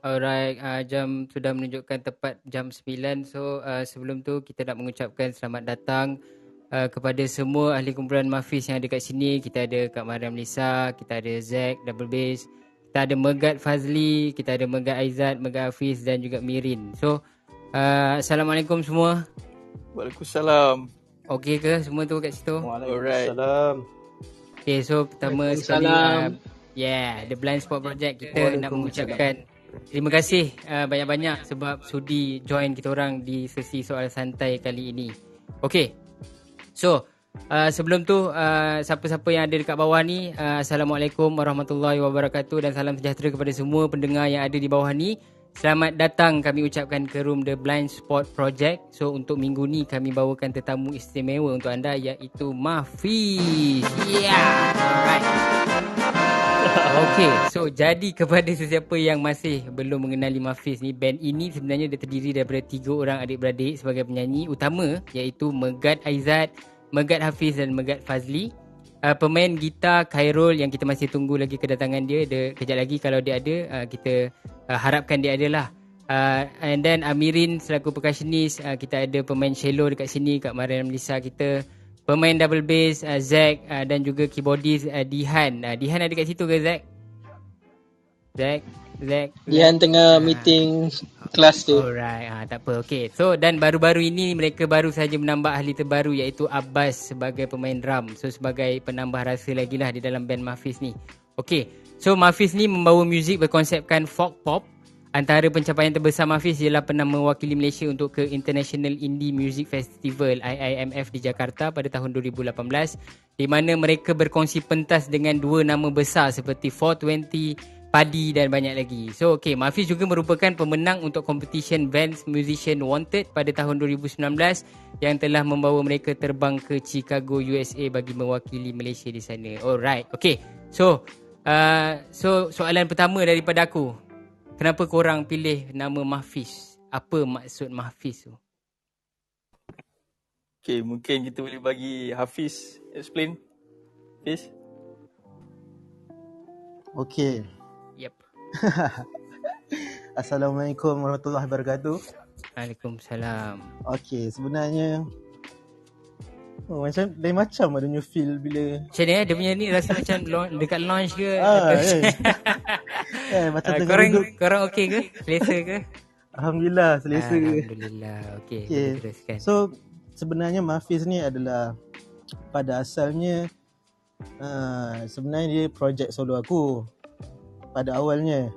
Alright, uh, jam sudah menunjukkan tepat jam 9. So uh, sebelum tu kita nak mengucapkan selamat datang uh, kepada semua ahli kumpulan Mafis yang ada kat sini. Kita ada Kak Mariam Lisa, kita ada Zack, Double Bass, kita ada Megat Fazli, kita ada Megat Aizat, Megat Hafiz dan juga Mirin. So uh, Assalamualaikum semua. Waalaikumsalam. Okey ke semua tu kat situ? Waalaikumsalam. Okay, so pertama sekali uh, Yeah, The Blind Spot Project kita nak mengucapkan Terima kasih uh, banyak-banyak sebab sudi join kita orang di sesi soal santai kali ini. Okay. So, uh, sebelum tu uh, siapa-siapa yang ada dekat bawah ni, uh, Assalamualaikum warahmatullahi wabarakatuh dan salam sejahtera kepada semua pendengar yang ada di bawah ni. Selamat datang kami ucapkan ke room The Blind Spot Project. So, untuk minggu ni kami bawakan tetamu istimewa untuk anda iaitu Mahfiz. Yeah. Alright. Okay, so jadi kepada sesiapa yang masih belum mengenali Mafiz ni, band ini sebenarnya dia terdiri daripada tiga orang adik-beradik sebagai penyanyi utama iaitu Megat Aizat, Megat Hafiz dan Megat Fazli. Uh, pemain gitar Khairul yang kita masih tunggu lagi kedatangan dia. Dia kejap lagi kalau dia ada, uh, kita uh, harapkan dia ada lah. Uh, and then Amirin selaku percussionist, uh, kita ada pemain cello dekat sini, Kak Mariam Lisa kita pemain double bass uh, Zack uh, dan juga keyboardist uh, Dihan. Uh, Dihan ada kat situ ke Zack? Zack, Zack. Dihan tengah uh, meeting kelas tu. Alright, uh, tak apa. Okay. So dan baru-baru ini mereka baru saja menambah ahli terbaru iaitu Abbas sebagai pemain drum. So sebagai penambah rasa lagi lah di dalam band Mafiz ni. Okay. So Mafiz ni membawa muzik berkonsepkan folk pop Antara pencapaian terbesar Mafiz ialah pernah mewakili Malaysia untuk ke International Indie Music Festival IIMF di Jakarta pada tahun 2018 di mana mereka berkongsi pentas dengan dua nama besar seperti 420, Padi dan banyak lagi. So okay, Mafiz juga merupakan pemenang untuk competition Vans Musician Wanted pada tahun 2019 yang telah membawa mereka terbang ke Chicago USA bagi mewakili Malaysia di sana. Alright, okay. So, uh, so soalan pertama daripada aku. Kenapa korang pilih nama Mahfiz? Apa maksud Mahfiz tu? Okay, mungkin kita boleh bagi Hafiz explain. Hafiz? Okay. Yep. Assalamualaikum warahmatullahi wabarakatuh. Waalaikumsalam. Okay, sebenarnya Oh, macam lain macam adanya feel bila Macam ni eh Dia punya ni rasa macam launch, Dekat launch ke ah, eh. eh, Macam uh, korang, duduk. Korang okey ke? Selesa ke? Alhamdulillah Selesa ke? Alhamdulillah. Okey okay. teruskan. So Sebenarnya Mafiz ni adalah Pada asalnya uh, Sebenarnya dia projek solo aku Pada awalnya.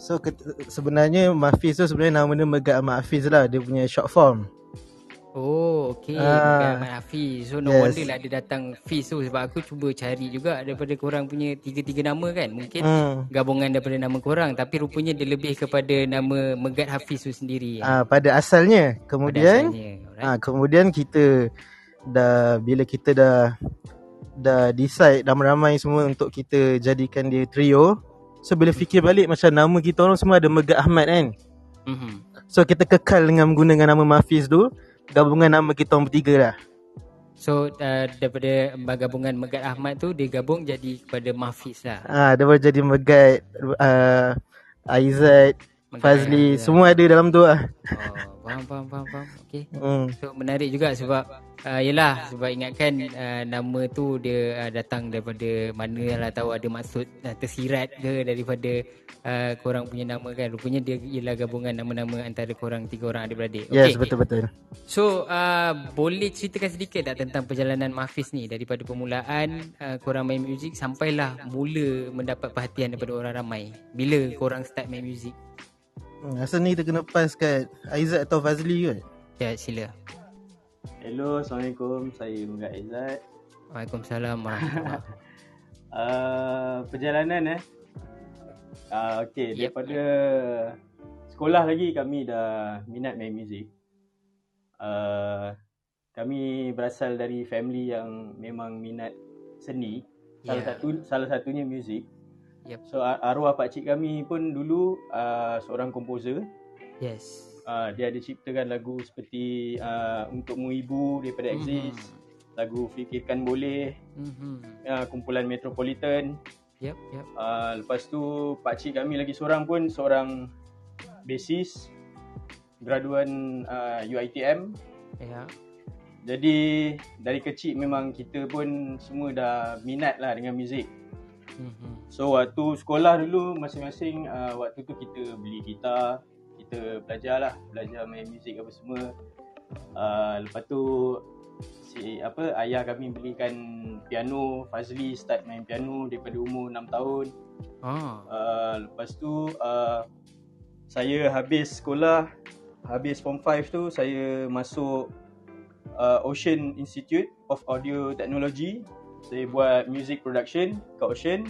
So ke, sebenarnya Mafiz tu sebenarnya nama dia Megat Ahmad Hafiz lah. Dia punya short form Oh, okey. Uh, Ahmad Hafiz. So, no yes. wonder lah dia datang Fiz tu. Sebab aku cuba cari juga daripada korang punya tiga-tiga nama kan. Mungkin uh. gabungan daripada nama korang. Tapi rupanya dia lebih kepada nama Megat Hafiz tu sendiri. Uh, pada asalnya. Kemudian, pada asalnya. Uh, kemudian kita dah, bila kita dah dah decide ramai-ramai semua untuk kita jadikan dia trio. So, bila fikir balik macam nama kita orang semua ada Megat Ahmad kan. Uh-huh. So, kita kekal dengan menggunakan nama Mafiz tu gabungan nama kita orang bertiga lah. So uh, daripada gabungan Megat Ahmad tu dia gabung jadi kepada Mafiz lah. Ah, dia boleh jadi Megat, uh, Aizat, Fazli, semua ada dalam tu lah. Oh, faham, faham, faham, faham. Okay. Hmm. So menarik juga sebab uh, yelah sebab ingatkan uh, nama tu dia uh, datang daripada mana lah tahu ada maksud uh, tersirat ke daripada uh, korang punya nama kan rupanya dia ialah gabungan nama-nama antara korang tiga orang adik-beradik okay. yes betul-betul so uh, boleh ceritakan sedikit tak tentang perjalanan Mahfiz ni daripada permulaan uh, korang main muzik sampailah mula mendapat perhatian daripada orang ramai bila korang start main muzik Rasa ni kita kena pas kat Aizat atau Fazli ke? Ya, sila. Hello, Assalamualaikum. Saya Megat Izzat. Waalaikumsalam warahmatullahi uh, Perjalanan eh. Uh, okay, yep. daripada sekolah lagi kami dah minat main muzik. Uh, kami berasal dari family yang memang minat seni. Salah yeah. satu salah satunya muzik. Yep. So arwah pak cik kami pun dulu uh, seorang komposer. Yes uh, dia ada ciptakan lagu seperti uh, Untukmu Ibu daripada Exist mm-hmm. lagu Fikirkan Boleh mm-hmm. uh, kumpulan Metropolitan Yep, yep. Uh, lepas tu pakcik kami lagi seorang pun seorang basis graduan uh, UiTM. Ya. Yeah. Jadi dari kecil memang kita pun semua dah minat lah dengan muzik. Mm-hmm. So waktu sekolah dulu masing-masing uh, waktu tu kita beli gitar, kita belajar lah, belajar main muzik apa semua. Uh, lepas tu si apa ayah kami belikan piano Fazli start main piano daripada umur 6 tahun. Ah. Uh, lepas tu uh, saya habis sekolah habis form 5 tu saya masuk uh, Ocean Institute of Audio Technology. Saya buat music production kat Ocean.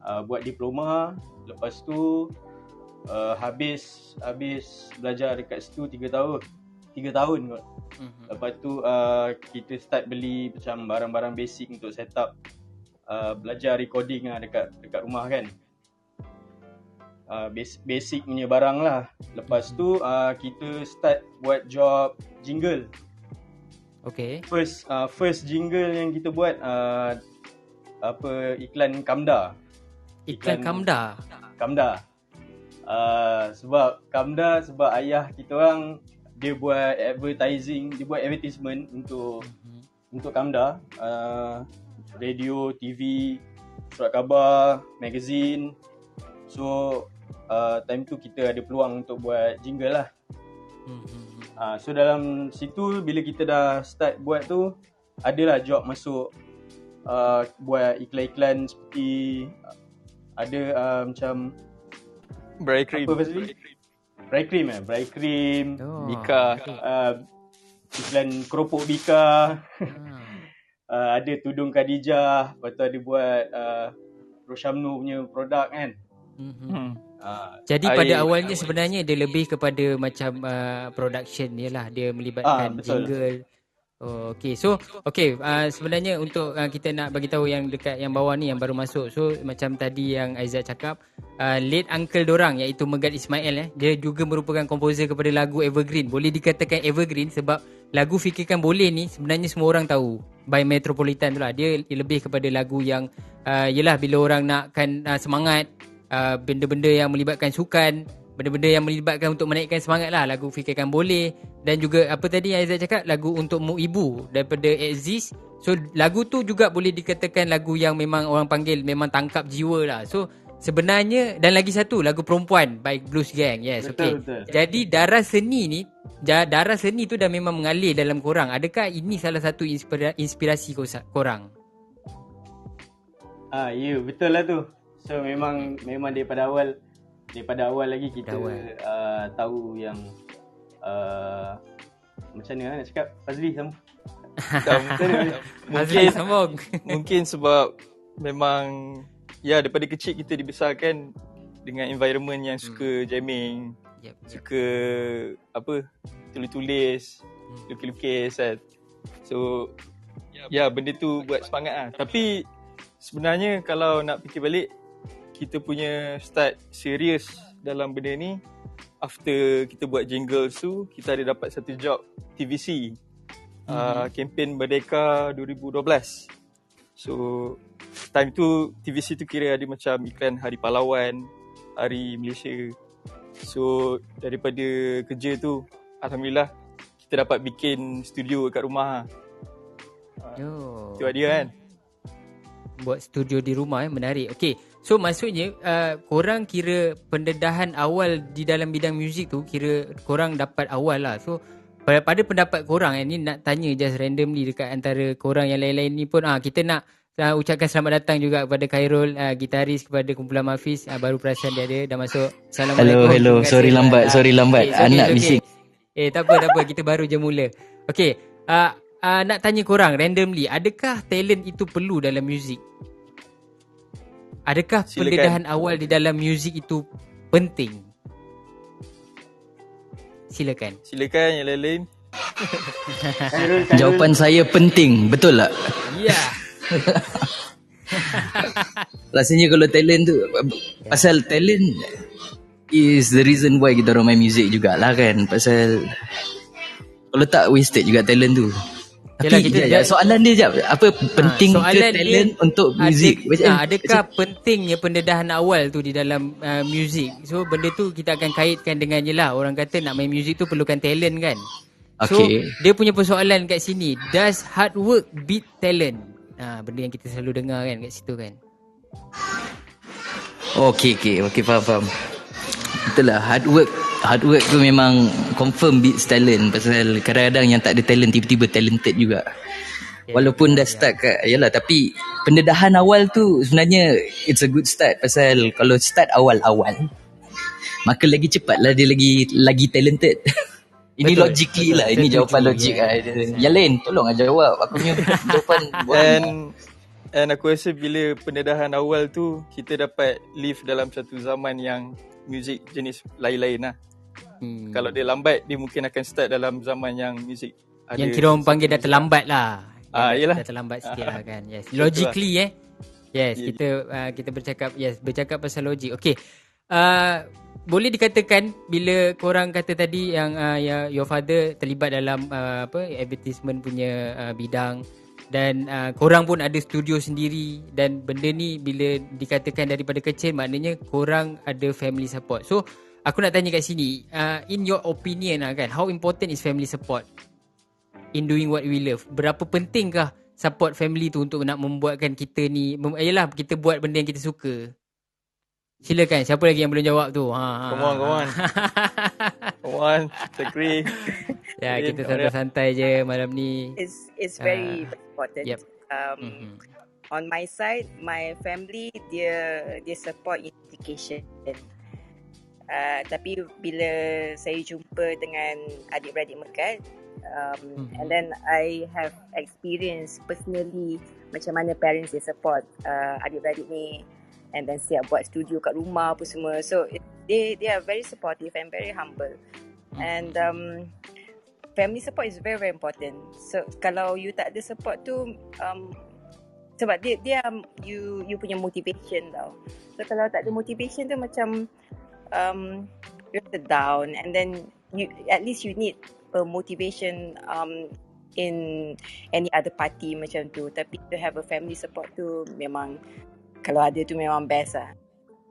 Uh, buat diploma. Lepas tu uh, habis habis belajar dekat situ 3 tahun. 3 tahun kot. Mm-hmm. Lepas tu uh, kita start beli macam barang-barang basic untuk set up uh, belajar recording lah dekat dekat rumah kan. Uh, basic punya barang lah. Lepas tu uh, kita start buat job jingle. Okay. First uh, first jingle yang kita buat uh, apa iklan Kamda. Iklan, iklan Kamda. Kamda. Uh, sebab Kamda sebab ayah kita orang dia buat advertising, dia buat advertisement untuk mm-hmm. untuk Kamda, uh, radio, TV, surat khabar, magazine. So uh, time tu kita ada peluang untuk buat jingle lah. Mm-hmm. Uh, so dalam situ bila kita dah start buat tu adalah job masuk uh, buat iklan-iklan seperti uh, ada uh, macam Bright Cream. Apa Bright Cream eh? Bright Cream. Oh, Bika. Uh, iklan keropok Bika. uh, ada tudung Khadijah. Lepas tu ada buat uh, Roshamnu punya produk kan. Mm-hmm. Uh, Jadi pada awalnya sebenarnya dia lebih kepada macam uh, production ni lah. Dia melibatkan uh, jingle. Oh, okay. So, okay. Uh, sebenarnya untuk uh, kita nak bagi tahu yang dekat yang bawah ni yang baru masuk. So, macam tadi yang Aizat cakap, uh, late uncle dorang iaitu Megat Ismail eh, dia juga merupakan komposer kepada lagu Evergreen. Boleh dikatakan Evergreen sebab lagu Fikirkan Boleh ni sebenarnya semua orang tahu. By Metropolitan tu lah. Dia lebih kepada lagu yang, uh, yelah bila orang nakkan uh, semangat, uh, benda-benda yang melibatkan sukan, benda-benda yang melibatkan untuk menaikkan semangat lah lagu fikirkan boleh. Dan juga apa tadi yang Aizat cakap lagu untuk mu ibu daripada Exist. So lagu tu juga boleh dikatakan lagu yang memang orang panggil memang tangkap jiwa lah. So sebenarnya dan lagi satu lagu perempuan by Blues Gang. Yes betul, okay. betul. jadi darah seni ni darah seni tu dah memang mengalir dalam korang. Adakah ini salah satu inspirasi korang? Ah ya yeah, betul lah tu so memang memang daripada awal daripada awal lagi kita awal. Uh, tahu yang uh, macam mana nak cakap Fazli sama mungkin mungkin sebab memang ya daripada kecil kita dibesarkan dengan environment yang suka hmm. jamming yep, yep. suka apa tulis-tulis hmm. lukis-lukis kan so ya benda tu buat semangat lah tapi sebenarnya kalau nak fikir balik kita punya start serius dalam benda ni after kita buat jingle tu kita ada dapat satu job TVC mm-hmm. uh, campaign Merdeka 2012 so time tu TVC tu kira ada macam iklan Hari Pahlawan Hari Malaysia. So daripada kerja tu Alhamdulillah kita dapat bikin studio kat rumah. Oh. Itu dia kan? Buat studio di rumah eh Menarik. Okay So maksudnya uh, korang kira pendedahan awal di dalam bidang muzik tu kira korang dapat awal lah. So pada, pada pendapat korang eh, ni nak tanya just randomly dekat antara korang yang lain-lain ni pun ah kita nak uh, ucapkan selamat datang juga kepada Khairul uh, gitaris kepada kumpulan Mafiz uh, baru perasan dia ada dah masuk. Assalamualaikum. Hello hello sorry lambat uh, sorry lambat okay, anak okay, bising. Eh tak apa tak apa kita baru je mula. Okay uh, uh, nak tanya korang randomly adakah talent itu perlu dalam muzik? Adakah Silakan. pendedahan awal di dalam muzik itu penting? Silakan. Silakan yang lain-lain. Jawapan saya penting, betul tak? Ya. Rasanya kalau talent tu yeah. pasal talent is the reason why kita orang main music jugalah kan pasal kalau tak wasted juga talent tu. Yalah, kita jap, jap, soalan dia jap apa ha, penting ha, ke talent untuk muzik? Ada, ha, adakah macam, pentingnya pendedahan awal tu di dalam uh, muzik? So benda tu kita akan kaitkan dengan jelah orang kata nak main muzik tu perlukan talent kan. So okay. dia punya persoalan kat sini, does hard work beat talent? Ha, benda yang kita selalu dengar kan kat situ kan. Okay, okay, okay, faham, faham. Betul lah, hard work hard work tu memang confirm beats talent. Pasal kadang-kadang yang tak ada talent tiba-tiba talented juga. Yeah, Walaupun dah start kat yalah tapi pendedahan awal tu sebenarnya it's a good start. Pasal kalau start awal-awal maka lagi cepat lah dia lagi lagi talented. ini betul, logically betul, lah betul, ini jawapan logik lah. Yang lain tolong lah jawab. Aku punya jawapan and and aku rasa bila pendedahan awal tu kita dapat live dalam satu zaman yang muzik jenis lain-lain lah. Hmm. Kalau dia lambat dia mungkin akan start dalam zaman yang muzik yang kira orang panggil dah terlambat lah. Ah yalah. Dah terlambat sikit lah kan. Yes. Logically eh. Yes, yeah. kita uh, kita bercakap yes, bercakap pasal logik. Okay. Uh, boleh dikatakan bila korang kata tadi yang uh, ya, your father terlibat dalam uh, apa advertisement punya uh, bidang dan uh, korang pun ada studio sendiri dan benda ni bila dikatakan daripada kecil maknanya korang ada family support. So Aku nak tanya kat sini uh, In your opinion lah kan How important is family support In doing what we love? Berapa pentingkah Support family tu Untuk nak membuatkan kita ni mem- Yelah kita buat benda yang kita suka? Silakan Siapa lagi yang belum jawab tu? Ha, ha, Come on Come on. Come on Sekri Ya kita santai-santai je Malam ni. It's, it's very uh, important. yep. um, mm-hmm. On my side My family Dia Dia support education uh, tapi bila saya jumpa dengan adik-beradik mereka um, mm-hmm. and then I have experience personally macam mana parents they support uh, adik-beradik ni and then siap buat studio kat rumah apa semua so it, they they are very supportive and very humble mm-hmm. and um, family support is very very important so kalau you tak ada support tu um, sebab dia dia you you punya motivation tau so kalau tak ada motivation tu macam um, you're down and then you at least you need a motivation um, in any other party macam tu. Tapi to have a family support tu memang kalau ada tu memang best lah.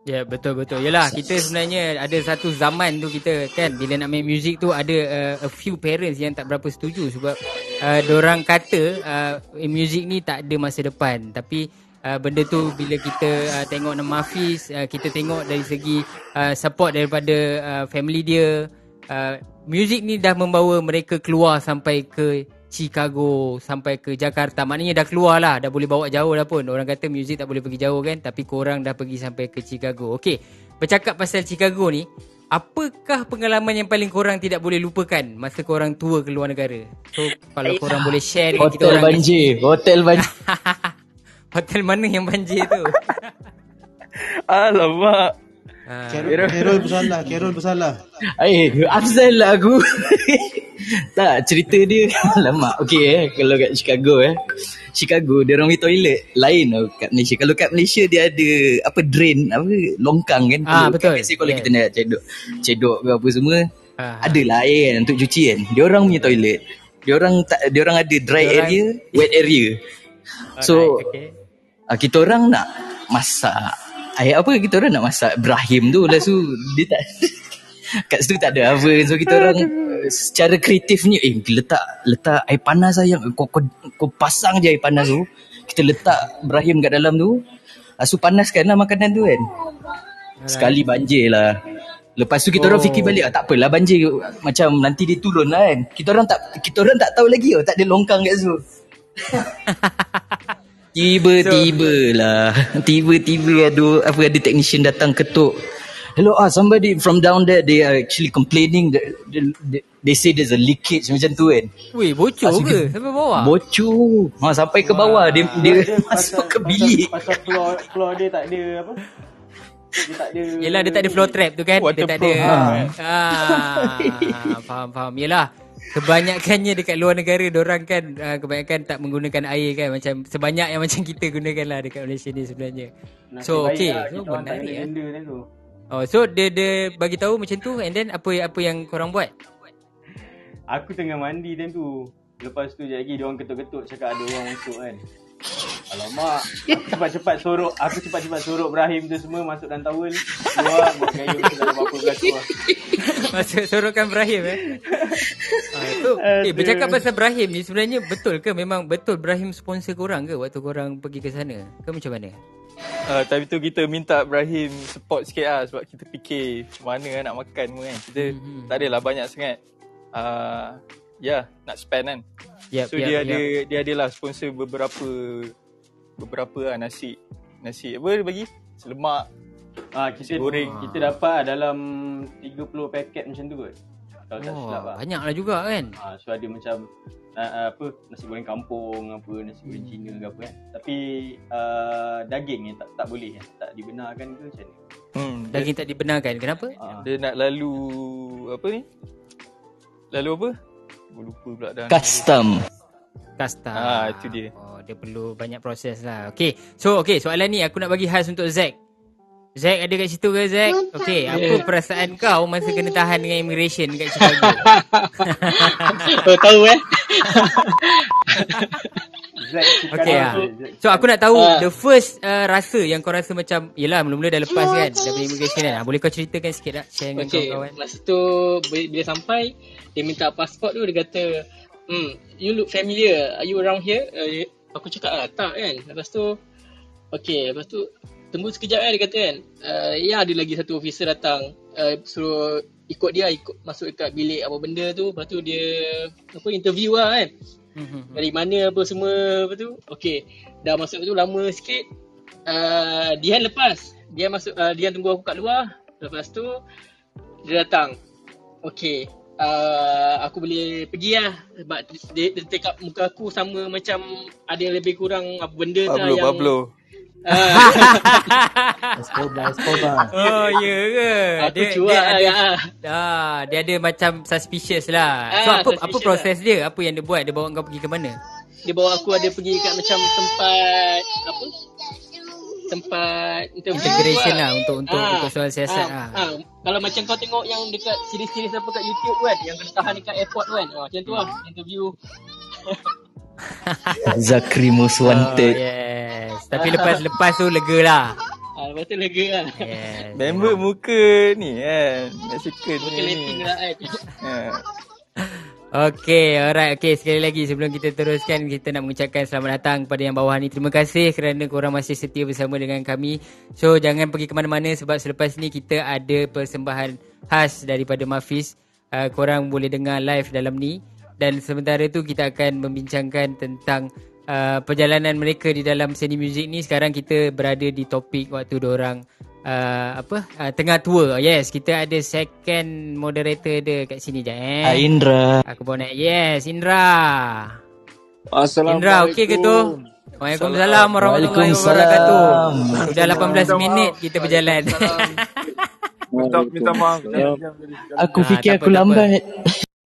Ya yeah, betul betul. Yalah kita sebenarnya ada satu zaman tu kita kan bila nak main music tu ada uh, a few parents yang tak berapa setuju sebab uh, orang kata uh, music ni tak ada masa depan. Tapi uh, benda tu bila kita uh, tengok nama Hafiz uh, kita tengok dari segi uh, support daripada uh, family dia uh, music ni dah membawa mereka keluar sampai ke Chicago sampai ke Jakarta. Maknanya dah keluar lah dah boleh bawa jauh dah pun. Orang kata music tak boleh pergi jauh kan tapi korang dah pergi sampai ke Chicago. Okay, bercakap pasal Chicago ni apakah pengalaman yang paling korang tidak boleh lupakan masa korang tua ke luar negara? So kalau korang boleh share dengan kita orang hotel banjir hotel banjir Hotel mana yang banjir tu? Alamak. Ha. Carol, Carol bersalah, Carol bersalah. Eh, Afzal lah aku. tak, cerita dia. Alamak, okey eh. Kalau kat Chicago eh. Chicago, dia orang toilet lain tau kat Malaysia. Kalau kat Malaysia dia ada apa drain, apa longkang kan. Ah, betul. Biasanya kalau yeah. kita nak cedok, cedok ke apa semua, ah. ada lah air kan untuk cuci kan. Dia orang punya toilet. Dia orang tak dia orang ada dry diorang... area, wet area. So, okay uh, kita orang nak masak. Ayat apa? Kita orang nak masak Ibrahim tu lepas tu dia tak kat situ tak ada apa. So kita orang secara kreatifnya eh letak letak air panas sayang kau, kau, kau pasang je air panas tu. Kita letak Ibrahim kat dalam tu. Lepas tu panaskan lah makanan tu kan. Sekali banjir lah. Lepas tu kita oh. orang fikir balik ah, Tak apalah banjir Macam nanti dia turun lah kan. Kita orang tak kita orang tak tahu lagi oh, Tak ada longkang kat situ Tiba-tiba lah. Tiba-tiba ada Apa ada technician datang ketuk. Hello ah somebody from down there They are actually complaining that they, they say there's a leakage macam tu kan. Weh bocor ke? Sampai bawah? Bocor. Ha, Sampai ke bawah. Dia, dia, dia masuk ke bilik. Pasal floor, floor dia tak ada apa? Dia tak ada Yelah dia tak ada floor trap tu kan? Dia tak ada ha. ah, Faham faham. Yelah Kebanyakannya dekat luar negara orang kan uh, kebanyakan tak menggunakan air kan macam sebanyak yang macam kita gunakan lah dekat Malaysia ni sebenarnya. So okey, lah, so menarik ya. Oh so dia dia bagi tahu macam tu and then apa apa yang korang buat? Aku tengah mandi time tu. Lepas tu je lagi dia orang ketuk-ketuk cakap ada orang masuk kan. Alamak, aku cepat-cepat sorok, aku cepat-cepat sorok Ibrahim tu semua masuk dalam towel. Keluar, buat gaya tu dalam apa berlaku lah. Masuk sorokkan Ibrahim eh. ah, tu, eh, bercakap pasal Ibrahim ni sebenarnya betul ke memang betul Ibrahim sponsor korang ke waktu korang pergi ke sana? Ke macam mana? Uh, tapi tu kita minta Ibrahim support sikit lah sebab kita fikir macam mana lah nak makan kan. Kita mm-hmm. tak adalah banyak sangat. Uh, ya, yeah, nak spend kan. Yep, so yep, dia yep. ada dia adalah sponsor beberapa beberapa lah nasi nasi apa dia bagi? Selemak. Ah kita goreng. Kita dapat dalam 30 paket macam tu kot. Kalau oh, tak silap lah. Banyaklah juga kan. Ah so ada macam uh, apa nasi goreng kampung apa nasi goreng hmm. Cina ke apa kan. Tapi uh, daging ni tak tak boleh kan. Tak dibenarkan ke macam ni? Hmm, daging tak dibenarkan. Kenapa? Ah. Dia nak lalu apa ni? Lalu apa? Gue lupa pula dah. Custom. Custom. Ah, itu dia. Oh, dia perlu banyak proses lah. Okay. So, okay. Soalan ni aku nak bagi khas untuk Zack. Zack ada kat situ ke Zack? Okay. Apa perasaan kau masa kena tahan dengan immigration kat Chicago? Kau tahu eh? okay lah. So aku nak tahu uh, the first uh, rasa yang kau rasa macam Yelah mula-mula dah lepas kan Daripada immigration kan Boleh kau ceritakan sikit tak? Share dengan okay. kawan-kawan. Masa tu bila sampai Dia minta pasport tu Dia kata hmm, You look familiar Are you around here? Uh, aku cakap lah tak kan. Lepas tu Okay lepas tu Tunggu sekejap kan dia kata kan uh, Ya ada lagi satu officer datang uh, Suruh ikut dia ikut masuk dekat bilik apa benda tu. Lepas tu dia apa interview lah kan Mm-hmm. Dari mana apa semua apa tu. Okey. Dah masuk tu lama sikit. Uh, Dian lepas. Dia masuk uh, Dian tunggu aku kat luar. Lepas tu dia datang. Okey. Uh, aku boleh pergi lah sebab dia, dia take up muka aku sama macam ada lebih kurang apa benda tu yang Pablo. Escobar, Escobar. Oh, ya ke? Aku dia, dia, ada, ya. ah, dia ada macam suspicious lah. So, ah, apa apa proses lah. dia? Apa yang dia buat? Dia bawa kau pergi ke mana? Dia bawa aku ada pergi kat macam tempat apa? Tempat integration lah untuk untuk ah, untuk soal siasat ah, lah. Ah, kalau macam kau tengok yang dekat series-series apa kat YouTube kan, yang kena tahan dekat airport kan. Ah, macam tu lah interview. Zakri most wanted. Oh, yes. Tapi lepas lepas tu lega lah. Ah, lepas tu lega lah. Yes. Member muka ni kan. Mexican muka ni. Muka lah kan. Yeah. Okay, alright. Okay, sekali lagi sebelum kita teruskan, kita nak mengucapkan selamat datang kepada yang bawah ni. Terima kasih kerana korang masih setia bersama dengan kami. So, jangan pergi ke mana-mana sebab selepas ni kita ada persembahan khas daripada Mafis. Uh, korang boleh dengar live dalam ni dan sementara itu kita akan membincangkan tentang uh, perjalanan mereka di dalam seni muzik ni. Sekarang kita berada di topik waktu orang uh, apa uh, tengah tour yes kita ada second moderator dia kat sini je eh. Uh, Indra. Aku bawa nak yes Indra. Assalamualaikum Indra okey ke tu? Waalaikumsalam warahmatullahi wabarakatuh. Sudah 18 minit kita berjalan. Minta minta maaf. Aku fikir aku lambat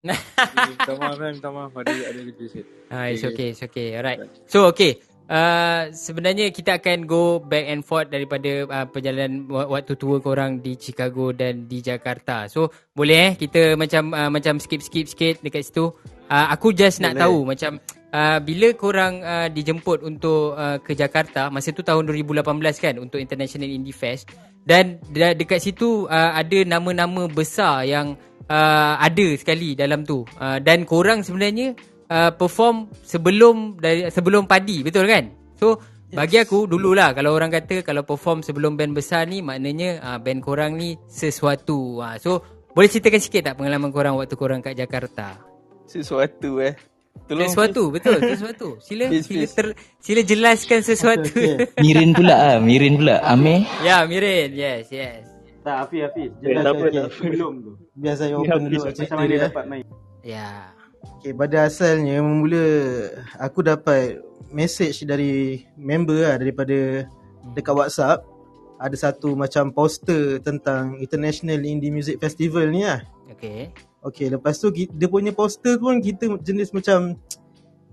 minta maaf kan, minta maaf. Ada, ada kerja sikit. Ah, it's okay, it's okay. Alright. So, okay. Uh, sebenarnya kita akan go back and forth daripada uh, perjalanan waktu tua korang di Chicago dan di Jakarta. So, boleh eh kita macam uh, macam skip-skip sikit dekat situ. Uh, aku just boleh. nak tahu macam uh, bila korang uh, dijemput untuk uh, ke Jakarta, masa tu tahun 2018 kan untuk International Indie Fest. Dan de- dekat situ uh, ada nama-nama besar yang uh, ada sekali dalam tu. Uh, dan korang sebenarnya uh, perform sebelum dari sebelum padi betul kan? So bagi aku dululah kalau orang kata kalau perform sebelum band besar ni maknanya uh, band korang ni sesuatu. Uh, so boleh ceritakan sikit tak pengalaman korang waktu korang kat Jakarta? Sesuatu eh. Tolong sesuatu betul sesuatu. Sila please, sila ter, sila jelaskan sesuatu. okay, okay. mirin pula ah mirin pula. Ame ya mirin. Yes yes. Tak, Hafiz, Hafiz. Jelas okay, okay. sebelum tu. Biar saya open dulu cerita dia. dia dapat main. Ya. Okay, pada asalnya, mula aku dapat message dari member lah, daripada dekat WhatsApp. Ada satu macam poster tentang International Indie Music Festival ni lah. Okay. Okay, lepas tu dia punya poster pun kita jenis macam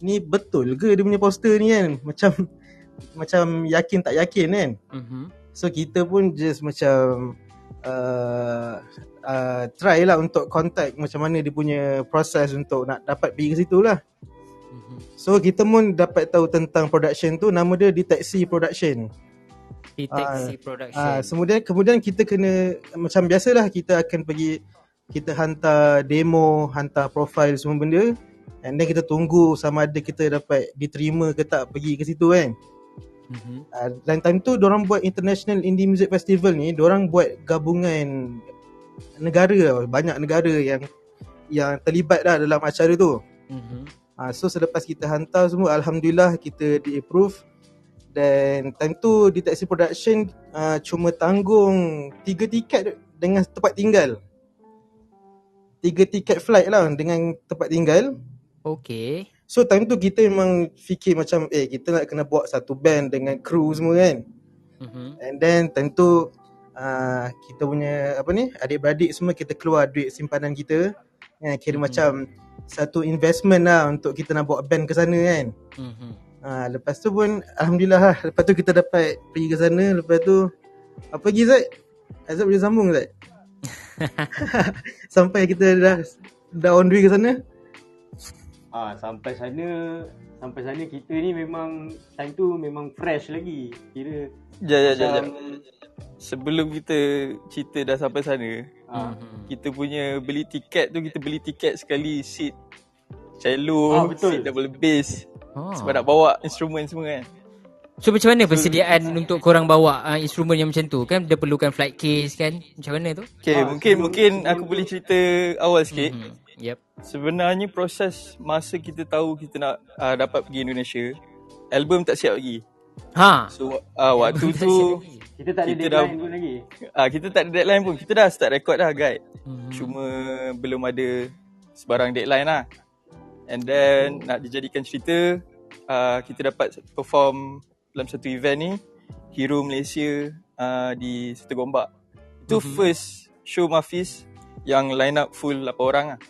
ni betul ke dia punya poster ni kan? Macam macam yakin tak yakin kan? Mm-hmm. So kita pun just macam uh, uh, try lah untuk contact macam mana dia punya proses untuk nak dapat pergi ke situ lah. Mm-hmm. So kita pun dapat tahu tentang production tu nama dia deteksi production. Deteksi uh, production. Uh, kemudian kemudian kita kena macam biasalah kita akan pergi kita hantar demo, hantar profile semua benda and then kita tunggu sama ada kita dapat diterima ke tak pergi ke situ kan. Mm-hmm. Uh, dan time tu orang buat International Indie Music Festival ni, orang buat gabungan negara banyak negara yang yang terlibat dah dalam acara tu. Mm-hmm. Uh, so selepas kita hantar semua Alhamdulillah kita di approve Dan time tu Deteksi Production uh, Cuma tanggung Tiga tiket dengan tempat tinggal Tiga tiket flight lah dengan tempat tinggal Okay So time tu kita memang fikir macam Eh kita nak kena buat satu band dengan crew semua kan mm-hmm. And then time tu uh, Kita punya apa ni Adik-beradik semua kita keluar duit simpanan kita eh, Kira mm-hmm. macam satu investment lah untuk kita nak bawa band ke sana kan. Mm-hmm. Ha, lepas tu pun Alhamdulillah lah. Lepas tu kita dapat pergi ke sana. Lepas tu apa lagi Zat? Azab boleh sambung Zat? sampai kita dah dah on way ke sana. Ah, sampai sana sampai sana kita ni memang time tu memang fresh lagi. Kira Ya ya ya. Sebelum kita cerita dah sampai sana, uh, kita punya beli tiket tu kita beli tiket sekali seat cello, ah, betul. seat double bass. Oh. Sebab nak bawa instrumen semua kan. So macam mana persediaan so, untuk korang bawa uh, instrumen yang macam tu kan? Dia perlukan flight case kan? Macam mana tu? Okay, ah, mungkin so, mungkin aku boleh cerita awal sikit. Mm-hmm. Yep. Sebenarnya proses masa kita tahu kita nak uh, dapat pergi Indonesia, album tak siap lagi. Ha. So uh, waktu tu kita tak ada kita deadline dah, pun lagi. Ah uh, kita tak ada deadline pun. Kita dah start record dah guide. Hmm. Cuma belum ada sebarang deadline lah. And then nak dijadikan cerita uh, kita dapat perform dalam satu event ni Hero Malaysia uh, di Satu Gombak. Itu mm-hmm. first show Mafis yang line up full 8 orang lah.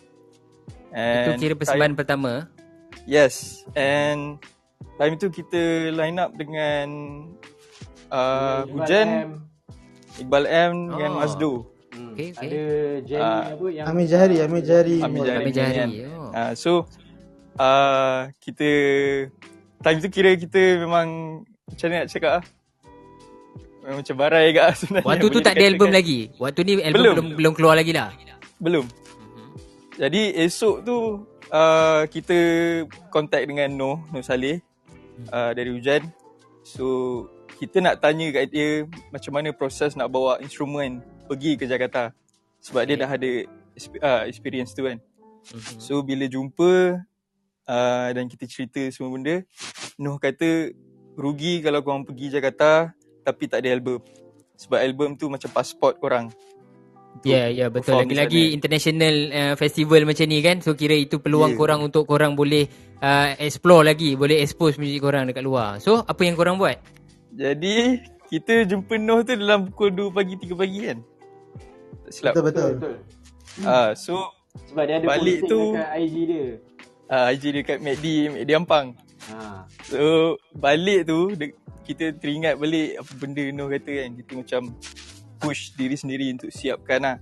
And Itu kira persembahan pertama? Yes. And time tu kita line up dengan uh, Iqbal Hujan M. Iqbal M oh. dengan Mazdo. Hmm. Okay, okay. Ada Jerry uh, apa yang Amir Jahari, Amir Jahari. Amir Jahari. Amir Jahari. Kan. Oh. Uh, so uh, kita time tu kira kita memang macam mana nak cakap ah? Macam barai kat sebenarnya. Waktu tu tak ada album kan. lagi. Waktu ni album belum belum, belum keluar lagi lah. Belum. Mhm. Jadi esok tu uh, kita contact dengan Noh, Noh Saleh uh, dari hujan. So kita nak tanya kat dia macam mana proses nak bawa instrumen pergi ke Jakarta. Sebab okay. dia dah ada uh, experience tu kan. Mm-hmm. So bila jumpa uh, dan kita cerita semua benda, Noh kata rugi kalau korang pergi Jakarta tapi tak ada album. Sebab album tu macam pasport korang. Ya, yeah, ya yeah, betul. Lagi-lagi international uh, festival macam ni kan. So kira itu peluang yeah. korang untuk korang boleh uh, explore lagi, boleh expose muzik korang dekat luar. So apa yang korang buat? Jadi kita jumpa Noh tu dalam pukul 2 pagi 3 pagi kan. Tak silap. Betul betul. betul. Ah uh, so sebab dia ada balik tu dekat IG dia. Ah uh, IG dia kat MACD, MACD Ampang. Ha. So balik tu kita teringat balik apa benda Noh kata kan. Kita macam push diri sendiri untuk siapkan lah.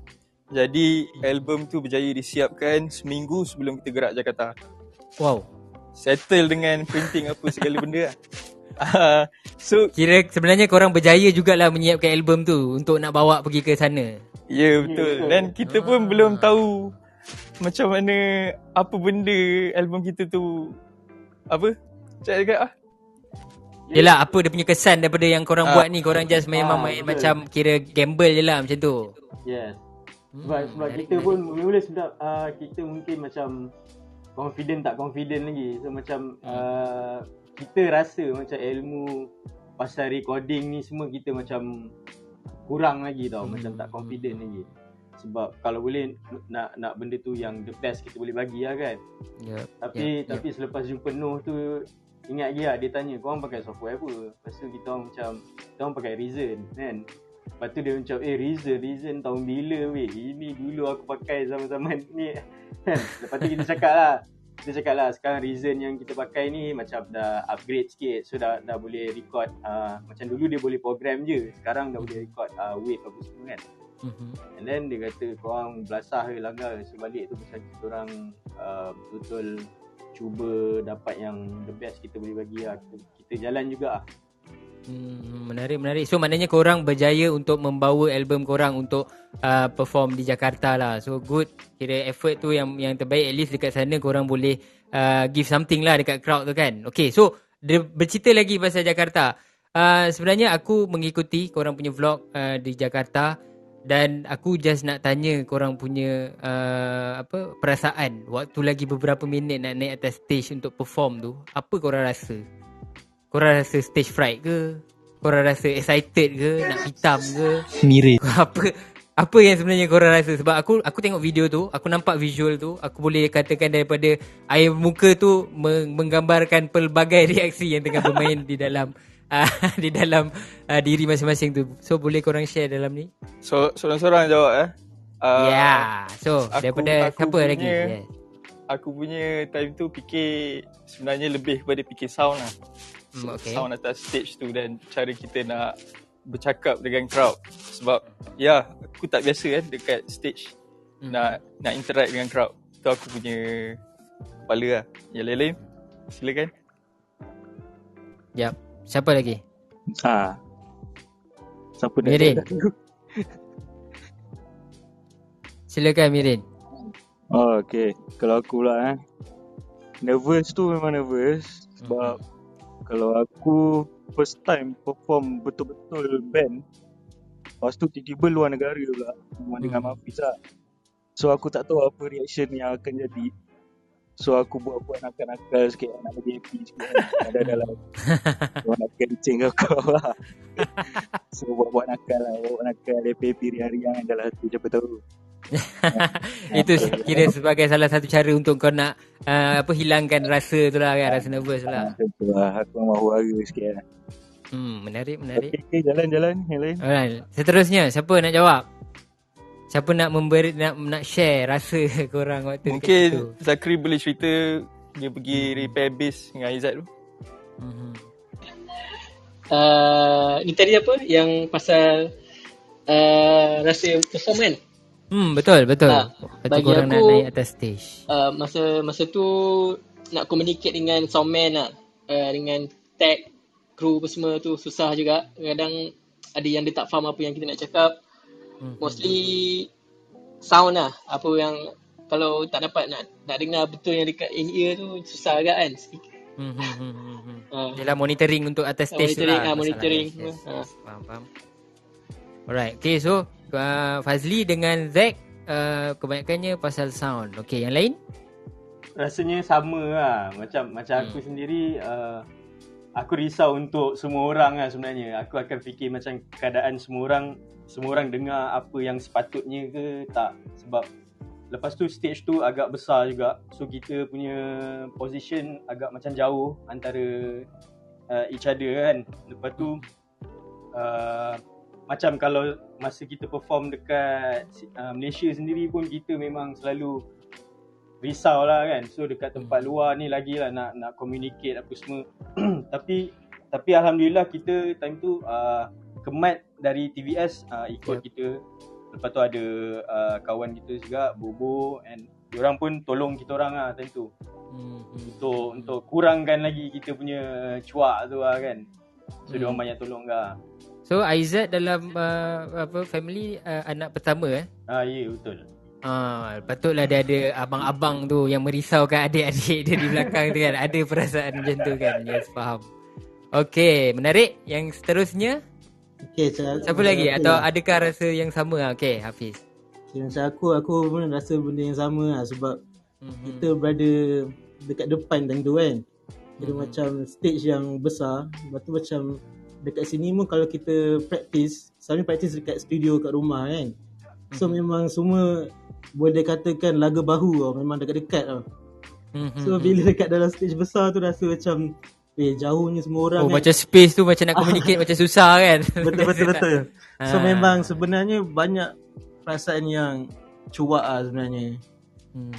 Jadi album tu berjaya disiapkan seminggu sebelum kita gerak Jakarta. Wow. Settle dengan printing apa segala benda lah. Uh, so Kira sebenarnya korang berjaya jugalah menyiapkan album tu untuk nak bawa pergi ke sana. Ya yeah, betul. Dan kita pun ah. belum tahu macam mana apa benda album kita tu apa? Cakap ah. Yelah apa dia punya kesan daripada yang korang uh, buat ni Korang just memang uh, main betul. macam kira gamble je lah macam tu Yes Sebab, hmm, sebab kita pun mula sebab uh, kita mungkin macam confident tak confident lagi So macam uh, kita rasa macam ilmu pasal recording ni semua kita macam kurang lagi tau hmm. Macam tak confident lagi sebab kalau boleh nak nak benda tu yang the best kita boleh bagi lah kan. Yep. Tapi yep. tapi yep. selepas jumpa Noh tu Ingat lagi lah dia tanya kau orang pakai software apa Lepas tu kita orang macam Kita orang pakai Reason kan Lepas tu dia macam eh Reason Reason tahun bila weh Ini dulu aku pakai zaman-zaman ni kan Lepas tu kita cakap lah Kita cakap lah sekarang Reason yang kita pakai ni Macam dah upgrade sikit So dah, dah boleh record uh, Macam dulu dia boleh program je Sekarang dah boleh record uh, wave apa semua kan Mm-hmm. And then dia kata korang belasah ke langgar sebalik tu pasal kita orang uh, betul-betul cuba dapat yang the best kita boleh bagi lah. Kita, kita jalan juga lah. Hmm, menarik menarik. So maknanya korang berjaya untuk membawa album korang untuk uh, perform di Jakarta lah. So good. Kira effort tu yang yang terbaik at least dekat sana korang boleh uh, give something lah dekat crowd tu kan. Okay so bercerita lagi pasal Jakarta. Uh, sebenarnya aku mengikuti korang punya vlog uh, di Jakarta dan aku just nak tanya korang punya uh, apa perasaan waktu lagi beberapa minit nak naik atas stage untuk perform tu. Apa korang rasa? Korang rasa stage fright ke? Korang rasa excited ke? Nak hitam ke? Mirit. Apa apa yang sebenarnya korang rasa? Sebab aku aku tengok video tu, aku nampak visual tu, aku boleh katakan daripada air muka tu menggambarkan pelbagai reaksi yang tengah bermain di dalam uh, di dalam uh, diri masing-masing tu. So boleh korang share dalam ni? So seorang-seorang jawab eh. Uh, ya. Yeah. So aku, daripada aku siapa punya, lagi? Yeah. Aku punya time tu fikir sebenarnya lebih kepada fikir sound lah hmm, okay. sound atas stage tu dan cara kita nak bercakap dengan crowd sebab ya aku tak biasa kan dekat stage hmm. nak nak interact dengan crowd tu aku punya kepala lah yang lain-lain silakan Yap. Siapa lagi? Ha. Siapa dah Mirin. Silakan Mirin. Oh, okay. Kalau aku pula eh. Nervous tu memang nervous. Sebab hmm kalau aku first time perform betul-betul band Lepas tu tiba-tiba luar negara pula Memang dengan hmm. Mafiz lah. So aku tak tahu apa reaction yang akan jadi. So aku buat-buat nakal-nakal sikit Nak bagi happy sikit. Ada dalam Buat nakal licin kau lah. So buat-buat nakal lah Buat nakal happy-happy hari-hari yang dalam hati Siapa tahu itu kira sebagai salah satu cara untuk kau nak uh, apa hilangkan rasa tu lah kan rasa nervous lah. Betul lah. Aku mahu harga sikit lah. Hmm, menarik, menarik. Okay, okay, jalan, jalan. Yang lain. Alright. Seterusnya, siapa nak jawab? Siapa nak memberi, nak, nak share rasa korang waktu Mungkin Zakri boleh cerita dia pergi hmm. repair base dengan Izzat tu. Hmm. Uh, ni tadi apa? Yang pasal uh, rasa perform kan? Hmm betul betul. Ha, bagi aku, nak naik atas stage. Uh, masa masa tu nak communicate dengan soundman lah. Uh, dengan tag crew apa semua tu susah juga. Kadang ada yang dia tak faham apa yang kita nak cakap. Hmm. Mostly sound lah. Apa yang kalau tak dapat nak nak dengar betul yang dekat in ear tu susah agak kan. Hmm, hmm, hmm, hmm. hmm. Uh. Dia monitoring untuk atas stage monitoring, tu lah. Ha, monitoring. Yes, yes, yes. Faham, faham. Alright, okay so uh, Fazli dengan Zack uh, kebanyakannya pasal sound. Okay, yang lain? Rasanya sama lah. Macam macam hmm. aku sendiri, uh, aku risau untuk semua orang lah sebenarnya. Aku akan fikir macam keadaan semua orang, semua orang dengar apa yang sepatutnya ke tak. Sebab lepas tu stage tu agak besar juga. So kita punya position agak macam jauh antara uh, each other kan. Lepas tu, uh, macam kalau masa kita perform dekat uh, Malaysia sendiri pun kita memang selalu risau lah kan so dekat tempat hmm. luar ni lagi lah nak nak communicate apa semua tapi tapi Alhamdulillah kita time tu uh, kemat dari TVS uh, ikut yeah. kita lepas tu ada uh, kawan kita juga Bobo and orang pun tolong kita orang lah time tu hmm. untuk untuk kurangkan lagi kita punya cuak tu lah kan so hmm. dia orang banyak tolong lah So Aizat dalam uh, apa family uh, anak pertama eh? Ah ya yeah, betul. Ah patutlah dia ada abang-abang tu yang merisaukan adik-adik dia di belakang tu kan. Ada perasaan macam tu kan. Yes faham. Okey, menarik. Yang seterusnya? Okey, siapa lagi atau lah. adakah rasa yang sama ah? Okey, Hafiz. Okay, macam aku aku pun rasa benda yang sama lah sebab mm-hmm. kita berada dekat depan tentu kan. Jadi mm-hmm. macam stage yang besar, lepas tu macam dekat sini pun kalau kita practice selalu practice dekat studio kat rumah kan so mm-hmm. memang semua boleh katakan laga bahu tau memang dekat-dekat tau mm-hmm. so bila dekat dalam stage besar tu rasa macam eh jauhnya semua orang oh kan. macam space tu macam nak communicate macam susah kan betul betul betul so ha. memang sebenarnya banyak perasaan yang cuak lah sebenarnya Hmm,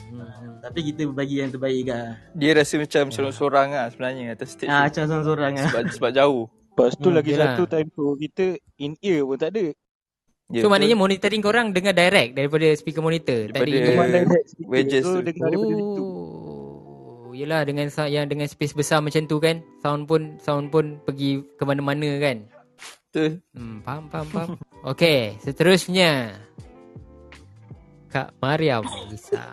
tapi kita bagi yang terbaik kan. Dia rasa macam sorang-sorang lah sebenarnya atas stage. Ah, macam sorang-sorang lah. Sebab, sebab jauh. Lepas tu hmm, lagi yelah. satu time tu kita in ear pun tak ada. Yeah, so maknanya monitoring korang dengar direct daripada speaker monitor. Daripada tak ada direct speaker. Wedges tu. So, dengar oh. daripada situ. Yelah dengan yang dengan space besar macam tu kan Sound pun Sound pun pergi ke mana-mana kan Betul hmm, Faham faham faham Okay seterusnya Kak Mariam bisa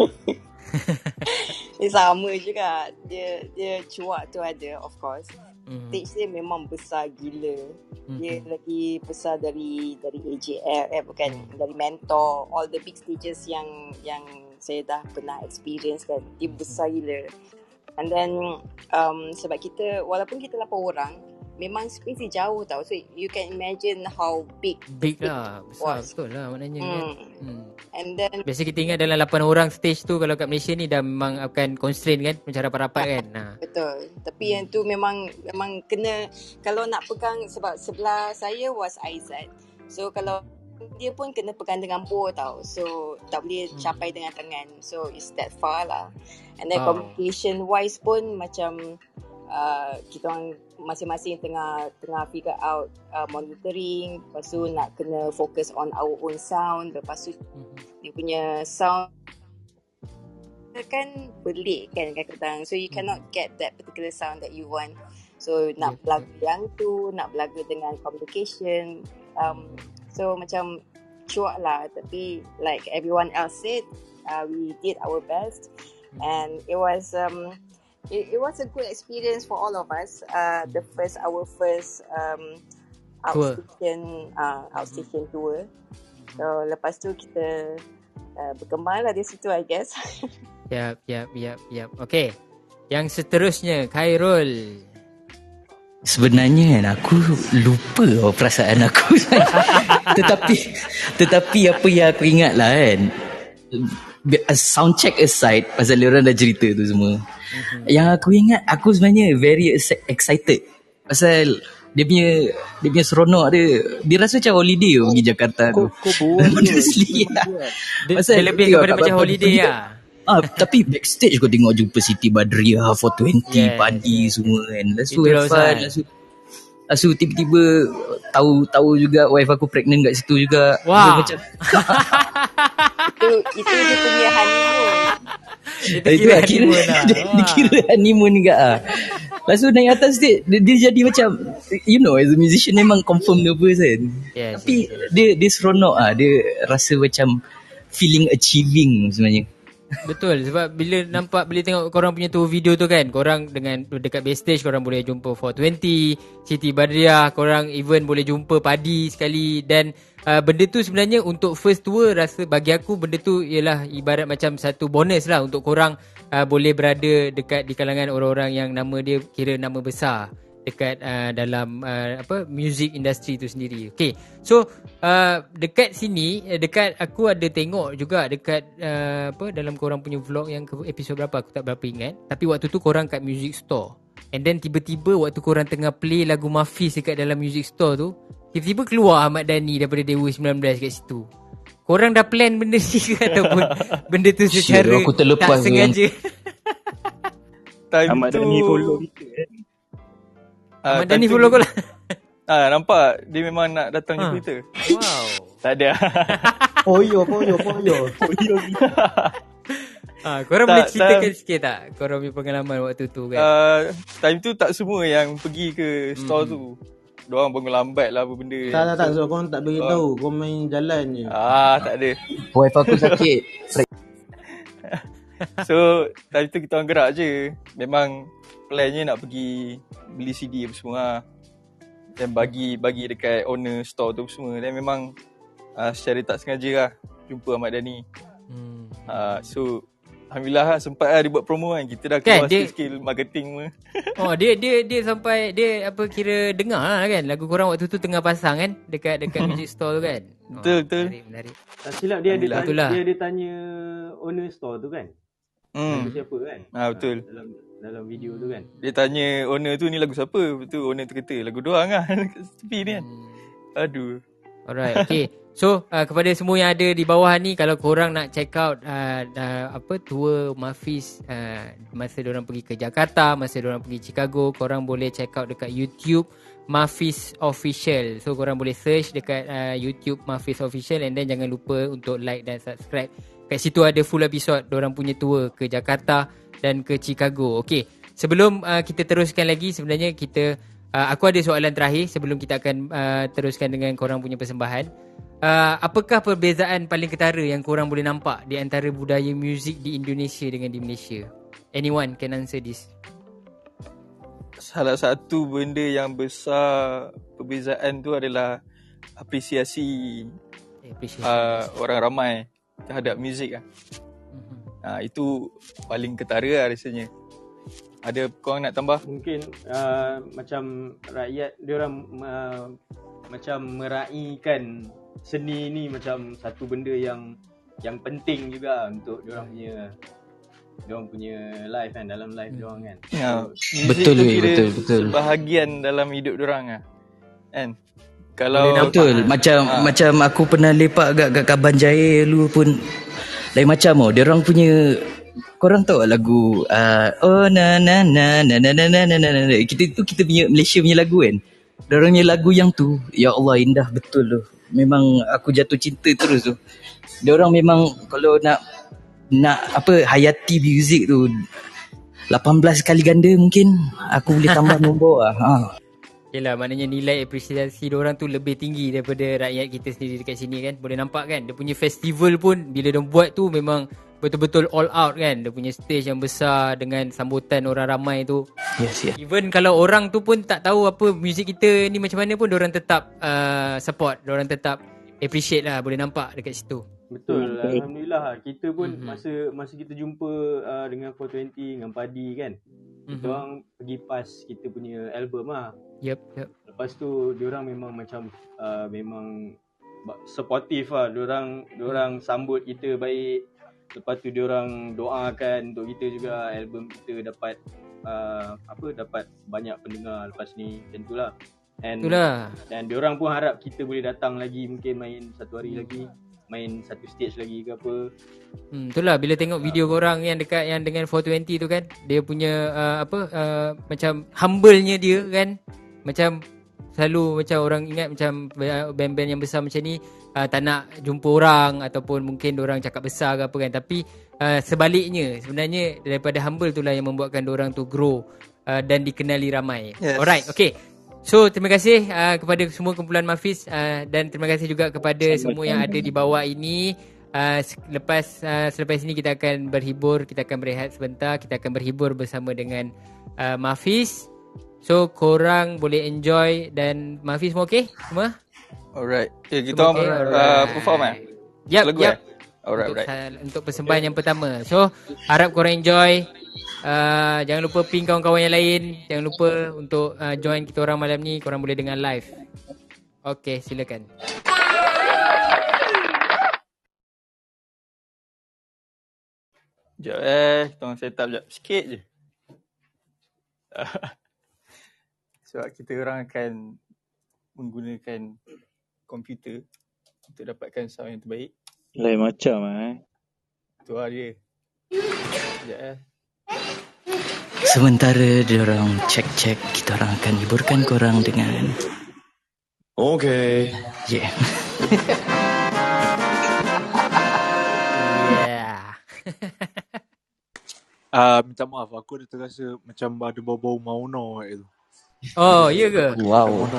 Dia sama juga Dia dia cuak tu ada of course mm-hmm. Stage dia memang besar gila. Mm-hmm. Dia lagi besar dari dari AJL eh bukan Dari Mentor. All the big stages yang yang saya dah pernah experience kan Dia besar gila. And then um, sebab kita walaupun kita 8 orang memang space dia jauh tau. So you can imagine how big big lah. Besar was. betul lah maknanya mm. kan. Hmm. And then biasa kita ingat dalam 8 orang stage tu kalau kat Malaysia ni dah memang akan constrain kan macam rapat-rapat kan. Nah. Betul. Tapi hmm. yang tu memang memang kena kalau nak pegang sebab sebelah saya was Aizat. So kalau dia pun kena pegang dengan bow tau. So tak boleh hmm. capai dengan tangan. So it's that far lah. And then oh. communication wise pun macam uh, kita orang masing-masing tengah tengah figure out uh, monitoring. Lepas tu nak kena focus on our own sound. Lepas tu mm-hmm. dia punya sound kan pelik kan kadang-kadang so you cannot mm-hmm. get that particular sound that you want. So nak belaga yang tu nak belaga dengan communication um, so macam cuak lah. Tapi like everyone else said uh, we did our best. Mm-hmm. and it was um, it, it was a good experience for all of us. Uh, the first, our first um, outstation, uh, outstation mm-hmm. tour. So lepas tu kita uh, berkembang lah di situ, I guess. yap, yap, yap, yap. Okay. Yang seterusnya, Khairul. Sebenarnya kan aku lupa perasaan aku Tetapi Tetapi apa yang aku ingat lah kan Sound check aside Pasal orang dah cerita tu semua Mm-hmm. Yang aku ingat aku sebenarnya very excited pasal dia punya dia punya seronok dia dia rasa macam holiday oh, pergi Jakarta tu. Kau buat honestly. Pasal dia lebih kepada macam holiday lah. Ah, tapi backstage kau tengok jumpa Siti Badriah, 420, yes, Padi semua kan. Lepas tu have fun. Lepas tu tiba-tiba tahu tahu juga wife aku pregnant kat situ juga. Wow. Macam itu itu dia punya honeymoon. Dia kira honeymoon lah. Dia kira honeymoon juga ah. Lepas tu naik atas dia, dia, dia jadi macam you know as a musician memang confirm nervous kan. Yes, Tapi yes, yes. dia dia seronok ah. Dia rasa macam feeling achieving sebenarnya. Betul sebab bila nampak bila tengok korang punya tu video tu kan korang dengan dekat backstage korang boleh jumpa 420 Siti Badriah korang even boleh jumpa Padi sekali. Dan uh, benda tu sebenarnya untuk first tour rasa bagi aku benda tu ialah ibarat macam satu bonus lah untuk korang uh, boleh berada dekat di kalangan orang-orang yang nama dia kira nama besar dekat uh, dalam uh, apa music industry tu sendiri. Okay. So uh, dekat sini dekat aku ada tengok juga dekat uh, apa dalam korang punya vlog yang episod berapa aku tak berapa ingat. Tapi waktu tu korang kat music store. And then tiba-tiba waktu korang tengah play lagu Mafis dekat dalam music store tu, tiba-tiba keluar Ahmad Dhani daripada Dewa 19 kat situ. Korang dah plan benda ni ke ataupun benda tu secara aku tak sengaja? Ahmad Dhani follow kita Uh, Ahmad Dhani follow kau lah. Ah, nampak dia memang nak datang ha. Twitter. Wow. tak ada. poyo, poyo, poyo. Poyo. Ah, korang tak, boleh ceritakan tak, sikit tak korang punya pengalaman waktu tu kan? Uh, time tu tak semua yang pergi ke store hmm. tu. Diorang bangun lambat lah apa benda. Tak, tak, tak. So, korang tak beritahu. Uh. Korang main jalan je. Ah, tak ada. Wife aku sakit. so, time tu kita orang gerak je. Memang plannya nak pergi beli CD apa semua lah. Dan bagi bagi dekat owner store tu semua. Dan memang uh, secara tak sengaja lah Jumpa Ahmad Dhani. Hmm. uh, So Alhamdulillah lah sempat lah dia buat promo kan. Kita dah keluar kan, dia, skill marketing pun Oh dia dia dia sampai Dia apa kira dengar lah kan. Lagu korang waktu tu tengah pasang kan Dekat dekat music store tu kan. Betul oh, betul. menarik, menarik. Tak silap dia dia tanya, dia dia tanya owner store tu kan? Hmm. siapa kan? Ah, Betul. Dalam dalam video tu kan. Dia tanya owner tu ni lagu siapa? Betul owner tu kata lagu doang lah. Tepi ni kan. Hmm. Aduh. Alright okay. So uh, kepada semua yang ada di bawah ni Kalau korang nak check out uh, uh, Apa tour Mafis uh, Masa orang pergi ke Jakarta Masa orang pergi Chicago Korang boleh check out dekat YouTube Mafis Official. So korang boleh search dekat uh, YouTube Mafis Official And then jangan lupa untuk like dan subscribe. Kat situ ada full episode orang punya tour ke Jakarta dan ke Chicago. Okey, sebelum uh, kita teruskan lagi sebenarnya kita uh, aku ada soalan terakhir sebelum kita akan uh, teruskan dengan korang punya persembahan. Uh, apakah perbezaan paling ketara yang korang boleh nampak di antara budaya muzik di Indonesia dengan di Malaysia? Anyone can answer this? Salah satu benda yang besar perbezaan tu adalah apresiasi, apresiasi. Uh, orang ramai terhadap muzik lah. Uh, itu paling ketara lah rasanya. Ada korang nak tambah? Mungkin uh, macam rakyat dia orang uh, macam meraihkan seni ni macam satu benda yang yang penting juga untuk dia orang punya dia orang punya life kan dalam life dia orang kan. Ya, betul betul betul betul. Bahagian dalam hidup dia orang ah. Kan? Kalau betul nampak, macam ha. macam aku pernah lepak kat kat Kaban Jaya dulu pun lain macam oh dia orang punya korang tahu lagu uh, oh na na na na na na na na na kita tu kita punya Malaysia punya lagu kan. Dia orang punya lagu yang tu ya Allah indah betul tu memang aku jatuh cinta terus tu. Dia orang memang kalau nak nak apa hayati music tu 18 kali ganda mungkin aku boleh tambah nombor lah. Ha. Yelah maknanya nilai apresiasi orang tu lebih tinggi daripada rakyat kita sendiri dekat sini kan. Boleh nampak kan dia punya festival pun bila dia buat tu memang betul-betul all out kan. Dia punya stage yang besar dengan sambutan orang ramai tu. Yes, yes. Even kalau orang tu pun tak tahu apa muzik kita ni macam mana pun orang tetap uh, support. Orang tetap appreciate lah boleh nampak dekat situ. Betul. Okay. Alhamdulillah kita pun mm-hmm. masa masa kita jumpa uh, dengan 420 dengan Padi kan. Mm-hmm. Kita orang pergi pas kita punya album ah. Yep, yep. Lepas tu diorang memang macam uh, memang supportive lah. Diorang diorang sambut kita baik. Lepas tu diorang doakan untuk kita juga album kita dapat uh, apa dapat banyak pendengar lepas ni macam itulah. And Itulah. dan diorang pun harap kita boleh datang lagi mungkin main satu hari lagi main satu stage lagi ke apa. Hmm, itulah bila tengok video uh, korang yang dekat yang dengan 420 tu kan, dia punya uh, apa uh, macam humble-nya dia kan. Macam selalu macam orang ingat macam band-band yang besar macam ni uh, tak nak jumpa orang ataupun mungkin orang cakap besar ke apa kan. Tapi uh, sebaliknya sebenarnya daripada humble itulah yang membuatkan orang tu grow uh, dan dikenali ramai. Yes. Alright, okay. So terima kasih uh, kepada semua kumpulan Mafis uh, dan terima kasih juga kepada Sama semua yang ada di bawah ini. Uh, lepas uh, selepas ini kita akan berhibur, kita akan berehat sebentar, kita akan berhibur bersama dengan uh, Mafis. So korang boleh enjoy dan Mafis semua okey? Semua? Alright. Okay, kita okay. Uh, perform eh? Yep, Lagu yep. Eh? Alright, untuk, alright. untuk persembahan yang pertama. So harap korang enjoy. Uh, jangan lupa ping kawan-kawan yang lain. Jangan lupa untuk uh, join kita orang malam ni. Korang boleh dengar live. Okay, silakan. Sekejap eh. Tolong set up sekejap. Sikit je. Sebab kita orang akan menggunakan komputer untuk dapatkan sound yang terbaik. Lain macam eh. Tu lah dia. Sekejap eh. Sementara diorang cek-cek, kita orang akan hiburkan korang dengan... Okay. Yeah. yeah. uh, minta maaf, aku dah terasa macam ada bau-bau mauna itu. Oh, iya ke? Wow.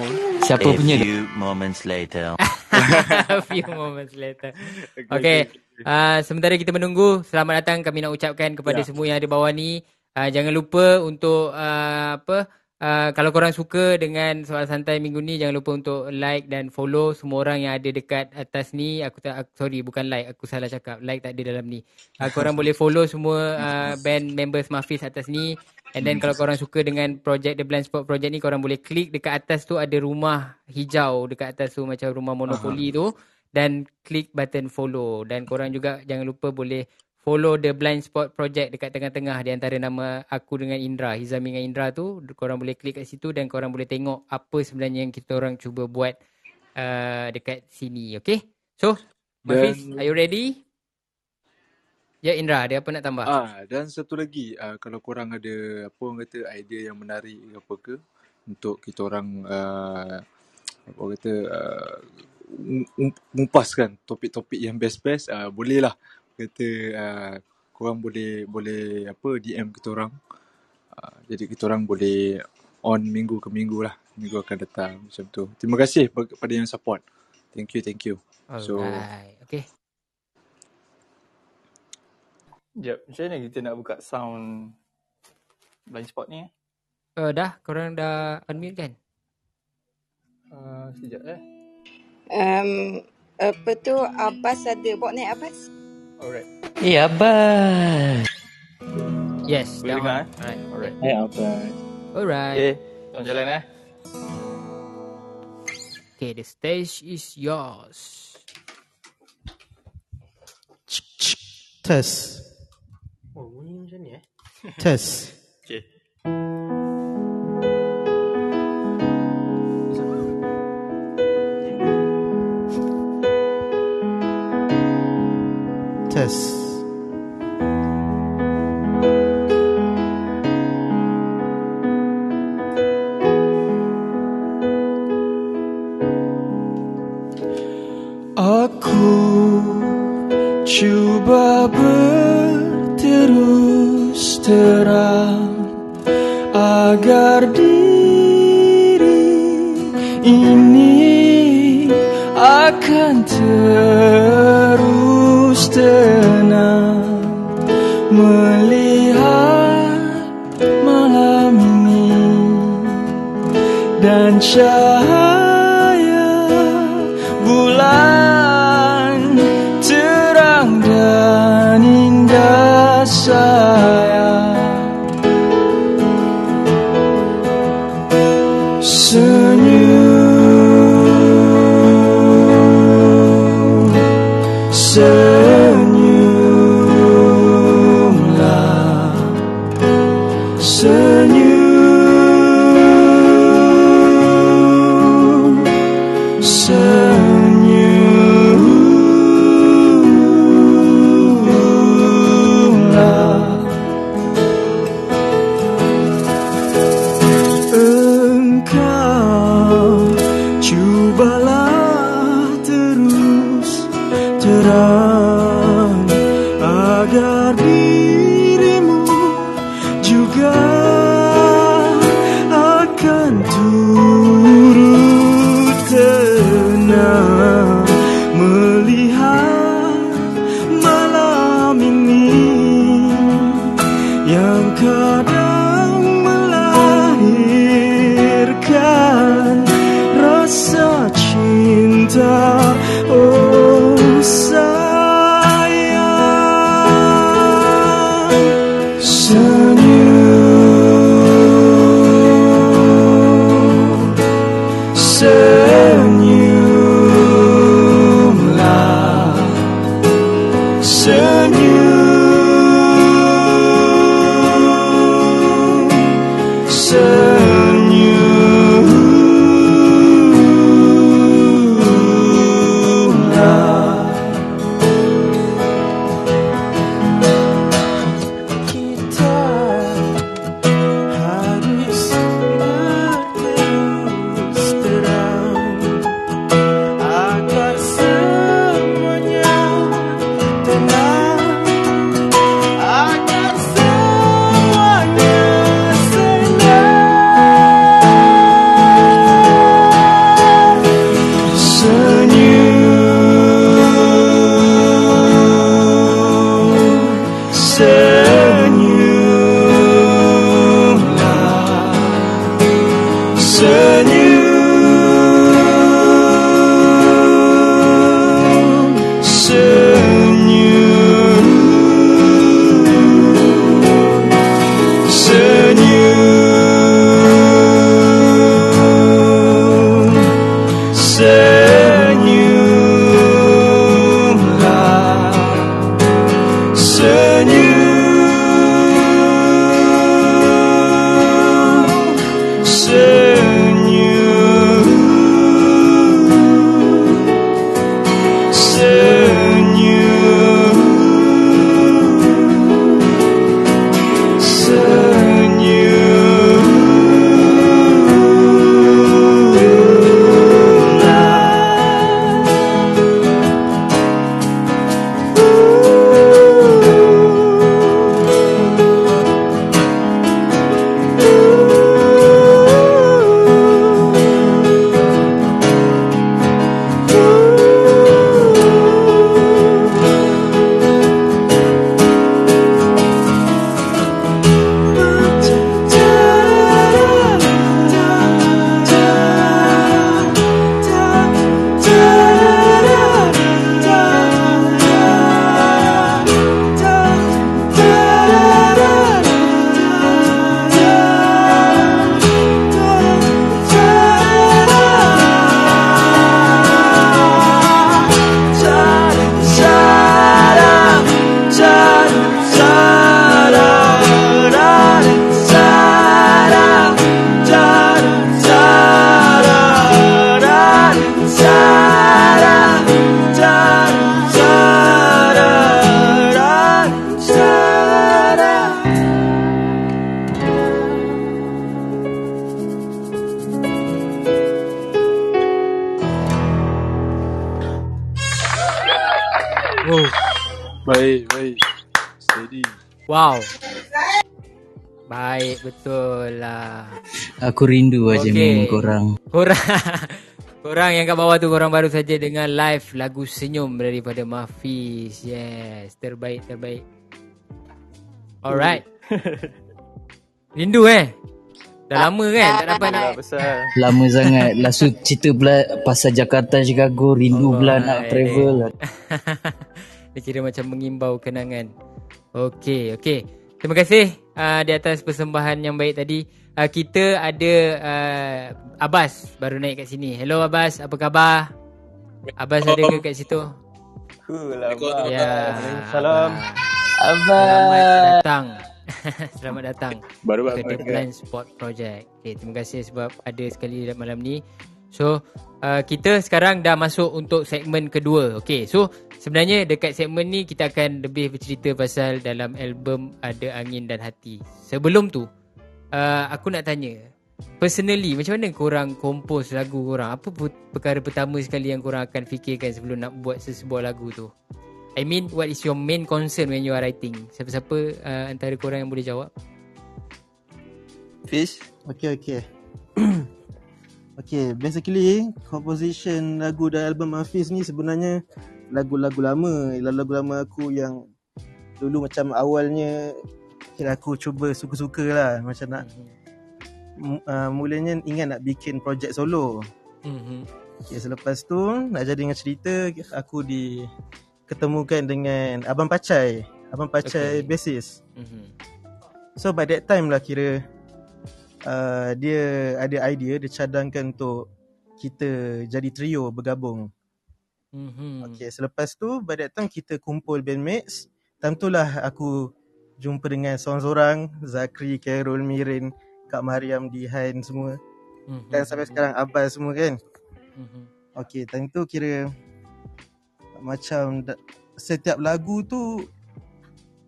Siapa A punya? A few moments later. A few moments later. Okay. okay. Uh, sementara kita menunggu, selamat datang kami nak ucapkan kepada yeah. semua yang ada bawah ni. Uh, jangan lupa untuk uh, apa uh, kalau korang suka dengan soal santai minggu ni jangan lupa untuk like dan follow semua orang yang ada dekat atas ni. Aku tak aku, sorry bukan like aku salah cakap. Like tak ada dalam ni. Uh, korang boleh follow semua uh, band members Mafis atas ni. And then kalau korang suka dengan project The Blind Spot project ni korang boleh klik dekat atas tu ada rumah hijau dekat atas tu macam rumah monopoli uh-huh. tu. Dan klik button follow. Dan korang juga jangan lupa boleh follow the blind spot project dekat tengah-tengah di antara nama aku dengan Indra, Hizami dengan Indra tu, korang boleh klik kat situ dan korang boleh tengok apa sebenarnya yang kita orang cuba buat uh, dekat sini, okay? So, Mafiz, are you ready? Ya Indra, ada apa nak tambah? Ah, dan satu lagi, uh, kalau korang ada apa orang kata idea yang menarik apa ke untuk kita orang uh, apa orang kata uh, ngumpaskan topik-topik yang best-best, uh, bolehlah kata uh, korang boleh boleh apa DM kita orang. Uh, jadi kita orang boleh on minggu ke minggu lah. Minggu akan datang macam tu. Terima kasih kepada yang support. Thank you, thank you. Alright. So, okay. Jap, macam mana kita nak buka sound blind spot ni? Uh, dah, korang dah unmute kan? Uh, sekejap eh. Um, apa tu, Abbas ada botnet Abbas? Alright. Eh, hey, Abbas. Yes, Boleh dengar eh? Alright. Alright. Hey, Abbas. Alright. Okay, tolong jalan eh. Okay, the stage is yours. Test. Oh, bunyi macam ni eh. Test. Okay. Yes. Dan cahaya korang. Korang Korang yang kat bawah tu korang baru saja dengan live lagu Senyum daripada Mafis. Yes, terbaik terbaik. Alright. Rindu eh? Dah lama kan tak dapat nak besar. Lama sangat. Lalu cerita pula pasal Jakarta Chicago rindu oh, pula nak travel. Dia kira macam mengimbau kenangan. Okey, okey. Terima kasih uh, di atas persembahan yang baik tadi. Uh, kita ada uh, Abbas baru naik kat sini. Hello Abbas, apa khabar? Abbas ada ke kat situ? Cool Abbas. Ya. Salam. Abbas. Selamat datang. Selamat datang baru ke The Blind Spot Project. Okay, terima kasih sebab ada sekali malam ni. So, uh, kita sekarang dah masuk untuk segmen kedua. Okay, so Sebenarnya dekat segmen ni kita akan lebih bercerita pasal dalam album Ada Angin dan Hati. Sebelum tu, uh, aku nak tanya. Personally, macam mana korang kompos lagu korang? Apa perkara pertama sekali yang korang akan fikirkan sebelum nak buat sesebuah lagu tu? I mean, what is your main concern when you are writing? Siapa-siapa uh, antara korang yang boleh jawab? Fish? Okay, okay. okay, basically, composition lagu dan album Hafiz ni sebenarnya lagu-lagu lama lagu-lagu lama aku yang dulu macam awalnya kira aku cuba suka-suka lah macam nak mm-hmm. uh, mulanya ingat nak bikin projek solo mm-hmm. okay, selepas tu nak jadi dengan cerita aku di ketemukan dengan Abang Pacai Abang Pacai okay. basis mm-hmm. so by that time lah kira uh, dia ada idea dia cadangkan untuk kita jadi trio bergabung Mm-hmm. Okay, selepas tu by that time kita kumpul bandmates. Time tu lah aku jumpa dengan seorang-seorang, Zakri, Carol, Mirin, Kak Mariam, Dihan semua. Mm-hmm. Dan sampai sekarang Abbas semua kan. Mm-hmm. Okay, time tu kira macam setiap lagu tu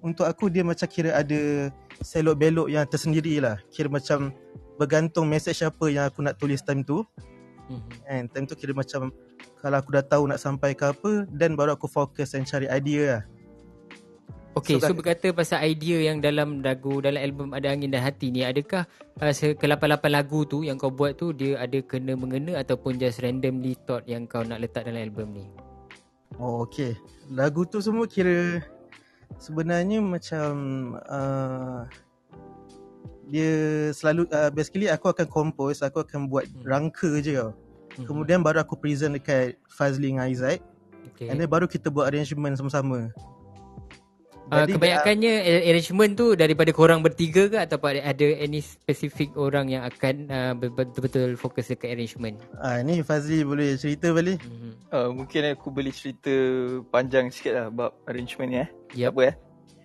untuk aku dia macam kira ada selok belok yang tersendiri lah. Kira macam bergantung message apa yang aku nak tulis time tu. Mm-hmm. And time tu kira macam kalau aku dah tahu nak sampai ke apa dan baru aku fokus dan cari idea lah. Okay, so, so berkata pasal idea yang dalam lagu, dalam album Ada Angin dan Hati ni, adakah uh, ke-8-8 lagu tu yang kau buat tu, dia ada kena-mengena ataupun just randomly thought yang kau nak letak dalam album ni? Oh, okay. Lagu tu semua kira sebenarnya macam uh, dia selalu, uh, basically aku akan compose, aku akan buat hmm. rangka je tau. Mm-hmm. Kemudian baru aku present dekat Fazli dengan Aizat. Okay. And then baru kita buat arrangement sama-sama. Uh, kebanyakannya uh, arrangement tu daripada korang bertiga ke atau ada any specific orang yang akan uh, betul-betul fokus dekat arrangement? Ah uh, ni Fazli boleh cerita balik. Mm-hmm. Uh, mungkin aku boleh cerita panjang sikit lah bab arrangement ni eh. Yep. Apa eh?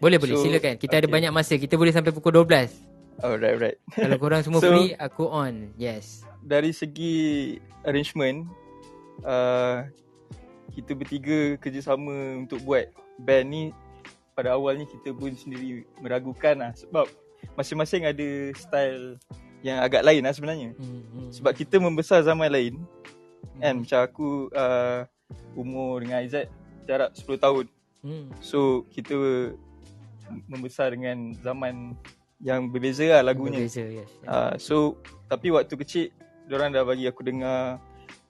Boleh boleh silakan. Kita okay. ada banyak masa. Kita boleh sampai pukul 12. Alright alright. Kalau korang semua so, free aku on. Yes dari segi arrangement uh, kita bertiga kerjasama untuk buat band ni pada awalnya kita pun sendiri meragukan lah sebab masing-masing ada style yang agak lain lah sebenarnya hmm, hmm. sebab kita membesar zaman lain hmm. kan macam aku uh, umur dengan Aizat jarak 10 tahun hmm. so kita membesar dengan zaman yang berbeza lah lagunya berbeza, yes. uh, so tapi waktu kecil orang dah bagi aku dengar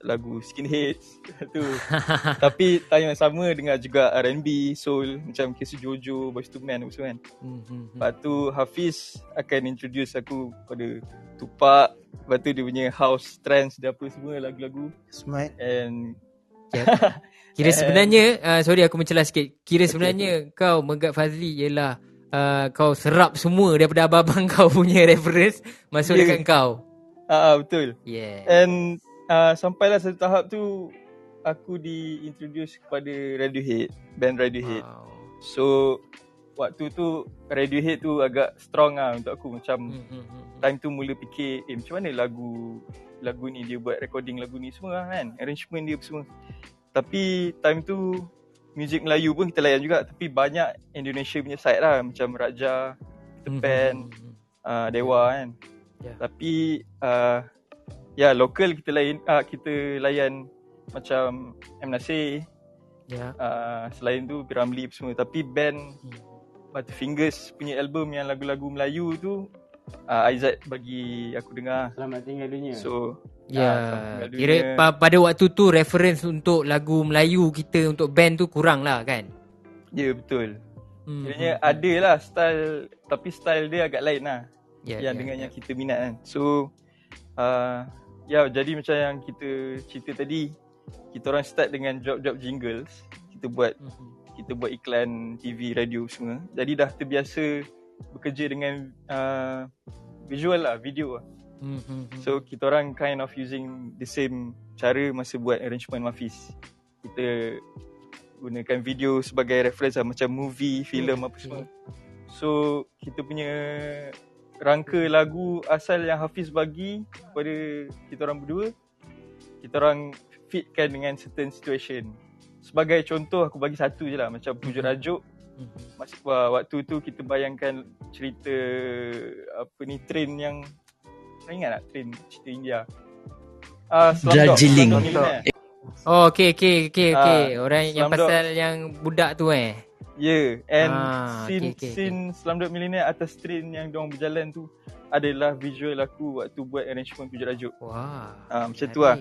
lagu Skinheads tu. Tapi time yang sama dengar juga R&B, soul macam Casey Jojo, Boyz II Men apa semua kan. Mm-hmm. Lepas tu Hafiz akan introduce aku pada Tupac. Lepas tu dia punya house, trance dia apa semua lagu-lagu. Smart. And yeah. Kira sebenarnya, uh, sorry aku mencelah sikit. Kira sebenarnya okay. kau Megat Fazli ialah uh, kau serap semua daripada abang-abang kau punya reference masuk yeah. dekat kau. Ah uh, betul. Yeah. And uh, sampailah satu tahap tu aku diintroduce kepada Radiohead, band Radiohead. Wow. So waktu tu Radiohead tu agak strong lah untuk aku macam mm-hmm. time tu mula fikir eh macam mana lagu lagu ni dia buat recording lagu ni semua kan arrangement dia semua tapi time tu muzik Melayu pun kita layan juga tapi banyak Indonesia punya side lah macam Raja, Tepen, mm-hmm. uh, Dewa kan Yeah. Tapi uh, ya yeah, lokal kita lain uh, kita layan macam M Nasir, yeah. uh, selain tu Piramli semua tapi band hmm. Butterfingers punya album yang lagu-lagu Melayu tu uh, Aizat bagi aku dengar Selamat tinggal dunia so Ya, yeah. kira pa- pada waktu tu reference untuk lagu Melayu kita untuk band tu kurang lah kan? Ya, yeah, betul. Hmm. Kiranya hmm. ada lah style, tapi style dia agak lain lah. Yeah, yang yeah, dengan yeah. yang kita minat kan. So, uh, ya jadi macam yang kita cerita tadi, kita orang start dengan job-job jingles. Kita buat hmm. kita buat iklan TV, radio semua. Jadi dah terbiasa bekerja dengan uh, visual lah, video lah. Mm-hmm. So kita orang kind of using the same cara masa buat arrangement Mafis. Kita gunakan video sebagai reference lah, macam movie, filem mm-hmm. apa semua. So kita punya rangka lagu asal yang Hafiz bagi kepada kita orang berdua kita orang fitkan dengan certain situation. Sebagai contoh aku bagi satu je lah macam Pujuk mm-hmm. Rajuk. Mm-hmm. Masa waktu tu kita bayangkan cerita apa ni train yang kau ingat tak train cerita India? Ah, uh, Darjeeling. Oh, okey okey okey uh, okey. Orang yang pasal yang budak tu eh. Ya, yeah. and ah, scene okay, okay, scene okay. Slumdog Millionaire atas train yang diorang berjalan tu adalah visual aku waktu buat arrangement Pujuk Rajuk. Wah. Ah, macam tu lah.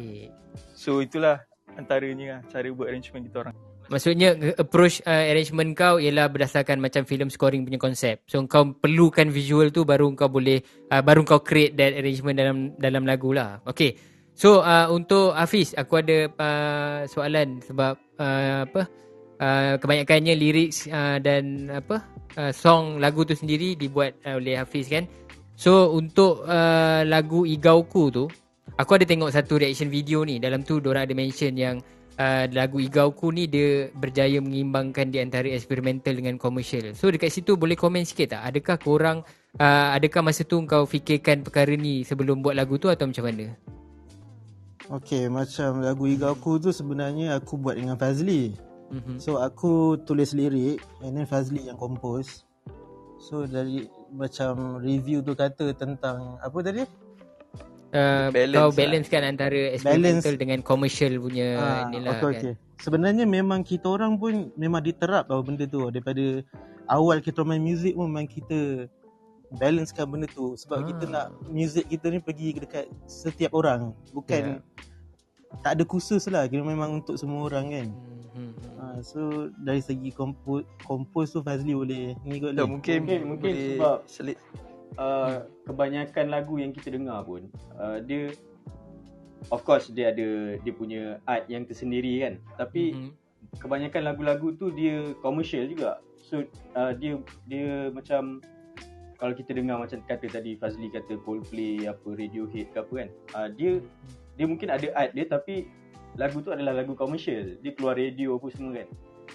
So itulah antaranya lah cara buat arrangement kita orang. Maksudnya approach uh, arrangement kau ialah berdasarkan macam film scoring punya konsep. So kau perlukan visual tu baru kau boleh uh, baru kau create that arrangement dalam dalam lagu lah. Okay. So uh, untuk Hafiz aku ada uh, soalan sebab uh, apa uh, kebanyakannya lirik uh, dan apa uh, song lagu tu sendiri dibuat uh, oleh Hafiz kan. So untuk uh, lagu Igauku tu aku ada tengok satu reaction video ni dalam tu orang ada mention yang uh, lagu Igauku ni dia berjaya mengimbangkan di antara eksperimental dengan komersial. So dekat situ boleh komen sikit tak? Adakah korang, uh, adakah masa tu kau fikirkan perkara ni sebelum buat lagu tu atau macam mana? Okay, macam lagu Igauku tu sebenarnya aku buat dengan Fazli. Mm-hmm. So aku tulis lirik and then Fazli yang compose. So dari macam review tu kata tentang apa tadi? uh, balance kau balance kan antara experimental balance. dengan commercial punya uh, inilah okay, kan. Okay. Sebenarnya memang kita orang pun memang diterap tau benda tu daripada awal kita main music pun memang kita balancekan benda tu sebab ah. kita nak music kita ni pergi dekat setiap orang bukan yeah. tak ada khusus lah kira memang untuk semua orang kan. Hmm. So dari segi kompos kompos tu Fazli boleh ni kot mungkin, mungkin mungkin mungkin sebab selit uh, kebanyakan lagu yang kita dengar pun uh, dia of course dia ada dia punya art yang tersendiri kan. Tapi mm-hmm. kebanyakan lagu-lagu tu dia commercial juga. So uh, dia dia macam kalau kita dengar macam kata tadi Fazli kata Coldplay apa Radiohead ke apa kan uh, dia dia mungkin ada art dia tapi lagu tu adalah lagu commercial dia keluar radio apa semua kan.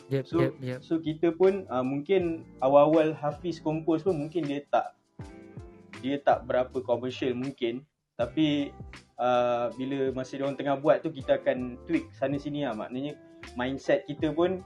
Yep, so yep, yep. so kita pun uh, mungkin awal-awal Hafiz compose pun mungkin dia tak dia tak berapa komersial mungkin. Tapi uh, bila masa dia orang tengah buat tu kita akan tweak sana sini lah. Maknanya mindset kita pun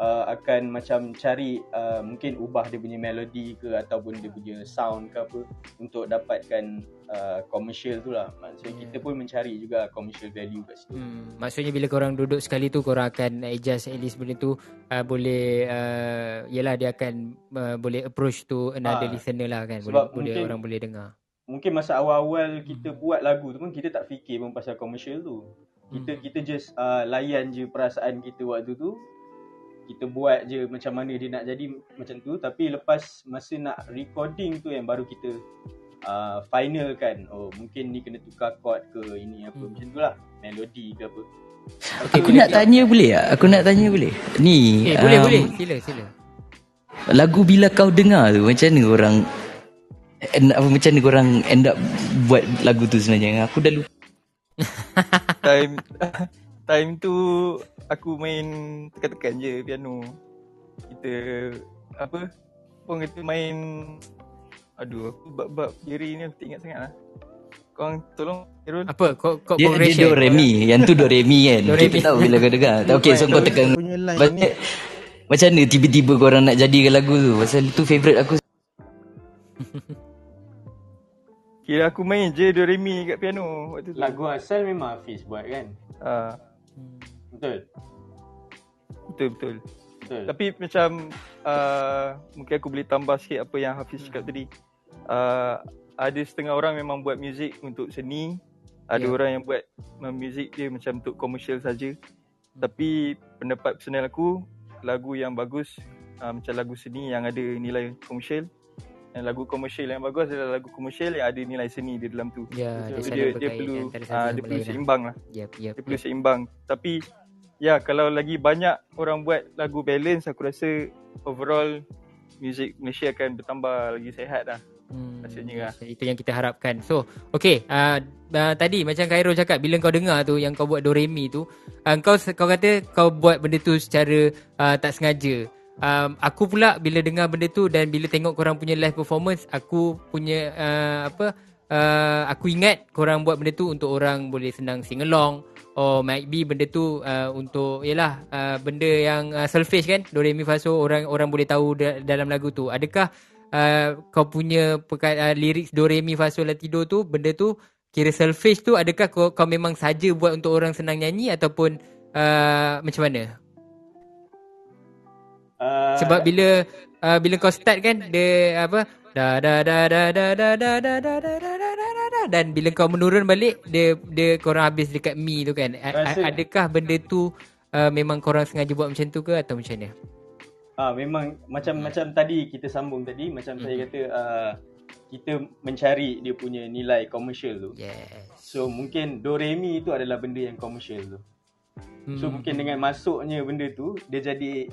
uh, akan macam cari uh, mungkin ubah dia punya melodi ke ataupun dia punya sound ke apa untuk dapatkan uh, commercial tu lah maksudnya hmm. kita pun mencari juga commercial value kat situ hmm. maksudnya bila korang duduk sekali tu korang akan adjust at least benda tu uh, boleh uh, yelah dia akan uh, boleh approach to another ha. listener lah kan boleh, boleh orang boleh dengar mungkin masa awal-awal kita hmm. buat lagu tu pun kita tak fikir pun pasal commercial tu kita hmm. kita just uh, layan je perasaan kita waktu tu kita buat je macam mana dia nak jadi macam tu. Tapi lepas masa nak recording tu yang baru kita uh, final kan oh mungkin ni kena tukar chord ke ini apa hmm. macam tu lah. Melodi ke apa. Okay, aku nak tanya boleh tak? aku nak tanya boleh? Ni eh, boleh um, boleh. Sila sila. lagu bila kau dengar tu macam mana orang end, apa, macam mana orang end up buat lagu tu sebenarnya? Aku dah lupa. Time time tu aku main tekan-tekan je piano. Kita apa? Pun kita main aduh aku bab-bab kiri ni aku tak ingat sangatlah. Kau tolong Irul. Apa? Kau kau dia, dia do remi. Yang tu do remi kan. do kita tahu bila kau dengar. Okey, so kau tekan. Macam mana tiba-tiba kau orang nak jadikan lagu tu? Pasal itu favorite aku. Kira aku main je do remi kat piano waktu tu. Lagu asal memang Hafiz buat kan? Ah. Uh. Betul. Betul betul. betul. Tapi macam uh, mungkin aku boleh tambah sikit apa yang Hafiz cakap tadi. Uh, ada setengah orang memang buat muzik untuk seni. Ada yeah. orang yang buat muzik dia macam untuk komersial saja. Tapi pendapat personal aku lagu yang bagus uh, macam lagu seni yang ada nilai komersial dan lagu komersial yang bagus adalah lagu komersial yang ada nilai seni di dalam tu. Ya, so, dia, dia, dia perlu uh, dia perlu seimbang lah. Yep, yep, dia perlu yep. seimbang. Tapi ya kalau lagi banyak orang buat lagu balance aku rasa overall music Malaysia akan bertambah lagi sehat lah. Hmm, lah. Itu yang kita harapkan. So, okay. Uh, uh, tadi macam Khairul cakap, bila kau dengar tu yang kau buat Doremi tu, uh, kau kau kata kau buat benda tu secara uh, tak sengaja. Um, aku pula bila dengar benda tu dan bila tengok korang punya live performance, aku punya uh, apa? Uh, aku ingat korang buat benda tu untuk orang boleh senang sing along or might be benda tu uh, untuk yalah uh, benda yang uh, selfish kan do re mi fa so orang orang boleh tahu da- dalam lagu tu adakah uh, kau punya uh, lyrics do re mi fa sol la ti do tu benda tu kira selfish tu adakah kau, kau memang saja buat untuk orang senang nyanyi ataupun uh, macam mana uh... sebab bila uh, bila kau start kan dia apa da da da da da da da da da da da dan bila kau menurun balik dia dia korang habis dekat mi tu kan adakah benda tu uh, memang korang sengaja buat macam tu ke atau macam mana Ah memang macam hmm. macam tadi kita sambung tadi macam hmm. saya kata uh, kita mencari dia punya nilai komersial tu. Yes. So mungkin do re mi tu adalah benda yang komersial tu. Hmm. So mungkin dengan masuknya benda tu dia jadi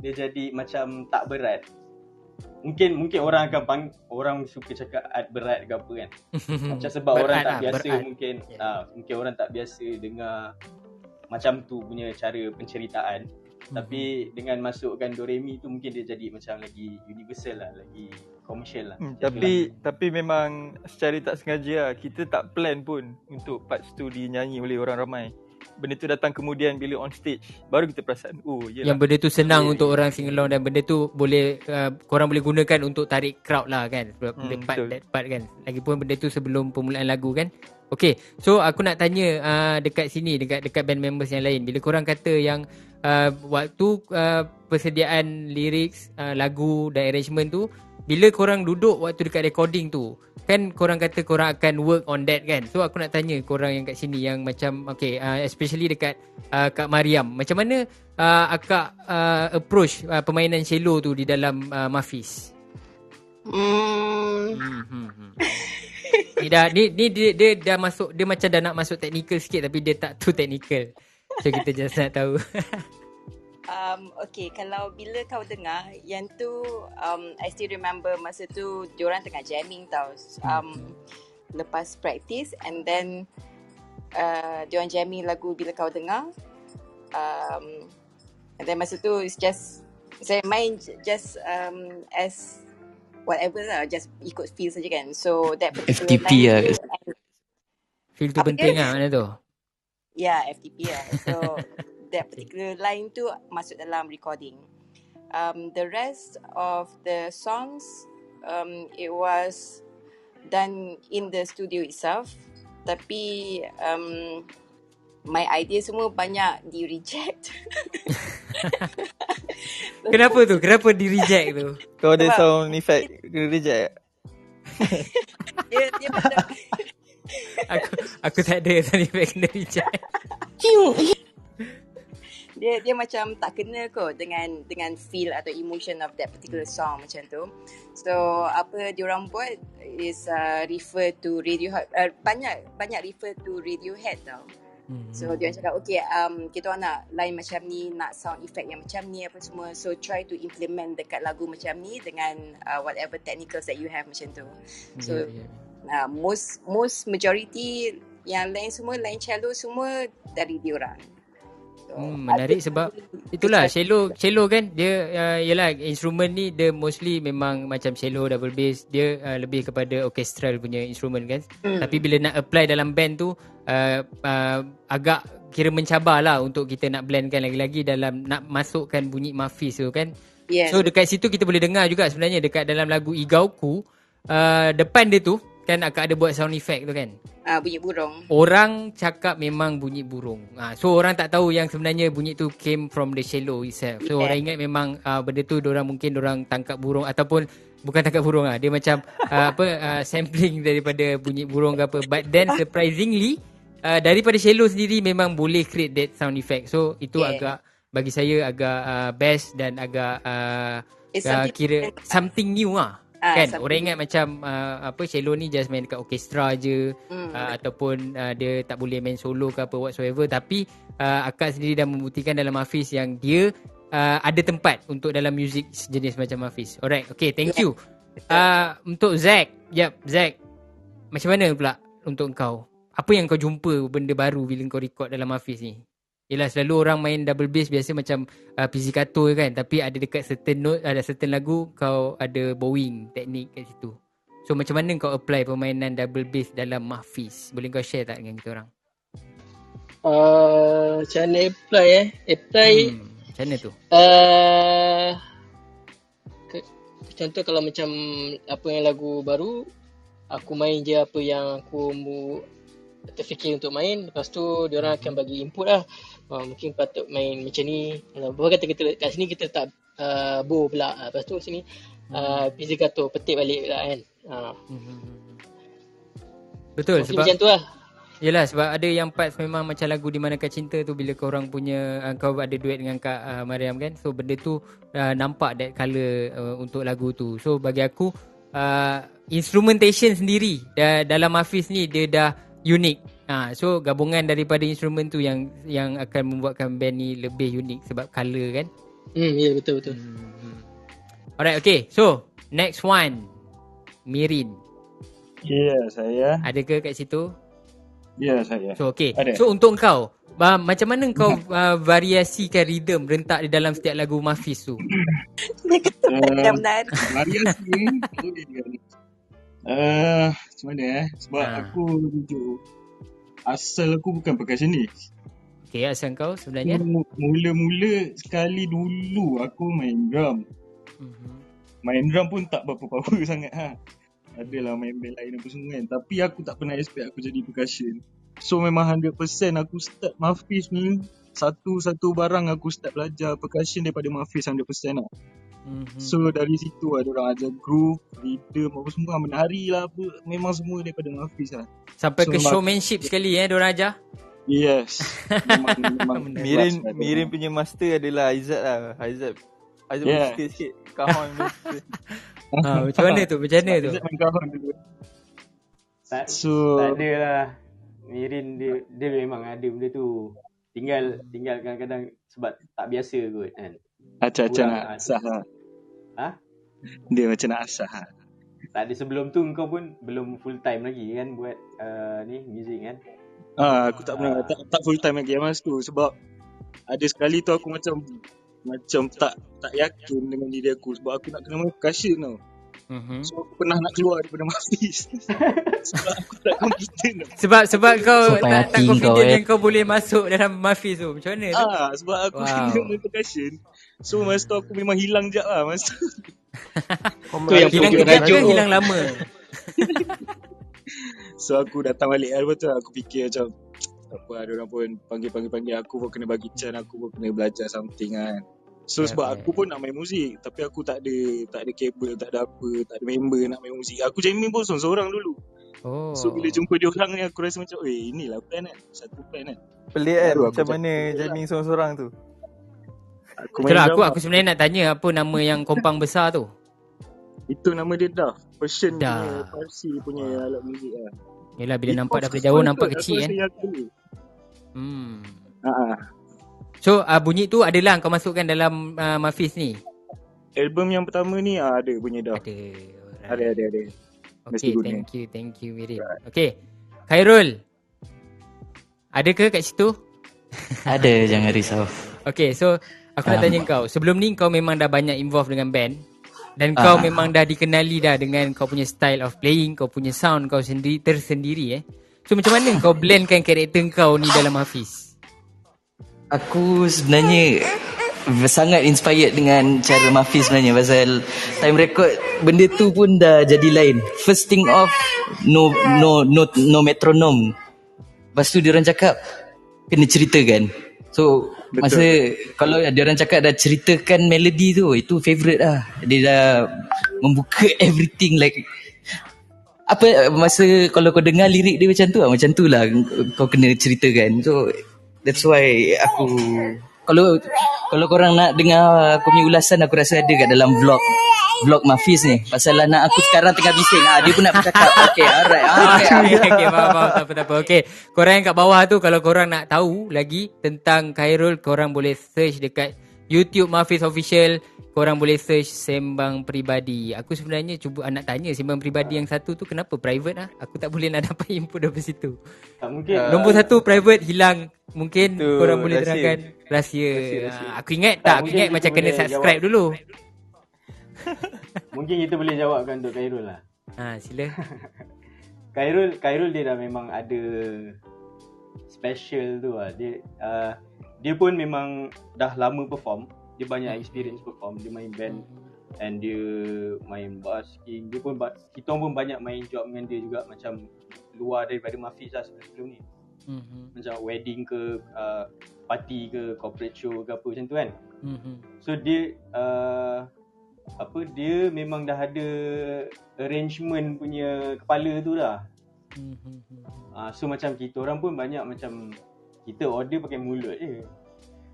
dia jadi macam tak berat. Mungkin mungkin orang akan pang, orang suka cakap art berat ke apa kan. macam sebab berat orang tak lah, biasa berat. mungkin yeah. uh, mungkin orang tak biasa dengar macam tu punya cara penceritaan. Hmm. Tapi dengan masukkan Doremi tu mungkin dia jadi macam lagi universal lah, lagi komersial lah. Hmm, tapi lah. tapi memang secara tak sengaja lah, kita tak plan pun untuk part tu dinyanyi oleh orang ramai. Benda tu datang kemudian bila on stage baru kita perasan oh yelah. Yang benda tu senang yeah, untuk yeah. orang sing along dan benda tu boleh uh, korang boleh gunakan untuk tarik crowd lah kan. Hmm, part that part kan. Lagipun benda tu sebelum permulaan lagu kan. Okay, so aku nak tanya uh, dekat sini, dekat dekat band members yang lain. Bila korang kata yang uh, waktu uh, persediaan lirik, uh, lagu dan arrangement tu, bila korang duduk waktu dekat recording tu, kan korang kata korang akan work on that kan? So aku nak tanya korang yang kat sini yang macam, okay, uh, especially dekat uh, Kak Mariam. Macam mana uh, akak uh, approach uh, permainan cello tu di dalam uh, Mafis? Hmm. hmm, hmm, hmm. ni dah ni ni dia, dia dah masuk dia macam dah nak masuk technical sikit tapi dia tak too technical. So kita just nak tahu. um okay kalau bila kau dengar yang tu um I still remember masa tu diorang tengah jamming tau. Um lepas practice and then uh, diorang jamming lagu bila kau dengar. Um and then masa tu it's just saya main just um as whatever lah just ikut feel saja kan. So that FTP lah. feel tu penting lah mana tu? Yeah FTP lah. So that particular line tu masuk dalam recording um, the rest of the songs um, it was done in the studio itself tapi um, my idea semua banyak di reject Kenapa tu? Kenapa di reject tu? Kau ada sound effect kena reject? dia, dia macam aku aku tak ada sound effect kena reject. Dia dia macam tak kena kot dengan dengan feel atau emotion of that particular song macam tu. So apa diorang buat is uh, refer to Radiohead uh, banyak banyak refer to Radiohead tau. Mm-hmm. So dia cakap okay um, kita orang nak line macam ni nak sound effect yang macam ni apa semua so try to implement dekat lagu macam ni dengan uh, whatever technicals that you have macam tu. So yeah, yeah. Uh, most most majority yang lain semua line cello semua dari diorang. Hmm, menarik sebab itulah cello cello kan dia uh, yalah instrumen ni dia mostly memang macam cello double bass dia uh, lebih kepada orchestral punya instrumen kan hmm. tapi bila nak apply dalam band tu uh, uh, agak kira mencabarlah untuk kita nak blendkan lagi-lagi dalam nak masukkan bunyi mafis tu kan yeah. so dekat situ kita boleh dengar juga sebenarnya dekat dalam lagu Igauku uh, depan dia tu kan akan ada buat sound effect tu kan. Ah uh, bunyi burung. Orang cakap memang bunyi burung. Ah uh, so orang tak tahu yang sebenarnya bunyi tu came from the shallow itself. So yeah. orang ingat memang uh, benda tu orang mungkin orang tangkap burung ataupun bukan tangkap burung ah. Dia macam uh, apa uh, sampling daripada bunyi burung ke apa. But then surprisingly uh, daripada shallow sendiri memang boleh create that sound effect. So itu yeah. agak bagi saya agak uh, best dan agak uh, uh, kira something new lah. Uh, kan orang ingat macam uh, apa cello ni just main dekat orkestra je hmm. uh, ataupun uh, dia tak boleh main solo ke apa whatsoever tapi uh, akak sendiri dah membuktikan dalam Hafiz yang dia uh, ada tempat untuk dalam muzik jenis macam Hafiz. Alright, okay, thank you. Uh, untuk Zack, yep, Zack. Macam mana pula untuk kau? Apa yang kau jumpa benda baru bila kau record dalam Hafiz ni? Yelah selalu orang main double bass biasa macam uh, pizzicato kan Tapi ada dekat certain note, ada certain lagu kau ada bowing teknik kat situ So macam mana kau apply permainan double bass dalam Mahfiz? Boleh kau share tak dengan kita orang? Uh, macam mana apply eh? Apply hmm, Macam mana tu? Uh, ke, contoh kalau macam apa yang lagu baru Aku main je apa yang aku terfikir untuk main Lepas tu orang akan bagi input lah uh, Mungkin patut main macam ni Bawa kata kita kat sini kita letak uh, bow pula uh, Lepas tu sini uh, pizzicato petik balik pula kan uh. Betul Mungkin sebab Macam tu lah Yelah sebab ada yang part memang macam lagu di mana cinta tu bila kau orang punya uh, kau ada duet dengan Kak uh, Mariam kan. So benda tu uh, nampak that color uh, untuk lagu tu. So bagi aku uh, instrumentation sendiri uh, dalam Hafiz ni dia dah unik. Ha, so gabungan daripada instrumen tu yang yang akan membuatkan band ni lebih unik sebab color kan. Hmm, ya yeah, betul betul. Hmm. Alright, okay. So, next one. Mirin. Ya, yeah, saya. Ada ke kat situ? Ya, yeah, saya. So, okay. Ada. So, untuk kau, uh, macam mana kau uh, variasikan rhythm rentak di dalam setiap lagu Mafis tu? Dia kata uh, Variasi. Uh, macam mana eh? Sebab ha. aku tunjuk asal aku bukan percussionist. Okay, asal kau sebenarnya? Mula-mula sekali dulu aku main drum. Uh-huh. Main drum pun tak berapa power sangat ha. Adalah main band lain apa semua kan. Tapi aku tak pernah expect aku jadi percussion. So memang 100% aku start Mafis ni satu-satu barang aku start belajar percussion daripada Mafis 100% lah. Mm-hmm. So dari situ ada orang ajar groove, rhythm apa semua menari lah apa memang semua daripada Hafiz lah. Sampai so, ke showmanship ma- sekali eh orang ajar. Yes. memang, memang Mirin Mirin punya master adalah Aizat lah. Aizat. Aizat yeah. master sikit kahon ha, macam mana tu? Macam mana tu? Aizat main kahon dulu. Tak, so, tak ada lah. Mirin dia, dia memang ada benda tu. Tinggal tinggal kadang-kadang sebab tak biasa kot kan. Acah-acah nak asah lah. Ha? Dia macam nak asah lah. Tak ada sebelum tu kau pun belum full time lagi kan buat uh, ni music kan? Ah, aku tak pernah tak, tak full time lagi masa tu sebab ada sekali tu aku macam macam tak tak yakin dengan diri aku sebab aku nak kena main percussion tau. Mm-hmm. So aku pernah nak keluar daripada Mafis Sebab aku tak confident Sebab sebab kau so, tak, tak confident kau, eh. yang kau boleh masuk dalam Mafis tu Macam mana tu? Ah, sebab aku wow. kena main percussion So masa tu aku memang hilang jap lah masa tu. Tu yang hilang kejap ke hilang lama. So aku datang balik Lepas tu aku fikir macam Apa ada orang pun panggil-panggil-panggil Aku pun kena bagi chance Aku pun kena belajar something kan. So yeah, sebab yeah. aku pun nak main muzik Tapi aku tak ada Tak ada kabel Tak ada apa Tak ada member nak main muzik. Aku jamming pun seorang-seorang dulu. Oh. So bila jumpa dia orang ni Aku rasa macam Eh inilah plan kan Satu plan kan. Pelik kan Macam mana jamming seorang-seorang tu Aku Itulah aku, aku sebenarnya nak tanya Apa nama yang kompang besar tu? Itu nama dia dah. Persian dah. punya Parsi punya wow. alat muzik lah. Yelah bila It nampak daripada jauh Nampak kecil kan Hmm. Haa So uh, bunyi tu adalah kau masukkan dalam uh, Mafis ni? Album yang pertama ni uh, ada bunyi dah. Ada Ada ada ada. Okay thank you Thank you Mirin right. Okay Khairul. Ada ke kat situ? Ada jangan risau. Okay so Aku nak tanya kau Sebelum ni kau memang dah banyak involved dengan band Dan uh, kau memang dah dikenali dah Dengan kau punya style of playing Kau punya sound kau sendiri tersendiri eh So macam mana kau blendkan karakter kau ni dalam Hafiz? Aku sebenarnya sangat inspired dengan cara Mafi sebenarnya pasal time record benda tu pun dah jadi lain. First thing off no no no no metronom. Lepas tu dia orang cakap kena ceritakan. So Betul. masa kalau dia orang cakap dah ceritakan melody tu itu favorite lah. Dia dah membuka everything like apa masa kalau kau dengar lirik dia macam tu lah macam tu lah kau kena ceritakan so that's why aku kalau kalau korang nak dengar aku punya ulasan aku rasa ada kat dalam vlog vlog Mafis ni pasal anak aku sekarang tengah bising ah dia pun nak bercakap okey alright alright okey okey faham faham tak apa tak apa okey korang yang kat bawah tu kalau korang nak tahu lagi tentang Khairul korang boleh search dekat YouTube Mafis official korang boleh search sembang peribadi. Aku sebenarnya cuba nak tanya sembang peribadi yang satu tu kenapa private ah? Aku tak boleh nak dapat info dari situ. Tak mungkin. Uh, Nombor satu private hilang. Mungkin tu, korang boleh rahsia. terangkan rahsia. rahsia, rahsia. Uh, aku ingat tak, tak aku ingat macam kena subscribe jawab. dulu. mungkin kita boleh jawabkan untuk Khairul lah. Ha, sila. Khairul, Khairul dia dah memang ada special tu lah. Dia, uh, dia pun memang dah lama perform dia banyak experience perform dia main band and dia main basking dia pun kita pun banyak main job dengan dia juga macam luar daripada Mafiz lah sebelum ni mm-hmm. macam wedding ke uh, party ke corporate show ke apa macam tu kan mm-hmm. so dia uh, apa dia memang dah ada arrangement punya kepala tu dah mm-hmm. uh, so macam kita orang pun banyak macam kita order pakai mulut je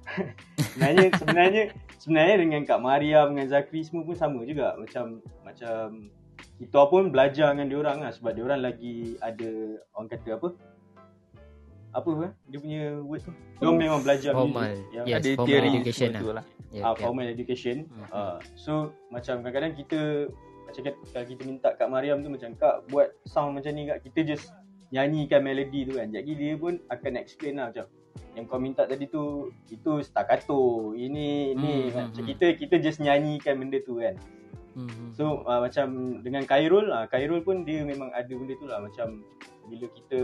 sebenarnya sebenarnya sebenarnya dengan Kak Mariam dengan Zakri semua pun sama juga macam macam kita pun belajar dengan dia orang lah sebab dia orang lagi ada orang kata apa apa eh? dia punya word tu dia memang belajar formal yang yes, ada formal theory education lah. lah. Yeah, uh, formal yeah. education uh-huh. uh, so macam kadang-kadang kita macam kalau kita minta Kak Mariam tu macam Kak buat sound macam ni Kak kita just nyanyikan melody tu kan jadi dia pun akan explain lah macam yang kau minta tadi tu itu staccato ini ini hmm, macam hmm, kita kita just nyanyikan benda tu kan hmm. so uh, macam dengan Khairul uh, Khairul pun dia memang ada benda tu lah macam bila kita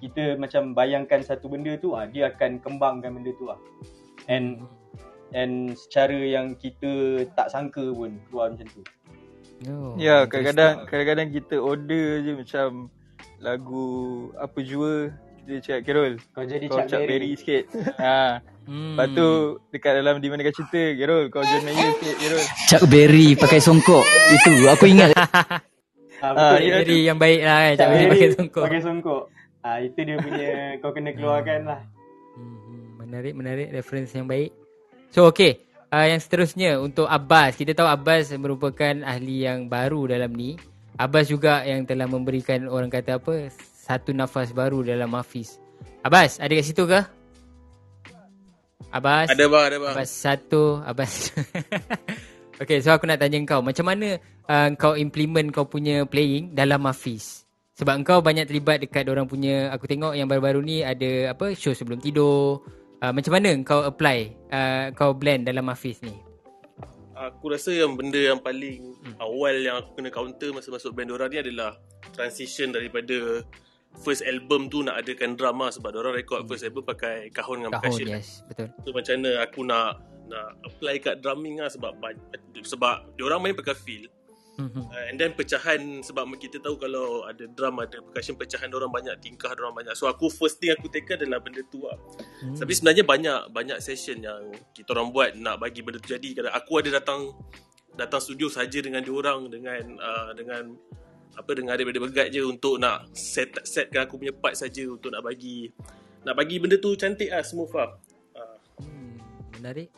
kita macam bayangkan satu benda tu uh, dia akan kembangkan benda tu lah and and secara yang kita tak sangka pun keluar macam tu. Oh, ya kadang-kadang kadang-kadang kita order je macam lagu apa jua dia cakap Carol Kau jadi kau Chuck, Berry. sikit. Ha. Hmm. Lepas tu dekat dalam di mana kau cerita Carol kau John Mayer sikit Carol. Chuck Berry pakai songkok. Itu aku ingat. Ha, ha, Berry yang baik lah kan Chuck Berry pakai songkok. Pakai songkok ha, Itu dia punya kau kena keluarkan lah hmm, Menarik menarik reference yang baik So okay uh, Yang seterusnya untuk Abbas Kita tahu Abbas merupakan ahli yang baru dalam ni Abbas juga yang telah memberikan orang kata apa satu nafas baru dalam Hafiz. Abbas, ada kat situ ke? Abbas? Ada bang, ada bang. Abbas satu, Abbas. okay, so aku nak tanya kau. Macam mana uh, kau implement kau punya playing dalam Hafiz? Sebab kau banyak terlibat dekat orang punya, aku tengok yang baru-baru ni ada apa show sebelum tidur. Uh, macam mana kau apply, uh, kau blend dalam Hafiz ni? Aku rasa yang benda yang paling hmm. awal yang aku kena counter masa masuk band orang ni adalah transition daripada first album tu nak adakan drama sebab orang record hmm. first album pakai kahon dengan kahon, percussion. yes, betul. So macam mana aku nak nak apply kat drumming lah sebab sebab dia orang main pakai feel. Mm-hmm. Uh, and then pecahan sebab kita tahu kalau ada drum ada percussion pecahan orang banyak tingkah orang banyak. So aku first thing aku take adalah benda tu lah. Mm. Tapi sebenarnya banyak banyak session yang kita orang buat nak bagi benda tu jadi. Kadang aku ada datang datang studio saja dengan dia orang dengan uh, dengan apa dengan adik bergat je untuk nak set setkan aku punya part saja untuk nak bagi nak bagi benda tu cantik ah smooth ah. Hmm, menarik.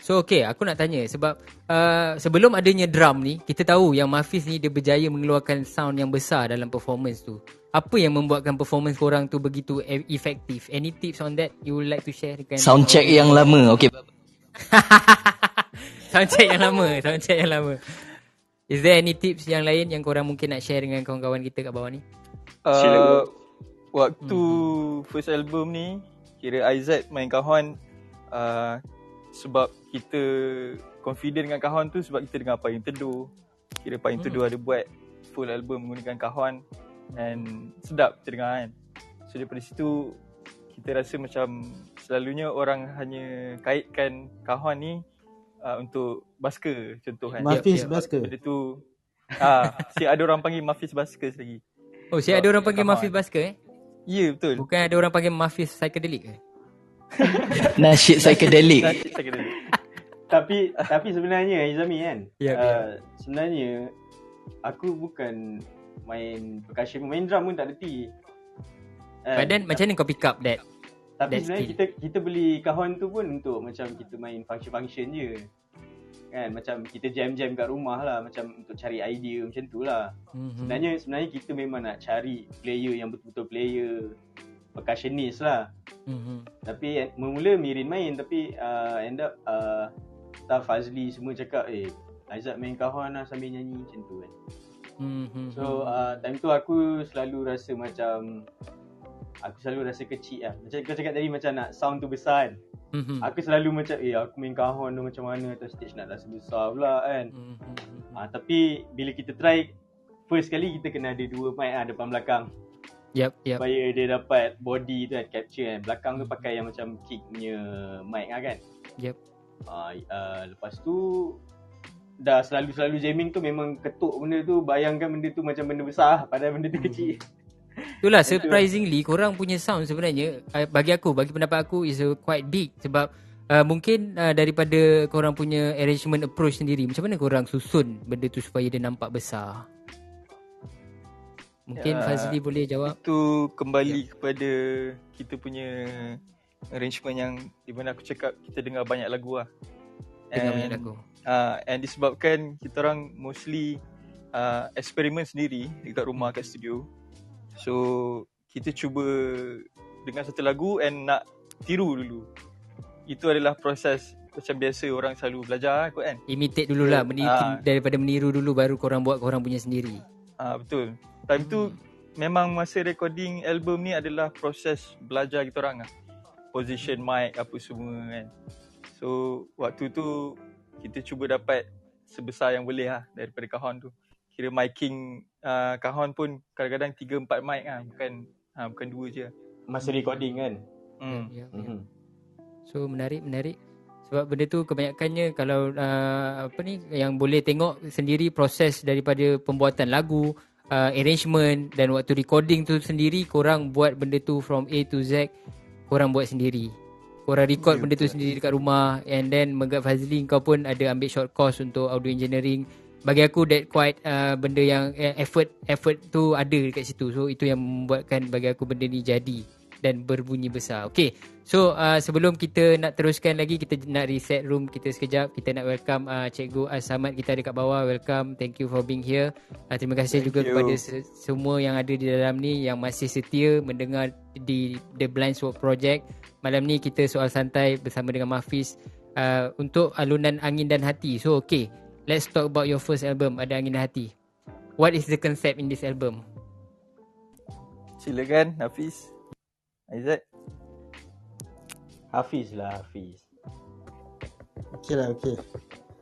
So okay aku nak tanya sebab uh, sebelum adanya drum ni kita tahu yang Mafiz ni dia berjaya mengeluarkan sound yang besar dalam performance tu. Apa yang membuatkan performance korang tu begitu e- efektif? Any tips on that you would like to share dengan Sound check yang lama. Okay. sound check yang lama, sound check yang lama. Is there any tips yang lain yang korang mungkin nak share dengan kawan-kawan kita kat bawah ni? Uh, waktu hmm. first album ni, kira Aizat main kawan uh, sebab kita confident dengan kawan tu sebab kita dengar Payung Teduh. Kira Payung hmm. Teduh ada buat full album menggunakan kawan and sedap kita dengar kan. So daripada situ kita rasa macam selalunya orang hanya kaitkan kawan ni uh, untuk basker contoh kan. Mafiz yep, basker. Benda tu Ah, si ada orang panggil Mafis Baskers lagi. Oh, si ada orang panggil Mafis Basker eh? Ya, yeah, betul. Bukan ada orang panggil Mafis Psychedelic ke? Nasyid psychedelic. Nasyid psychedelic. tapi tapi sebenarnya Izami kan. Ya, uh, ya. sebenarnya aku bukan main percussion, main drum pun tak reti. Uh, But then macam ni kau pick up that? Tapi that sebenarnya skill. kita kita beli kahon tu pun untuk macam kita main function-function je kan macam kita jam-jam kat rumah lah macam untuk cari idea macam tu lah mm-hmm. sebenarnya sebenarnya kita memang nak cari player yang betul-betul player percussionist lah mm-hmm. tapi mula-mula Mirin main tapi uh, end up uh, staff Fazli semua cakap eh Aizat main kahon lah sambil nyanyi macam tu kan mm-hmm. so uh, time tu aku selalu rasa macam aku selalu rasa kecil lah macam kau cakap tadi macam nak sound tu besar kan mm-hmm. Aku selalu macam Eh aku main kahon tu macam mana Atas stage nak rasa besar pula kan mm-hmm. ha, Tapi Bila kita try First kali kita kena ada dua mic lah Depan belakang Yep, yep. Supaya dia dapat body tu kan Capture kan. Belakang tu pakai yang macam Kick punya mic lah kan. Yep ha, uh, Lepas tu Dah selalu-selalu jamming tu Memang ketuk benda tu. Bayangkan benda tu macam benda besar Padahal benda tu mm-hmm. kecil. Itulah surprisingly korang punya sound sebenarnya uh, bagi aku bagi pendapat aku is uh, quite big. Sebab uh, mungkin uh, daripada korang punya arrangement approach sendiri macam mana korang susun benda tu supaya dia nampak besar. Mungkin ya, Fazli boleh jawab. Itu kembali ya. kepada kita punya arrangement yang di mana aku cakap kita dengar banyak lagu lah. Dengar banyak lagu. Uh, and disebabkan kita orang mostly uh, eksperimen sendiri dekat rumah kat studio. So kita cuba dengan satu lagu and nak tiru dulu. Itu adalah proses macam biasa orang selalu belajar kot kan. Imitate dululah meniru, ha. daripada meniru dulu baru korang buat korang punya sendiri. Ah ha, betul. Time hmm. tu memang masa recording album ni adalah proses belajar kita orang lah. Position mic apa semua kan. So waktu tu kita cuba dapat sebesar yang boleh lah daripada kahon tu kira miking uh, kahon pun kadang-kadang 3 4 mic kan bukan uh, bukan dua je masa recording kan hmm ya, ya. Mm-hmm. so menarik menarik sebab benda tu kebanyakannya kalau uh, apa ni yang boleh tengok sendiri proses daripada pembuatan lagu uh, arrangement dan waktu recording tu sendiri korang buat benda tu from A to Z korang buat sendiri. Korang record yeah, benda tu sendiri dekat rumah and then Megat Fazli kau pun ada ambil short course untuk audio engineering. Bagi aku that quite uh, benda yang uh, effort effort tu ada dekat situ. So itu yang membuatkan bagi aku benda ni jadi dan berbunyi besar. Okay so uh, sebelum kita nak teruskan lagi kita nak reset room kita sekejap. Kita nak welcome uh, cikgu Asamat kita ada kat bawah. Welcome. Thank you for being here. Uh, terima kasih thank juga you. kepada se- semua yang ada di dalam ni yang masih setia mendengar di The Blind Spot Project. Malam ni kita soal santai bersama dengan Mafis uh, untuk alunan angin dan hati. So okay Let's talk about your first album Ada Angin Hati. What is the concept in this album? Silakan Hafiz Aizat Hafiz lah Hafiz. Okay lah okay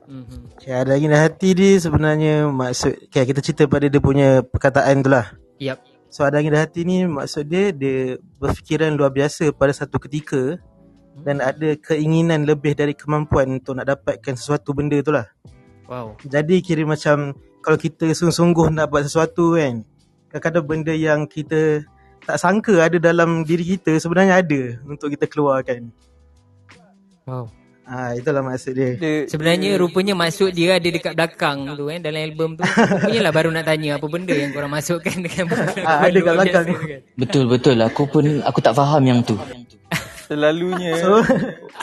mm-hmm. okay, Ada Angin Hati ni sebenarnya Maksud okay, Kita cerita pada dia punya perkataan tu lah. Yep So Ada Angin Hati ni? Maksud dia Dia berfikiran luar biasa pada satu ketika dan ada keinginan lebih dari kemampuan untuk nak dapatkan sesuatu benda tu lah. Wow. Jadi kira macam kalau kita sungguh-sungguh nak buat sesuatu kan, kadang-kadang benda yang kita tak sangka ada dalam diri kita sebenarnya ada untuk kita keluarkan. Wow. Ah ha, itulah maksud dia. dia sebenarnya dia, rupanya maksud dia ada dekat belakang tu kan dalam album tu. Rupanya lah baru nak tanya apa benda yang korang masukkan dengan ha, ada dekat belakang. Kan. Betul betul aku pun aku tak faham yang tu. Selalunya so,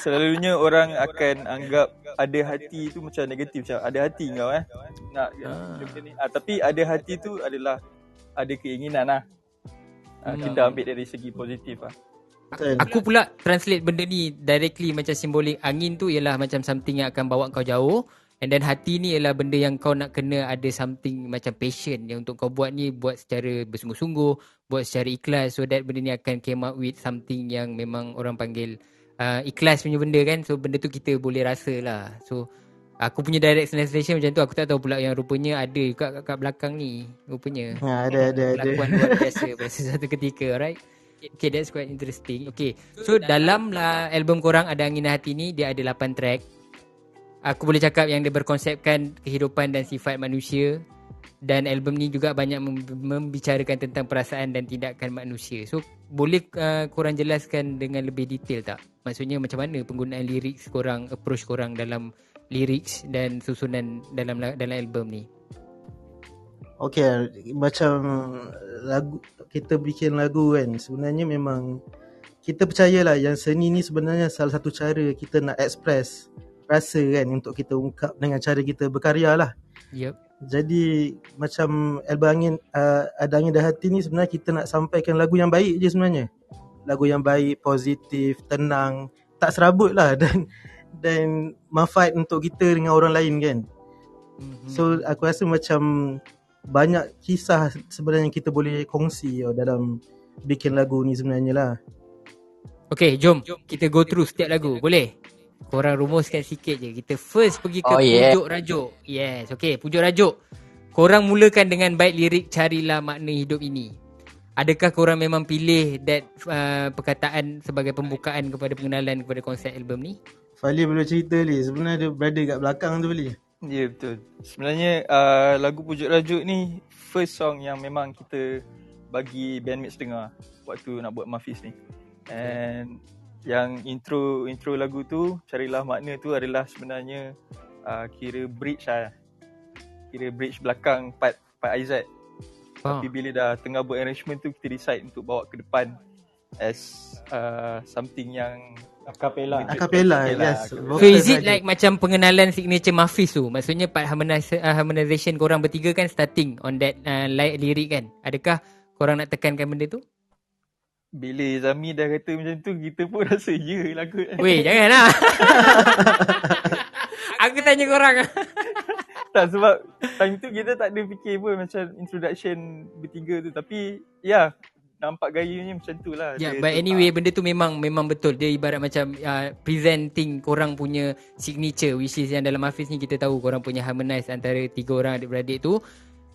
selalunya orang akan anggap ada hati tu macam negatif macam ada hati kau eh nak ah. ni ah, tapi ada hati tu adalah ada keinginan lah hmm. kita ambil dari segi positif lah Aku pula translate benda ni directly macam simbolik angin tu ialah macam something yang akan bawa kau jauh. And then hati ni ialah benda yang kau nak kena ada something macam passion. Yang untuk kau buat ni buat secara bersungguh-sungguh buat secara ikhlas. So that benda ni akan came up with something yang memang orang panggil uh, ikhlas punya benda kan. So benda tu kita boleh rasa lah. So aku punya direct translation macam tu aku tak tahu pula yang rupanya ada kat, kat, kat belakang ni rupanya. Ha, ada ada ada. Lakuan luar biasa pada satu ketika alright? Okay that's quite interesting. Okay So dalam lah album korang Ada Angin Hati ni Dia ada 8 track. Aku boleh cakap yang dia berkonsepkan Kehidupan dan sifat manusia. Dan album ni juga banyak membicarakan tentang perasaan dan tindakan manusia. So boleh uh, korang jelaskan dengan lebih detail tak? Maksudnya macam mana penggunaan lirik korang, approach korang dalam lyrics dan susunan dalam dalam album ni? Okay, macam lagu kita bikin lagu kan sebenarnya memang kita percayalah yang seni ni sebenarnya salah satu cara kita nak express rasa kan untuk kita ungkap dengan cara kita berkarya lah. Yep. Jadi macam album angin uh, ada angin dah hati ni sebenarnya kita nak sampaikan lagu yang baik je sebenarnya. Lagu yang baik, positif, tenang, tak serabut lah dan dan manfaat untuk kita dengan orang lain kan. Mm-hmm. So aku rasa macam banyak kisah sebenarnya kita boleh kongsi oh, dalam bikin lagu ni sebenarnya lah. Okay, jom kita go through setiap lagu. Boleh? Korang rumuskan sikit je. Kita first pergi ke oh, yeah. pujuk rajuk. Yes, okay. Pujuk rajuk. Korang mulakan dengan baik lirik carilah makna hidup ini. Adakah korang memang pilih that uh, perkataan sebagai pembukaan kepada pengenalan kepada konsep album ni? Fali boleh cerita ni. Sebenarnya ada brother kat belakang tu Fali. Ya yeah, betul. Sebenarnya uh, lagu Pujuk Rajuk ni first song yang memang kita bagi bandmates dengar waktu nak buat Mafis ni. And yang intro intro lagu tu carilah makna tu adalah sebenarnya uh, kira bridge lah. Kira bridge belakang part part Aizat. Ah. Tapi bila dah tengah buat arrangement tu kita decide untuk bawa ke depan as uh, something yang Acapella. Acapella, yes. So is it like macam pengenalan signature Mafis tu? Maksudnya part uh, harmonization korang bertiga kan starting on that uh, lirik kan? Adakah korang nak tekankan benda tu? Bila Zami dah kata macam tu, kita pun rasa ya lagu. Weh, janganlah. Aku tanya korang. tak sebab time tu kita tak ada fikir pun macam introduction bertiga tu. Tapi ya, yeah, nampak gayanya macam tu lah. Yeah, but anyway, benda tu memang memang betul. Dia ibarat macam uh, presenting korang punya signature, which is yang dalam Hafiz ni kita tahu korang punya harmonize antara tiga orang adik-beradik tu.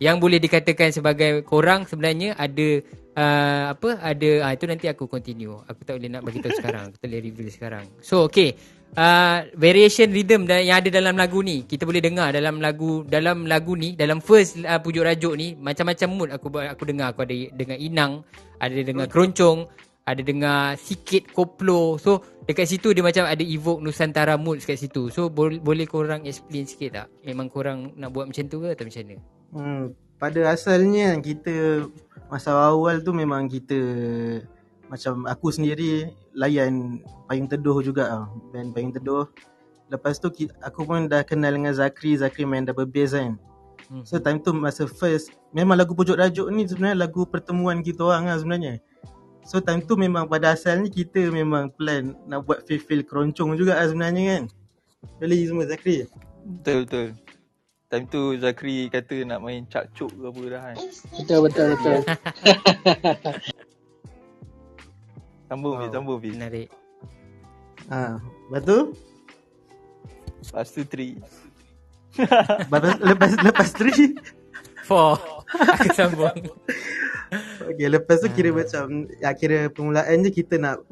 Yang boleh dikatakan sebagai korang sebenarnya ada uh, apa ada uh, itu nanti aku continue. Aku tak boleh nak bagi tahu sekarang. Kita boleh reveal sekarang. So okay. Uh, variation rhythm yang ada dalam lagu ni kita boleh dengar dalam lagu dalam lagu ni dalam first uh, pujuk rajuk ni macam-macam mood aku aku dengar. Aku ada dengar inang ada dengar keroncong ada dengar sikit koplo. So dekat situ dia macam ada evoke nusantara mood dekat situ. So boleh boleh korang explain sikit tak? Memang korang nak buat macam tu ke atau macam mana hmm pada asalnya kita masa awal tu memang kita macam aku sendiri layan payung teduh juga ah band payung teduh. Lepas tu aku pun dah kenal dengan Zakri Zakri main double bass kan. Hmm. so time tu masa first memang lagu pujuk rajuk ni sebenarnya lagu pertemuan kita orang lah sebenarnya. So time tu memang pada asalnya kita memang plan nak buat feel-feel keroncong juga lah sebenarnya kan. Beli semua Zakri? Betul betul Time tu Zakri kata nak main cak cuk ke apa dah kan Betul betul betul Sambung oh. sambung Fiz. Menarik. Ha, lepas tu? Lepas tu 3. lepas, lepas, lepas 3? 4. Aku sambung. okay, lepas tu kira uh. macam, ya kira permulaan je kita nak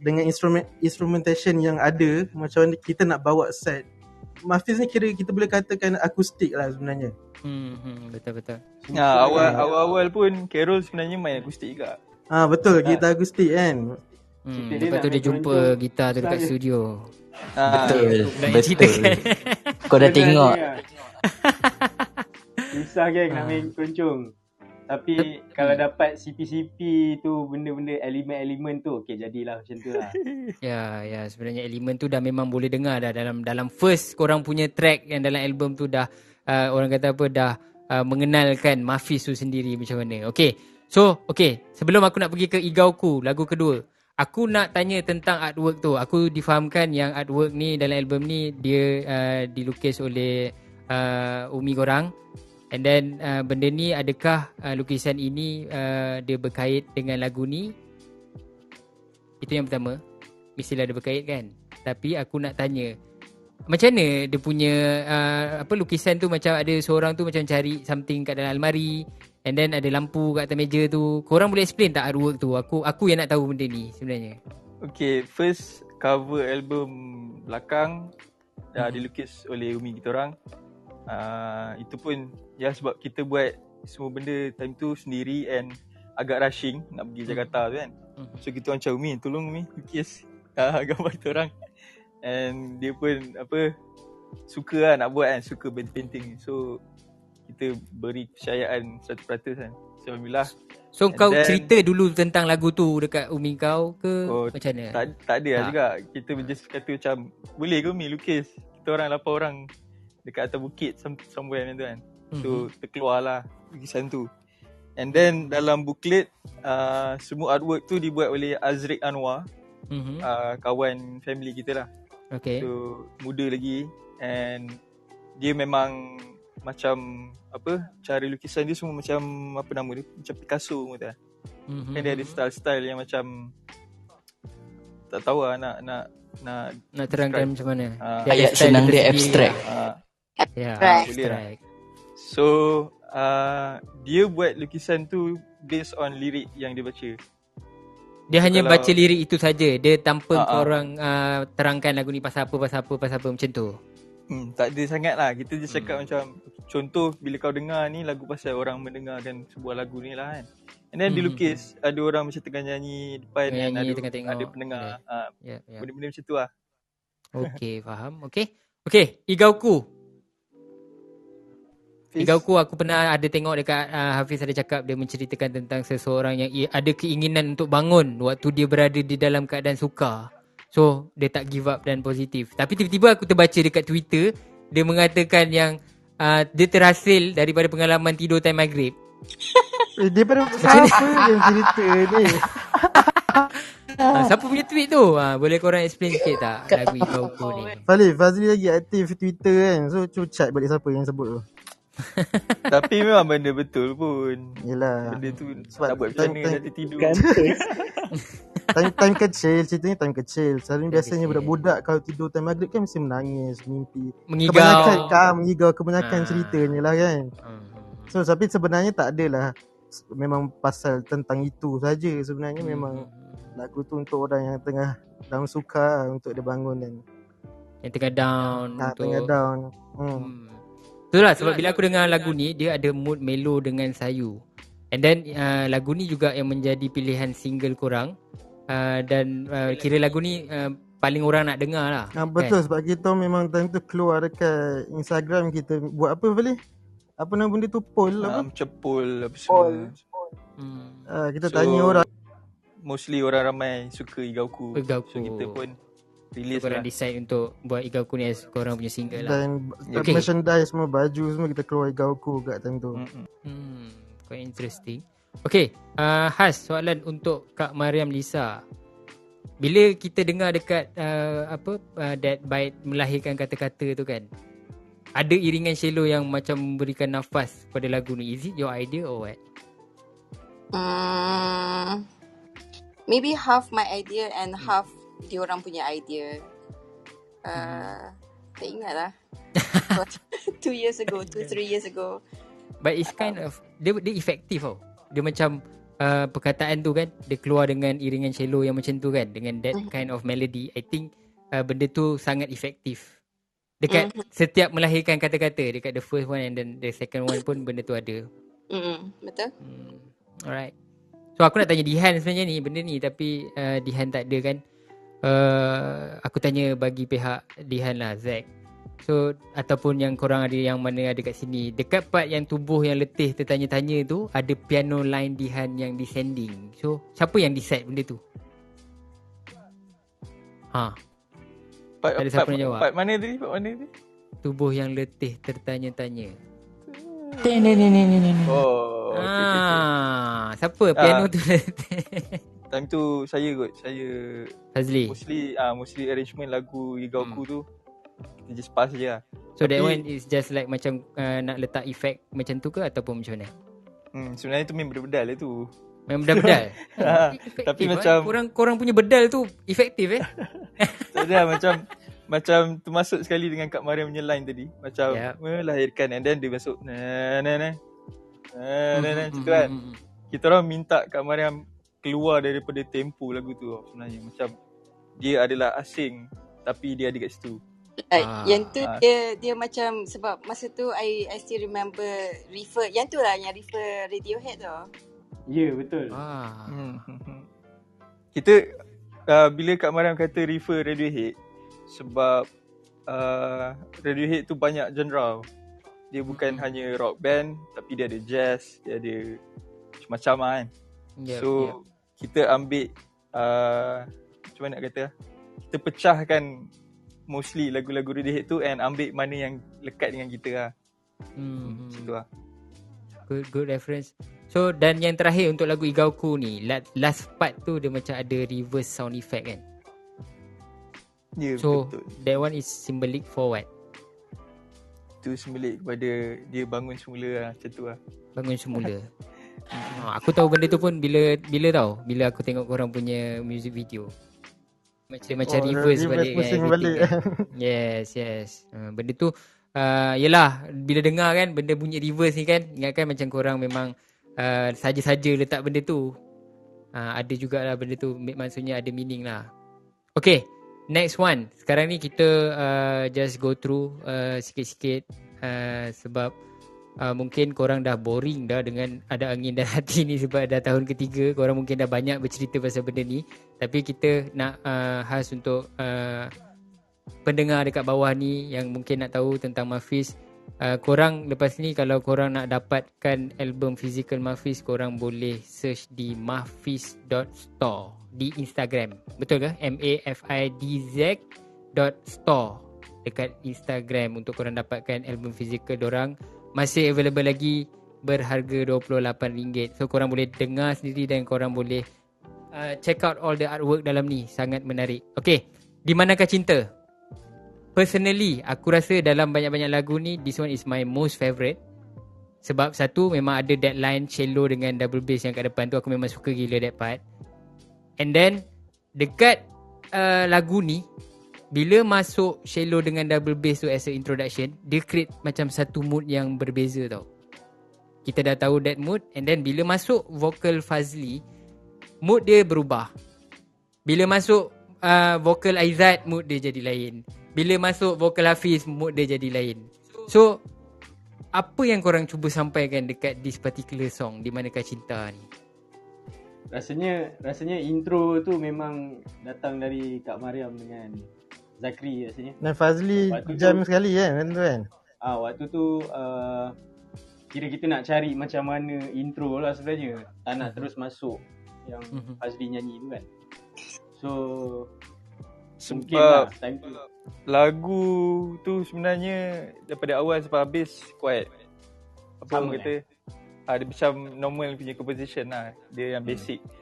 dengan instrument instrumentation yang ada macam mana kita nak bawa set Mafiz ni kira kita boleh katakan akustik lah sebenarnya hmm, hmm betul betul ya, awal awal awal pun Carol sebenarnya main akustik juga Ah betul ha. gitar akustik kan. Hmm, lepas tu dia jumpa gitar tu dekat studio. Ha, betul. Betul. Kau dah tengok. Susah kan nak main keroncong. Tapi kalau dapat CP-CP tu benda-benda elemen-elemen tu okey jadilah macam tu lah. ya, ya sebenarnya elemen tu dah memang boleh dengar dah dalam dalam first korang punya track yang dalam album tu dah uh, orang kata apa dah uh, mengenalkan Mafis tu sendiri macam mana. Okey. So, okay. Sebelum aku nak pergi ke Igauku, lagu kedua. Aku nak tanya tentang artwork tu. Aku difahamkan yang artwork ni dalam album ni dia uh, dilukis oleh uh, Umi korang. And then uh, benda ni adakah uh, lukisan ini uh, dia berkait dengan lagu ni? Itu yang pertama. Mestilah ada berkait kan? Tapi aku nak tanya. Macam mana dia punya uh, apa lukisan tu macam ada seorang tu macam cari something kat dalam almari. And then ada lampu kat atas meja tu. Korang boleh explain tak artwork tu? Aku aku yang nak tahu benda ni sebenarnya. Okay, first cover album belakang dah dilukis oleh Umi kita orang. uh, itu pun ya sebab kita buat semua benda time tu sendiri and agak rushing nak pergi hmm. Jakarta tu kan. Hmm. So kita macam Umi tolong Umi lukis uh, gambar kita orang. And dia pun apa suka lah nak buat kan, suka painting. So kita beri kepercayaan 100% kan. So Alhamdulillah. So And kau then, cerita dulu tentang lagu tu dekat Umi kau ke oh, macam mana? Tak, tak ada lah juga. Kita just kata macam boleh ke Umi lukis? Kita orang 8 orang dekat atas bukit somewhere macam tu kan. So mm-hmm. terkeluar lah lukisan tu. And then dalam booklet uh, semua artwork tu dibuat oleh Azrik Anwar. Mm-hmm. Uh, kawan family kita lah. Okay. So muda lagi and dia memang macam apa cara lukisan dia semua macam apa nama dia macam Picasso gitu lah. Mm-hmm. Kan dia ada style-style yang macam tak tahu lah nak nak nak nak terangkan macam mana. Uh, Ayat senang dia abstract. Uh, ya, yeah, abstract. So uh, dia buat lukisan tu based on lirik yang dia baca. Dia hanya Kalau, baca lirik itu saja. Dia tanpa uh, uh, korang uh, terangkan lagu ni pasal apa, pasal apa, pasal apa macam tu. Hmm, tak ada sangat lah. Kita just cakap hmm. macam contoh bila kau dengar ni lagu pasal orang mendengarkan sebuah lagu ni lah kan. And then hmm. dilukis ada orang macam tengah nyanyi depan nyanyi, ada, tengah tengok. ada pendengar. Yeah. Ha, yeah, yeah. Benda-benda macam tu lah. Okay, faham. Okay. Okay, Igauku. Igauku aku pernah ada tengok dekat uh, Hafiz ada cakap dia menceritakan tentang seseorang yang ada keinginan untuk bangun waktu dia berada di dalam keadaan sukar. So dia tak give up dan positif. Tapi tiba-tiba aku terbaca dekat Twitter dia mengatakan yang uh, dia terhasil daripada pengalaman tidur time maghrib. Eh, dia pada siapa yang cerita ni? Uh, siapa punya tweet tu? Uh, boleh korang explain sikit tak lagu Igauku ni? Fali, Fazli lagi aktif Twitter kan. So cuba check balik siapa yang sebut tu. Tapi memang benda betul pun. Yelah. Benda tu sebab tak buat macam mana nanti tidur. time, time kecil, ceritanya time kecil. Selalu biasanya budak-budak kalau tidur time maghrib kan mesti menangis, mimpi. Mengigau. Kebanyakan, kan, mengigau kebanyakan ha. ceritanya lah kan. Hmm. So, tapi sebenarnya tak adalah memang pasal tentang itu saja sebenarnya hmm. memang lagu tu untuk orang yang tengah down suka untuk dia bangun dan yang tengah down ha, untuk tengah down. Hmm. hmm. Itulah sebab bila aku dengar lagu ni dia ada mood melo dengan sayu. And then uh, lagu ni juga yang menjadi pilihan single korang. Uh, dan uh, kira lagu ni uh, paling orang nak dengar lah. Ha, betul kan? sebab kita memang time tu keluar dekat Instagram kita buat apa Fali? Apa nama benda tu? Poll apa? Macam poll apa semua. Hmm. Uh, kita so, tanya orang. Mostly orang ramai suka Igauku. Igauku. So kita pun release korang lah. decide untuk buat Igauku ni as korang punya single lah. Dan okay. merchandise semua, baju semua kita keluar Igauku kat time tu. Hmm, quite interesting. Okay, uh, Has soalan untuk Kak Mariam Lisa. Bila kita dengar dekat uh, apa uh, that bite melahirkan kata-kata tu kan. Ada iringan cello yang macam memberikan nafas pada lagu ni. Is it your idea or what? Hmm, maybe half my idea and half dia orang punya idea. Uh, tak ingat lah. two years ago, two, three years ago. But it's kind of, dia, dia efektif tau. Dia macam uh, perkataan tu kan, dia keluar dengan iringan cello yang macam tu kan. Dengan that mm-hmm. kind of melody. I think uh, benda tu sangat efektif. Dekat mm-hmm. setiap melahirkan kata-kata. Dekat the first one and then the second one pun benda tu ada. Mm-hmm. Betul. Hmm. Alright. So aku nak tanya Dihan sebenarnya ni benda ni tapi uh, Dihan tak ada kan uh, aku tanya bagi pihak Dihan lah Zack. So ataupun yang korang ada yang mana ada kat sini dekat part yang tubuh yang letih tertanya-tanya tu ada piano line Dihan yang descending. So siapa yang decide benda tu? Ha. Part, ada siapa part, jawab? Part mana tadi? Part mana tadi? Tubuh yang letih tertanya-tanya. Ni ni ni ni ni. Oh. Ah, okay, okay. siapa piano ah. tu letih? time tu saya kot saya Fazli. mostly ah uh, mostly arrangement lagu Igauku hmm. tu. Kita just pass je lah. So Tapi, that one is just like macam uh, nak letak effect macam tu ke ataupun macam mana? Hmm sebenarnya tu memang bedal lah tu. Memang bedal-bedal? Ha, tapi eh? macam korang korang punya bedal tu efektif eh? Tak ada macam macam tu masuk sekali dengan Kak Mariam punya line tadi. Macam yep. melahirkan and then dia masuk na na na. Na na na kan. kita orang minta Kak Mariam keluar daripada tempo lagu tu sebenarnya macam dia adalah asing tapi dia ada kat situ Like, ah. Yang tu ah. dia dia macam sebab masa tu I I still remember refer yang tu lah yang refer Radiohead tu. Ya yeah, betul. Ah. Hmm. Kita uh, bila Kak Mariam kata refer Radiohead sebab uh, Radiohead tu banyak genre. Dia bukan hmm. hanya rock band tapi dia ada jazz, dia ada macam-macam kan. Yep, so yep. Kita ambil uh, macam mana nak kata? Kita pecahkan mostly lagu-lagu Radiohead tu and ambil mana yang lekat dengan kita lah. Hmm. Macam tu lah. Good, good reference. So dan yang terakhir untuk lagu Igauku ni, last part tu dia macam ada reverse sound effect kan? Ya yeah, so, betul. So that one is symbolic for what? Tu symbolic kepada dia bangun semula lah, macam tu lah. Bangun semula. ha, aku tahu benda tu pun bila bila tau, bila aku tengok orang punya music video. Macam oh, macam reverse, balik. Kan, balik. Kan. yes, yes. Uh, benda tu uh, yelah bila dengar kan benda bunyi reverse ni kan ingatkan macam korang memang uh, saja-saja letak benda tu. Uh, ada jugalah benda tu maksudnya ada meaning lah. Okay, next one. Sekarang ni kita uh, just go through uh, sikit-sikit uh, sebab uh, mungkin korang dah boring dah dengan ada angin dan hati ni sebab dah tahun ketiga korang mungkin dah banyak bercerita pasal benda ni. Tapi kita nak uh, khas untuk uh, pendengar dekat bawah ni yang mungkin nak tahu tentang Mafis. Uh, korang lepas ni kalau korang nak dapatkan album physical Mafis korang boleh search di mafis.store di Instagram. Betul ke? M A F I D Z store dekat Instagram untuk korang dapatkan album physical dorang masih available lagi berharga RM28. So korang boleh dengar sendiri dan korang boleh uh, check out all the artwork dalam ni. Sangat menarik. Okay, di manakah cinta? Personally, aku rasa dalam banyak-banyak lagu ni, this one is my most favourite. Sebab satu, memang ada deadline cello dengan double bass yang kat depan tu. Aku memang suka gila that part. And then, dekat uh, lagu ni, bila masuk shallow dengan double bass tu as a introduction dia create macam satu mood yang berbeza tau. Kita dah tahu that mood and then bila masuk vocal Fazli mood dia berubah. Bila masuk uh, vocal Aizat mood dia jadi lain. Bila masuk vocal Hafiz mood dia jadi lain. So apa yang korang cuba sampaikan dekat this particular song di manakah cinta ni? Rasanya rasanya intro tu memang datang dari Kak Mariam dengan Zakri rasanya. Dan Fazli waktu jam tu, sekali kan kan tu kan. Ah waktu tu uh, kira kita nak cari macam mana intro lah sebenarnya. Tak nak terus masuk yang mhm. Fazli nyanyi tu kan. So sebab lah, tu. lagu tu sebenarnya daripada awal sampai habis quite apa orang kata eh? ada macam normal punya composition lah. Dia yang hmm. basic hmm.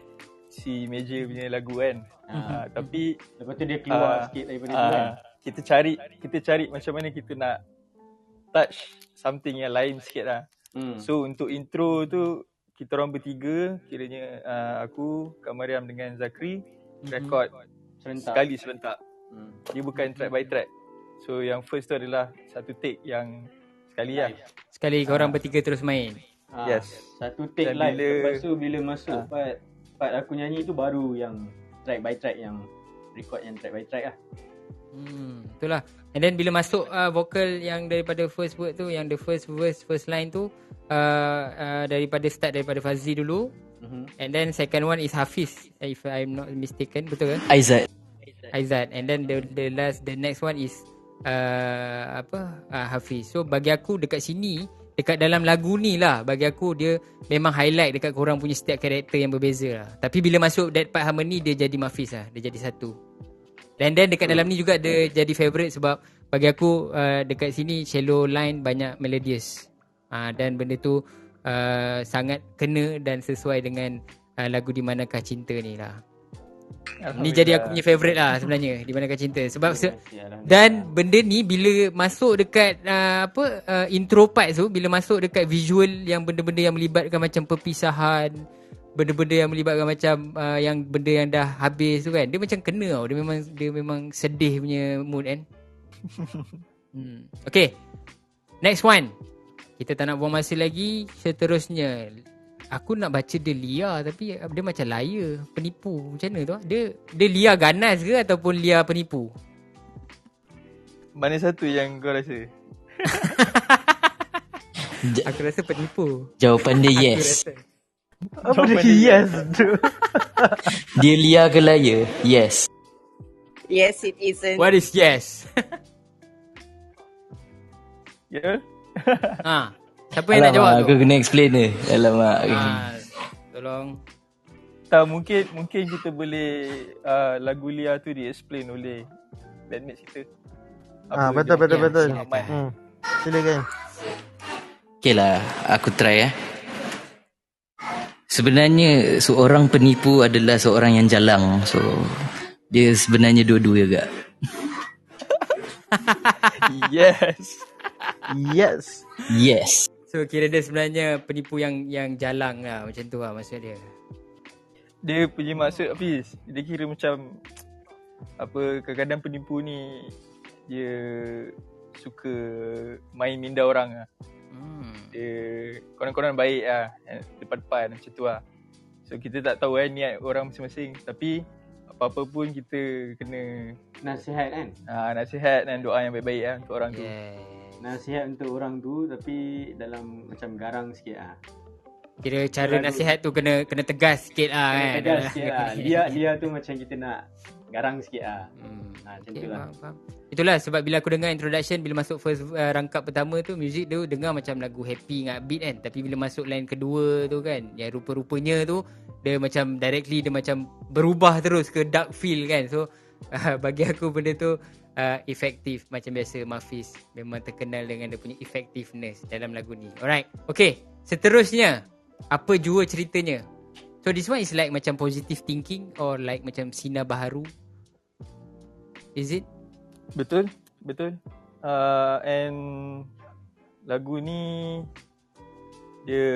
Si major punya lagu kan. Ha, tapi lepas tu dia keluar uh, sikit daripada uh, tu kan. Kita cari kita cari macam mana kita nak touch something yang lain sikit lah. Hmm. So untuk intro tu kita orang bertiga kiranya uh, aku, Kak Mariam dengan Zakri hmm. record serentak. sekali serentak. Hmm. Dia bukan track by track. So yang first tu adalah satu take yang sekali lah. Sekali kau orang bertiga terus main. Ha, yes. Satu take live. Bila, Lepas tu bila masuk ha. part, part aku nyanyi tu baru yang track by track yang record yang track by track lah. Hmm, itulah. And then bila masuk uh, vocal yang daripada first word tu, yang the first verse, first line tu, uh, uh, daripada start daripada Fazli dulu. Mm-hmm. And then second one is Hafiz, if I'm not mistaken, betul ke? Aizat. Aizat. And then the the last, the next one is uh, apa? Uh, Hafiz. So bagi aku dekat sini, dekat dalam lagu ni lah bagi aku dia memang highlight dekat korang punya setiap karakter yang berbeza lah. Tapi bila masuk that part harmony dia jadi mafis lah. Dia jadi satu. Dan then dekat dalam ni juga dia jadi favourite sebab bagi aku uh, dekat sini shallow line banyak melodious. Uh, dan benda tu uh, sangat kena dan sesuai dengan uh, lagu di manakah cinta ni lah. Ni jadi aku punya favourite lah sebenarnya Di mana cinta. Sebab se- Dan benda ni Bila masuk dekat uh, Apa uh, Intro part tu Bila masuk dekat visual Yang benda-benda yang melibatkan Macam perpisahan Benda-benda yang melibatkan Macam uh, Yang benda yang dah habis tu kan Dia macam kena tau. Dia memang Dia memang sedih punya mood kan. Hmm. Okay Next one. Kita tak nak buang masa lagi. Seterusnya Aku nak baca dia liar tapi dia macam liar, penipu. Macam mana tu? Dia dia liar ganas ke ataupun liar penipu? Mana satu yang kau rasa? Aku rasa penipu. Jawapan dia yes. Apa dia yes tu? dia Lia ke Laya? Yes. Yes, it isn't. What is yes? Ya? ha. Siapa yang nak jawab aku tu? kena explain ni. Alamak. Ha. Tolong. Tak, mungkin mungkin kita boleh uh, lagu Lia tu di explain oleh bandmates kita. Ah, betul, betul, betul. Hmm. Silakan. Okay lah, aku try eh. Sebenarnya seorang penipu adalah seorang yang jalang. So, dia sebenarnya dua-dua juga. yes. Yes. Yes. So kira dia sebenarnya penipu yang yang jalang lah macam tu lah maksud dia. Dia punya maksud Hafiz, dia kira macam apa kadang-kadang penipu ni dia suka main minda orang lah. Hmm. Dia konon-konon baik lah depan-depan macam tu lah. So kita tak tahu kan niat orang masing-masing tapi apa-apa pun kita kena nasihat kan. Ah nasihat dan doa yang baik-baik lah untuk orang yeah. tu. Nasihat untuk orang tu tapi dalam macam garang sikit ah. Kira cara Kira nasihat tu kena kena tegas sikit kena kan. Tegas sikit lah. Dia dia tu macam kita nak garang sikit lah. Hmm. Ha, macam okay, tu lah. Itulah sebab bila aku dengar introduction, bila masuk first uh, rangkap pertama tu, music tu dengar macam lagu happy dengan beat kan. Tapi bila masuk line kedua tu kan, yang rupa-rupanya tu, dia macam directly dia macam berubah terus ke dark feel kan. So, bagi aku benda tu uh, efektif macam biasa Mafis memang terkenal dengan dia punya effectiveness dalam lagu ni. Alright. Okay. Seterusnya, apa jua ceritanya? So this one is like macam positive thinking or like macam sinar baharu. Is it? Betul, betul. Uh, and lagu ni dia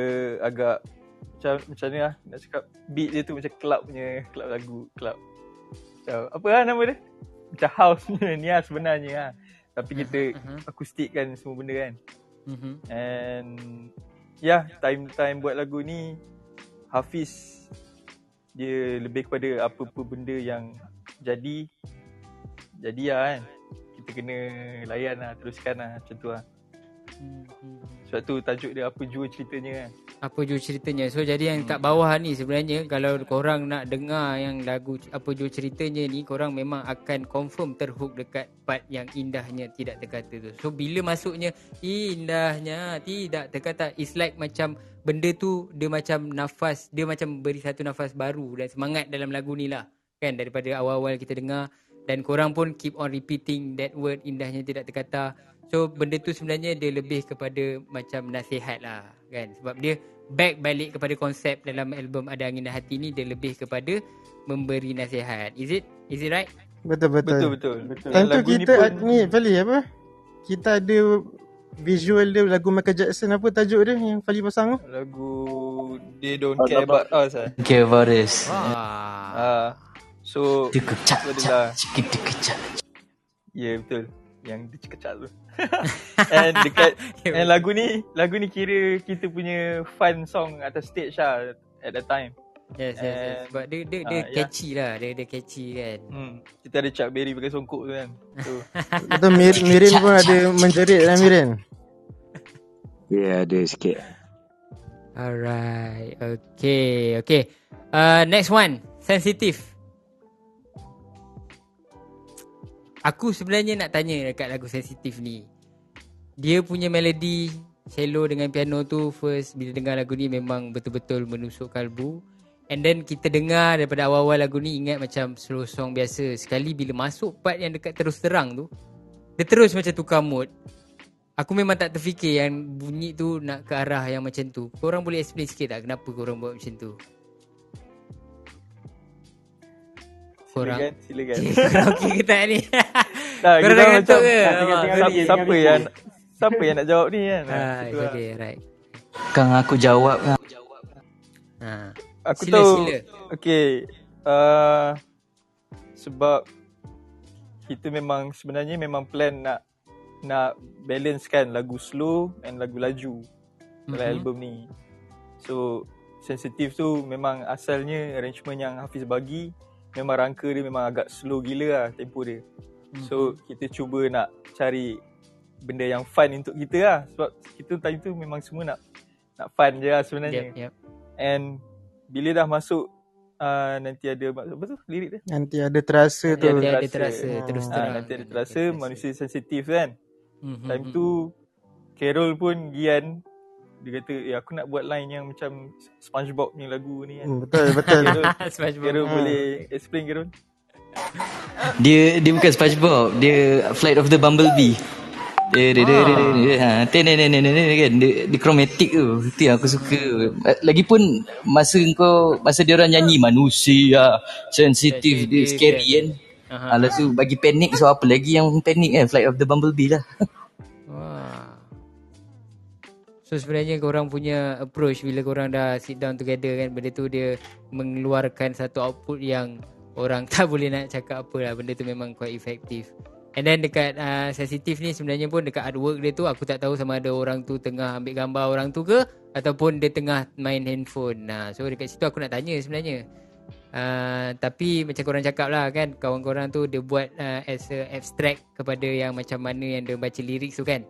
agak macam macam ni lah nak cakap beat dia tu macam club punya club lagu club. Macam apa lah nama dia? Macam house punya ni lah sebenarnya lah. Tapi kita uh-huh. akustik kan semua benda kan. Uh-huh. And yeah, time-time buat lagu ni Hafiz dia lebih kepada apa-apa benda yang jadi jadi lah kan kita kena layan lah teruskan lah macam tu lah sebab tu tajuk dia apa jua ceritanya kan apa jua ceritanya? So jadi yang kat bawah ni sebenarnya kalau korang nak dengar yang lagu apa jua ceritanya ni korang memang akan confirm terhook dekat part yang indahnya tidak terkata tu. So bila masuknya indahnya tidak terkata it's like macam benda tu dia macam nafas dia macam beri satu nafas baru dan semangat dalam lagu ni lah kan? Daripada awal-awal kita dengar. Dan korang pun keep on repeating that word indahnya tidak terkata so benda tu sebenarnya dia lebih kepada macam nasihat lah kan? Sebab dia back balik kepada konsep dalam album Ada Angin dan Hati ni dia lebih kepada memberi nasihat. Is it? Is it right? Betul betul. Betul betul, betul. tentu kita ni, pun... ni apa? Kita ada visual dia lagu Michael Jackson apa tajuk dia yang Fali pasang? Tu? Lagu They Don't Care About Us eh. Care About Us. Ah. Uh, so Dikecak Sikit dikecak. Ya yeah, betul Yang dikecak tu And dekat And lagu ni Lagu ni kira Kita punya Fun song Atas stage lah At that time Yes, yes, yes. Sebab dia dia, dia uh, catchy yeah. lah. Dia dia catchy kan. Hmm. Kita ada Chuck Berry pakai songkok tu kan. So. Betul Mir, Mirin pun ada menjerit lah Mirin. Ya yeah, ada sikit. Alright. Okay. Okay. Uh, next one. Sensitive. Aku sebenarnya nak tanya dekat lagu sensitif ni. Dia punya melodi cello dengan piano tu first bila dengar lagu ni memang betul-betul menusuk kalbu. And then kita dengar daripada awal-awal lagu ni ingat macam slow song biasa. Sekali bila masuk part yang dekat terus terang tu, dia terus macam tukar mood. Aku memang tak terfikir yang bunyi tu nak ke arah yang macam tu. Korang boleh explain sikit tak kenapa korang buat macam tu? Korang silakan. Korang okey ke tak ni? Tak, korang dah macam ke? Siapa yang siapa yang nak jawab ni kan? Ha, okay, right. Kang aku jawab kan. Ha. Aku sila, tahu. Sila. Okay. Uh, sebab kita memang sebenarnya memang plan nak nak balance kan lagu slow and lagu laju dalam mm-hmm. album ni. So sensitif tu memang asalnya arrangement yang Hafiz bagi memang rangka dia memang agak slow gila lah tempo dia. So kita cuba nak cari benda yang fun untuk kita lah sebab kita time tu memang semua nak nak fun je lah sebenarnya. Yep, yep. And bila dah masuk uh, nanti ada apa tu lirik dia? Nanti ada terasa nanti tu. Nanti ada terasa ha. terus ha, terang. Nanti ada terasa manusia sensitif kan. Mm-hmm. Time tu Carol pun Gian dia kata eh aku nak buat line yang macam SpongeBob ni lagu ni kan. Hmm, betul betul. Carol hmm. boleh explain Carol? Dia dia bukan SpongeBob, dia Flight of the Bumblebee. Dia dia dia dia dia ha ten ten ten kan dia di kromatik tu. Tu yang aku suka. Lagipun masa kau masa dia orang nyanyi manusia sensitif dia scary kan. Ha, lepas tu bagi panik so apa lagi yang panik kan Flight of the Bumblebee lah. So sebenarnya korang punya approach bila korang dah sit down together kan benda tu dia mengeluarkan satu output yang orang tak boleh nak cakap apa lah benda tu memang quite effective. And then dekat uh, sensitif ni sebenarnya pun dekat artwork dia tu aku tak tahu sama ada orang tu tengah ambil gambar orang tu ke ataupun dia tengah main handphone. Nah, so dekat situ aku nak tanya sebenarnya. Uh, tapi macam korang cakap lah kan kawan korang tu dia buat uh, as a abstract kepada yang macam mana yang dia baca lirik tu kan.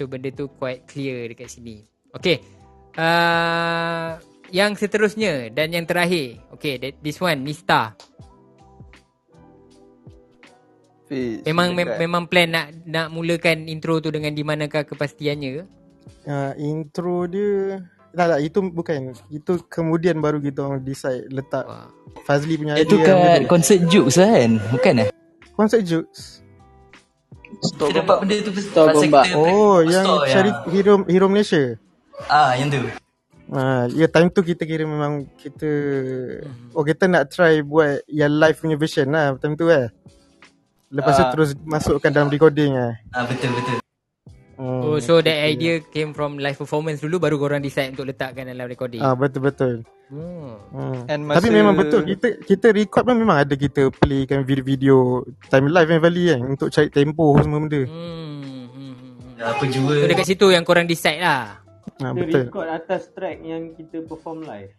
So benda tu quite clear dekat sini. Okay. Uh, yang seterusnya dan yang terakhir. Okay, this one Nista. Fiz, memang mem- memang plan nak nak mulakan intro tu dengan di manakah kepastiannya ke? Uh, intro dia tak tak itu bukan itu kemudian baru kita orang decide letak Wah. Fazli punya idea. Itu kat konsert Jukes kan? Bukan eh? Konsert Kita dapat benda tu Store bomba. Oh, yang cari ya. hero hero Malaysia. Ah, yang tu. Ah, ya time tu kita kira memang kita hmm. oh kita nak try buat yang live punya version lah time tu eh. Lepas tu uh, terus masukkan dalam recording eh. Ah betul betul. Hmm, oh so that okay. idea came from live performance dulu baru korang decide untuk letakkan dalam recording. Ah betul betul. Hmm. hmm. Tapi memang betul kita kita record pun memang ada kita playkan video-video time live yang Bali kan untuk cari tempo semua benda. Hmm. hmm. Apa jua. So dekat situ yang korang decide lah. Ah, betul. record atas track yang kita perform live.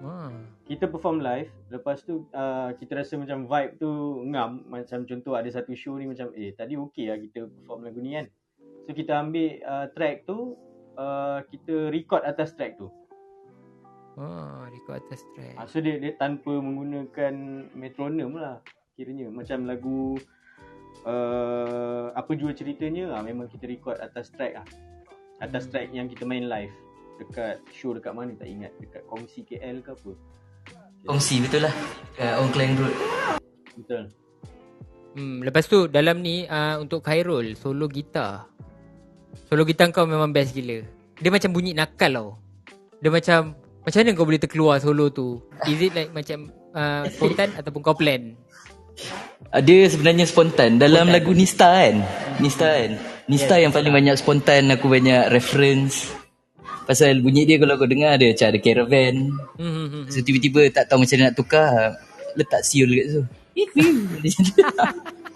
Hmm kita perform live lepas tu uh, kita rasa macam vibe tu ngam macam contoh ada satu show ni macam eh tadi okey lah kita perform lagu ni kan so kita ambil uh, track tu uh, kita record atas track tu. Oh record atas track. Uh, so dia, dia tanpa menggunakan metronom lah kiranya. Macam lagu uh, apa jua ceritanya lah memang kita record atas track lah. Atas hmm. track yang kita main live. Dekat show dekat mana tak ingat. Dekat kongsi KL ke apa. Kongsi betul lah. Uh, On Klang Road. Betul. Hmm, lepas tu dalam ni uh, untuk Khairul solo gitar. Solo gitar kau memang best gila. Dia macam bunyi nakal tau. Dia macam macam mana kau boleh terkeluar solo tu? Is it like macam uh, spontan ataupun kau plan? Uh, dia sebenarnya spontan dalam spontan. lagu Nista kan. Nista kan. Nista yes. yang paling banyak spontan aku banyak reference. Pasal bunyi dia kalau kau dengar dia macam ada caravan. Hmm. So tiba-tiba tak tahu macam mana nak tukar. Letak siul kat tu.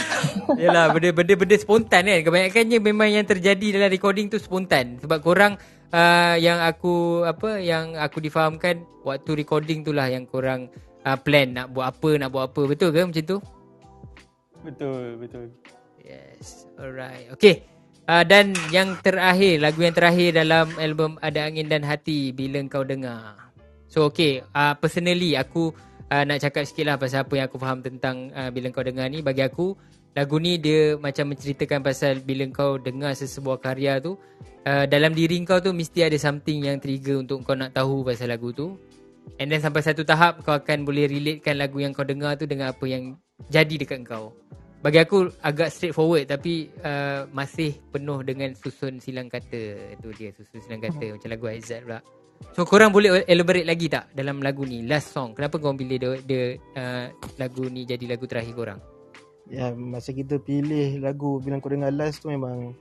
Yalah benda-benda benda spontan kan. Kebanyakannya memang yang terjadi dalam recording tu spontan. Sebab korang uh, yang aku apa yang aku difahamkan waktu recording tu lah yang korang uh, plan nak buat apa nak buat apa. Betul ke macam tu? Betul, betul. Yes. Alright. Okay. Uh, dan yang terakhir, lagu yang terakhir dalam album Ada Angin dan Hati Bila Kau Dengar. So okay, uh, personally aku uh, nak cakap sikit lah pasal apa yang aku faham tentang uh, Bila Kau Dengar ni. Bagi aku, lagu ni dia macam menceritakan pasal bila kau dengar sesebuah karya tu. Uh, dalam diri kau tu mesti ada something yang trigger untuk kau nak tahu pasal lagu tu. And then sampai satu tahap kau akan boleh relatekan lagu yang kau dengar tu dengan apa yang jadi dekat kau bagi aku agak straightforward tapi uh, masih penuh dengan susun silang kata tu dia susun silang kata hmm. macam lagu Aizat pula so korang boleh elaborate lagi tak dalam lagu ni last song kenapa kau pilih dia, dia uh, lagu ni jadi lagu terakhir korang ya masa kita pilih lagu bila kau dengar last tu memang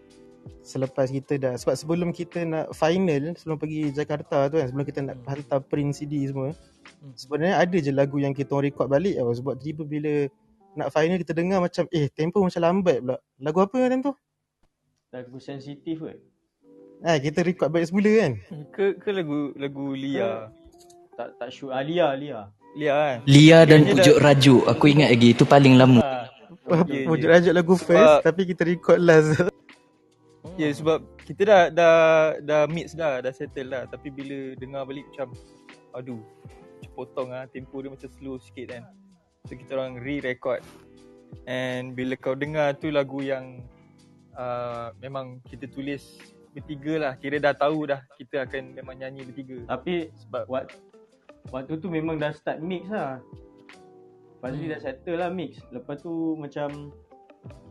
selepas kita dah sebab sebelum kita nak final sebelum pergi Jakarta tu kan sebelum kita nak hantar print CD semua hmm. sebenarnya ada je lagu yang kita record balik tau sebab tiba bila nak final kita dengar macam eh tempo macam lambat pula. Lagu apa time tu? Lagu sensitif ke? Ah kita record balik semula kan. Ke ke lagu lagu Lia. Tak tak shoot ah, Lia Lia. Lia kan Lia dan Pujuk dah... Rajuk Aku ingat lagi Itu paling lama. Ha. Pujuk Rajuk lagu first Tapi kita record last. Ya yeah, sebab Kita dah Dah dah mix dah Dah settle lah Tapi bila dengar balik macam Aduh Potong lah Tempo dia macam slow sikit kan. So kita orang re-record. And bila kau dengar tu lagu yang uh, Memang kita tulis bertiga lah. Kira dah tahu dah kita akan memang nyanyi bertiga. Tapi sebab what, waktu tu memang dah start mix lah. Lepas tu hmm. dah settle lah mix. Lepas tu macam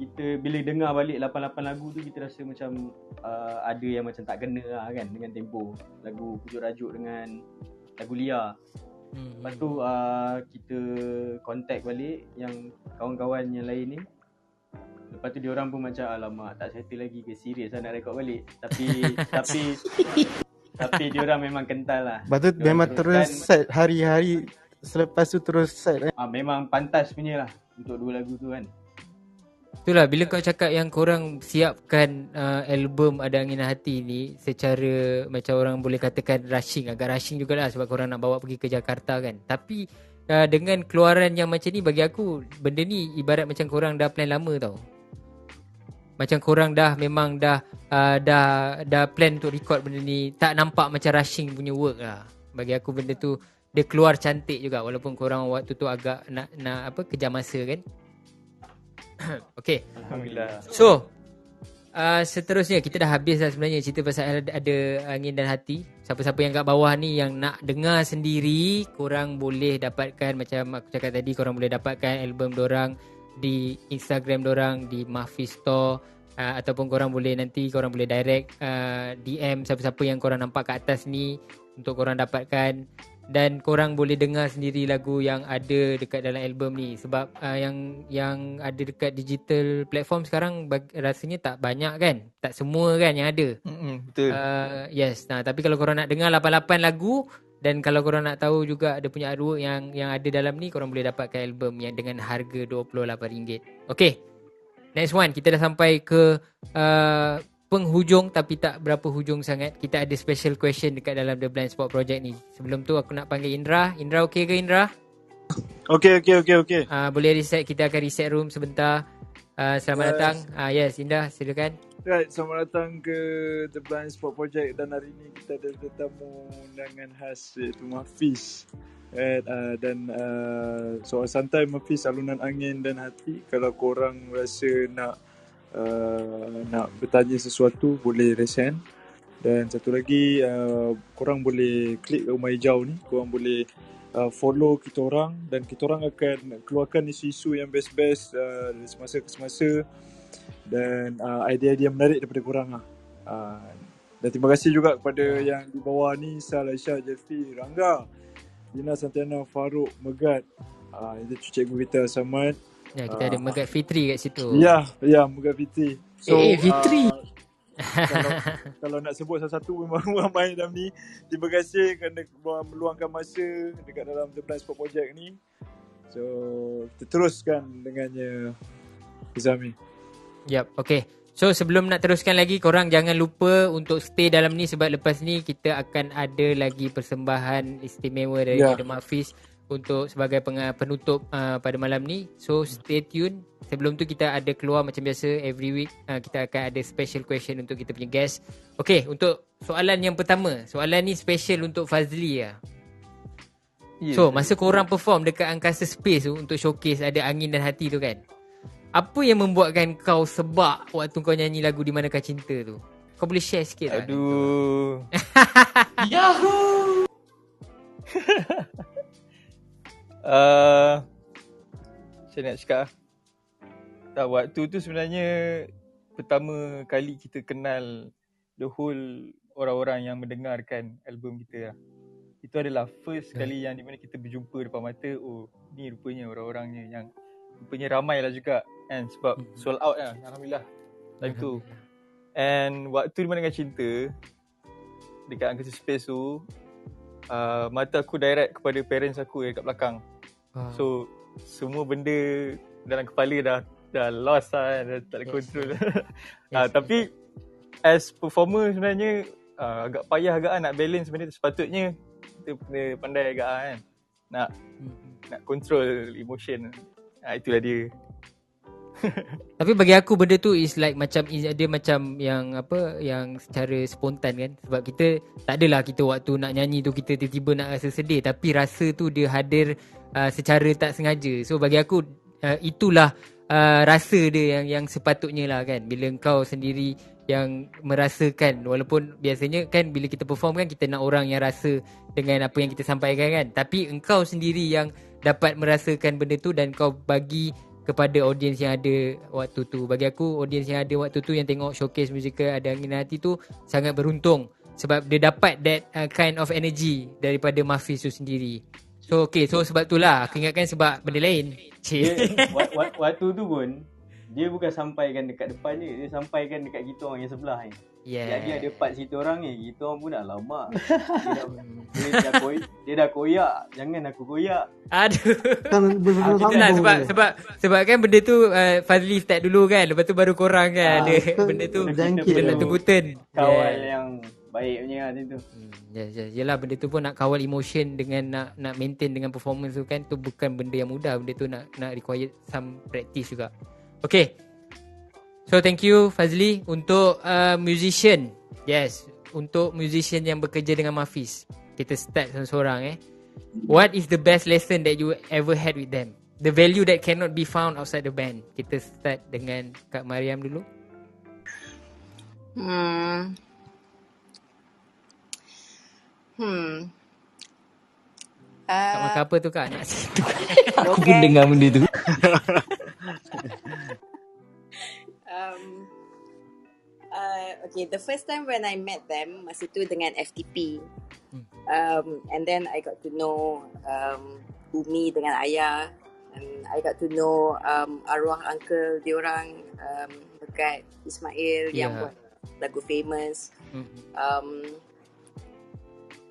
kita bila dengar balik 88 lagu tu kita rasa macam uh, ada yang macam tak kena lah kan dengan tempo. Lagu pujuk rajuk dengan lagu Lia. Hmm. lepas tu uh, kita contact balik yang kawan-kawan yang lain ni Lepas tu dia orang pun macam alamak tak settle lagi ke serius lah nak rekod balik. Tapi tapi tapi dia orang memang kental lah. Lepas tu memang terus set hari-hari selepas tu terus set eh. Ah memang pantas punya lah untuk dua lagu tu kan. Itulah bila kau cakap yang korang siapkan uh, album Ada Angin Hati ni secara macam orang boleh katakan rushing agak rushing jugalah sebab korang nak bawa pergi ke Jakarta kan. Tapi uh, dengan keluaran yang macam ni bagi aku benda ni ibarat macam korang dah plan lama tau macam korang dah memang dah uh, dah dah plan untuk record benda ni tak nampak macam rushing punya work lah. Bagi aku benda tu dia keluar cantik juga walaupun korang waktu tu agak nak nak apa kejar masa kan. Okay Alhamdulillah. So uh, Seterusnya Kita dah habis dah sebenarnya Cerita pasal ada, ada Angin dan hati. Siapa-siapa yang kat bawah ni Yang nak dengar sendiri Korang boleh dapatkan Macam aku cakap tadi Korang boleh dapatkan album dorang di Instagram orang di Mahfi Store uh, ataupun korang boleh nanti korang boleh direct uh, DM siapa-siapa yang korang nampak kat atas ni untuk korang dapatkan. Dan korang boleh dengar sendiri lagu yang ada dekat dalam album ni. Sebab uh, yang yang ada dekat digital platform sekarang bag, rasanya tak banyak kan? Tak semua kan yang ada. Mm betul. Uh, yes. Nah tapi kalau korang nak dengar 88 lagu dan kalau korang nak tahu juga ada punya artwork yang yang ada dalam ni korang boleh dapatkan album yang dengan harga RM28. Okay. Next one kita dah sampai ke uh, penghujung tapi tak berapa hujung sangat. Kita ada special question dekat dalam The Blind Spot Project ni. Sebelum tu aku nak panggil Indra. Indra okey ke Indra? Okay, okay, okay, okay. Uh, boleh reset kita akan reset room sebentar. Uh, selamat yes. datang. Uh, yes, Indra silakan. Right, selamat datang ke The Blind Spot Project dan hari ini kita ada tetamu undangan khas iaitu Mafiz. Right, uh, dan uh, soal santai Mafiz alunan angin dan hati kalau korang rasa nak uh, nak bertanya sesuatu boleh resen dan satu lagi uh, korang boleh klik rumah hijau ni korang boleh uh, follow kita orang dan kita orang akan keluarkan isu-isu yang best-best uh, dari semasa ke semasa dan uh, idea-idea menarik daripada korang lah. Uh, dan terima kasih juga kepada ya. yang di bawah ni Sal, Aisyah, Jeffrey, Rangga, Dina, Santiana, Farouk, Megat. Uh, itu cikgu kita Samad. Ya, kita uh, ada Megat Fitri kat situ. Ya, ya Megat Fitri. So, eh, Fitri. Uh, kalau, kalau nak sebut satu-satu memang ramai dalam ni. Terima kasih kerana meluangkan masa dekat dalam The Blind Spot Project ni. So, kita teruskan dengannya Izami. Yep, okay. So sebelum nak teruskan lagi, korang jangan lupa untuk stay dalam ni sebab lepas ni kita akan ada lagi persembahan istimewa dari yeah. The Mafis untuk sebagai penutup uh, pada malam ni. So stay tune. Sebelum tu kita ada keluar macam biasa every week uh, kita akan ada special question untuk kita punya guest. Okay, untuk soalan yang pertama. Soalan ni special untuk Fazli lah. Yeah. So masa korang perform dekat angkasa space tu untuk showcase ada angin dan hati tu kan. Apa yang membuatkan kau sebab waktu kau nyanyi lagu Di Manakah Cinta tu? Kau boleh share sikit tak? Aduh. Yahoo! uh, saya nak cakap tak, waktu tu sebenarnya pertama kali kita kenal the whole orang-orang yang mendengarkan album kita lah. Itu adalah first kali yang di mana kita berjumpa depan mata, oh ni rupanya orang-orangnya yang rupanya ramai lah juga. Kan sebab hmm. sold out lah alhamdulillah. Time tu. And waktu di mana dengan cinta dekat angkasa space tu uh, mata aku direct kepada parents aku yang kat belakang uh. so semua benda dalam kepala dah dah lost lah dah tak ada yes. control yes. uh, tapi as performer sebenarnya uh, agak payah agak nak balance benda tu sepatutnya kita pandai agak kan nak hmm. nak control emotion. Ha, itulah dia. Tapi bagi aku benda tu is like macam dia macam yang apa yang secara spontan kan. Sebab kita tak adalah kita waktu nak nyanyi tu kita tiba-tiba nak rasa sedih. Tapi rasa tu dia hadir uh, secara tak sengaja. So bagi aku uh, itulah uh, rasa dia yang yang sepatutnya lah kan. Bila kau sendiri yang merasakan walaupun biasanya kan bila kita perform kan kita nak orang yang rasa dengan apa yang kita sampaikan kan. Tapi engkau sendiri yang dapat merasakan benda tu dan kau bagi kepada audiens yang ada waktu tu. Bagi aku audiens yang ada waktu tu yang tengok showcase musical ada angin hati tu sangat beruntung sebab dia dapat that uh, kind of energy daripada Mafis tu sendiri. So okay so sebab tu lah aku ingatkan sebab benda lain. Cik. waktu tu pun dia bukan sampaikan dekat depan dia, dia sampaikan dekat kita orang yang sebelah ni. Yeah. Jadi ada part situ orang ni, kita orang pun dah lama. Dia dah, dia dah, koy, dia dah koyak, jangan aku koyak. Aduh. Kan lah, sebab, sebab, sebab kan benda tu uh, Fazli start dulu kan, lepas tu baru korang kan. Ah, dia, benda tu, kita nak tunggu turn. Kawal yeah. yang baik punya lah tu. Hmm, ya, ya, yelah benda tu pun nak kawal emotion dengan nak nak maintain dengan performance tu kan tu bukan benda yang mudah benda tu nak nak require some practice juga. Okay. So thank you Fazli untuk uh, musician. Yes, untuk musician yang bekerja dengan Mafis. Kita start seorang-seorang eh. What is the best lesson that you ever had with them? The value that cannot be found outside the band. Kita start dengan Kak Mariam dulu. Hmm. Hmm. Uh, Kak makan apa tu Kak? Nak situ. Aku pun dengar benda tu. um, uh, okay, the first time when I met them, masa tu dengan FTP. Hmm. Um, and then I got to know um, Umi dengan Ayah. And I got to know um, arwah uncle diorang um, dekat Ismail yeah. yang buat lagu famous. Hmm. Um,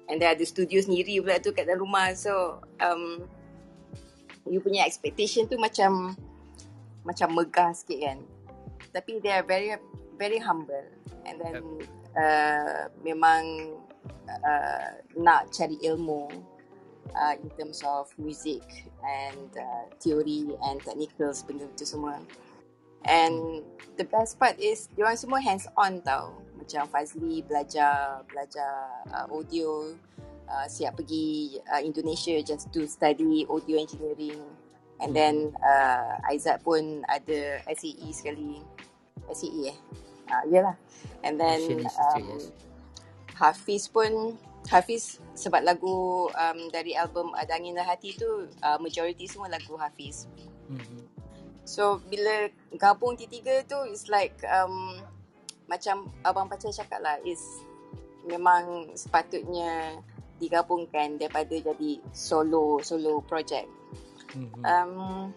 and then ada studio sendiri pula tu kat dalam rumah. So, um, you punya expectation tu macam macam megah sikit kan tapi they are very very humble. And then uh, memang uh, nak cari ilmu uh, in terms of music and uh, theory and technicals benda tu semua. And the best part is diorang semua hands on tau. Macam Fazli belajar belajar uh, audio uh, siap pergi uh, Indonesia just to study audio engineering. And then uh, Aizat pun ada SAE sekali. SAE eh? Uh, yelah. And then um, Hafiz pun, Hafiz sebab lagu um, dari album Ada Angin Hati tu, uh, majority semua lagu Hafiz. Mm-hmm. So bila gabung tiga-tiga tu, it's like um, macam Abang Pacar cakap lah, is memang sepatutnya digabungkan daripada jadi solo solo project. Mm-hmm. Um,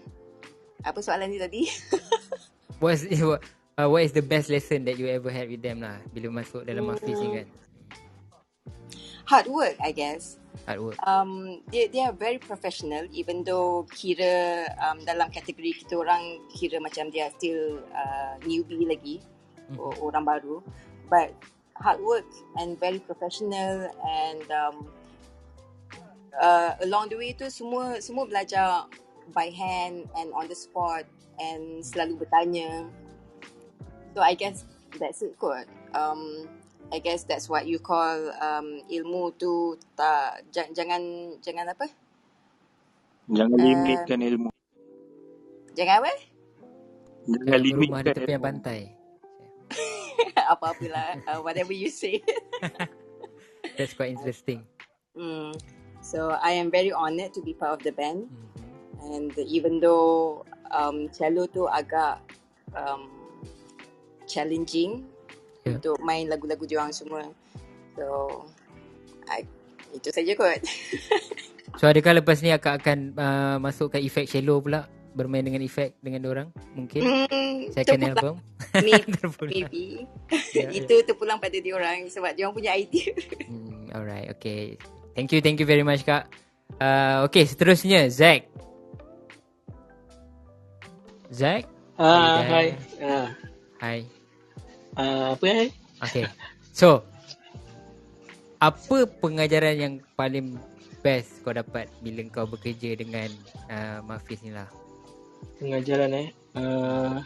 apa soalan ni tadi? what, is, what, uh, what is the best lesson that you ever had with them lah bila masuk dalam mm. office ni kan? Hard work, I guess. Hard work. Um, they they are very professional, even though kira um, dalam kategori kita orang kira macam dia still uh, newbie lagi, mm. orang baru. But hard work and very professional and um, uh, along the way tu semua semua belajar by hand and on the spot and selalu bertanya. So I guess that's it kot. Um, I guess that's what you call um, ilmu tu tak jangan jangan apa? Jangan uh, limitkan ilmu. Jangan apa? Jangan limitkan rumah di tepi pantai. Apa-apalah, uh, whatever you say. That's quite interesting. Hmm. So I am very honoured to be part of the band. Mm-hmm. And even though um, cello tu agak um, challenging yeah. untuk main lagu-lagu diorang semua. So I, itu saja kot. so adakah lepas ni akak akan uh, masuk ke efek cello pula? Bermain dengan efek dengan orang mungkin hmm, second terpulang. album maybe, maybe. yeah, itu yeah. terpulang pada diorang sebab diorang punya idea hmm, alright okay Thank you, thank you very much kak. Uh, okay, seterusnya Zack. Zack? Uh, hi. Uh. Hi. Uh, apa ya? Okay. So, apa pengajaran yang paling best kau dapat bila kau bekerja dengan uh, Mafis ni lah? Pengajaran eh. Uh,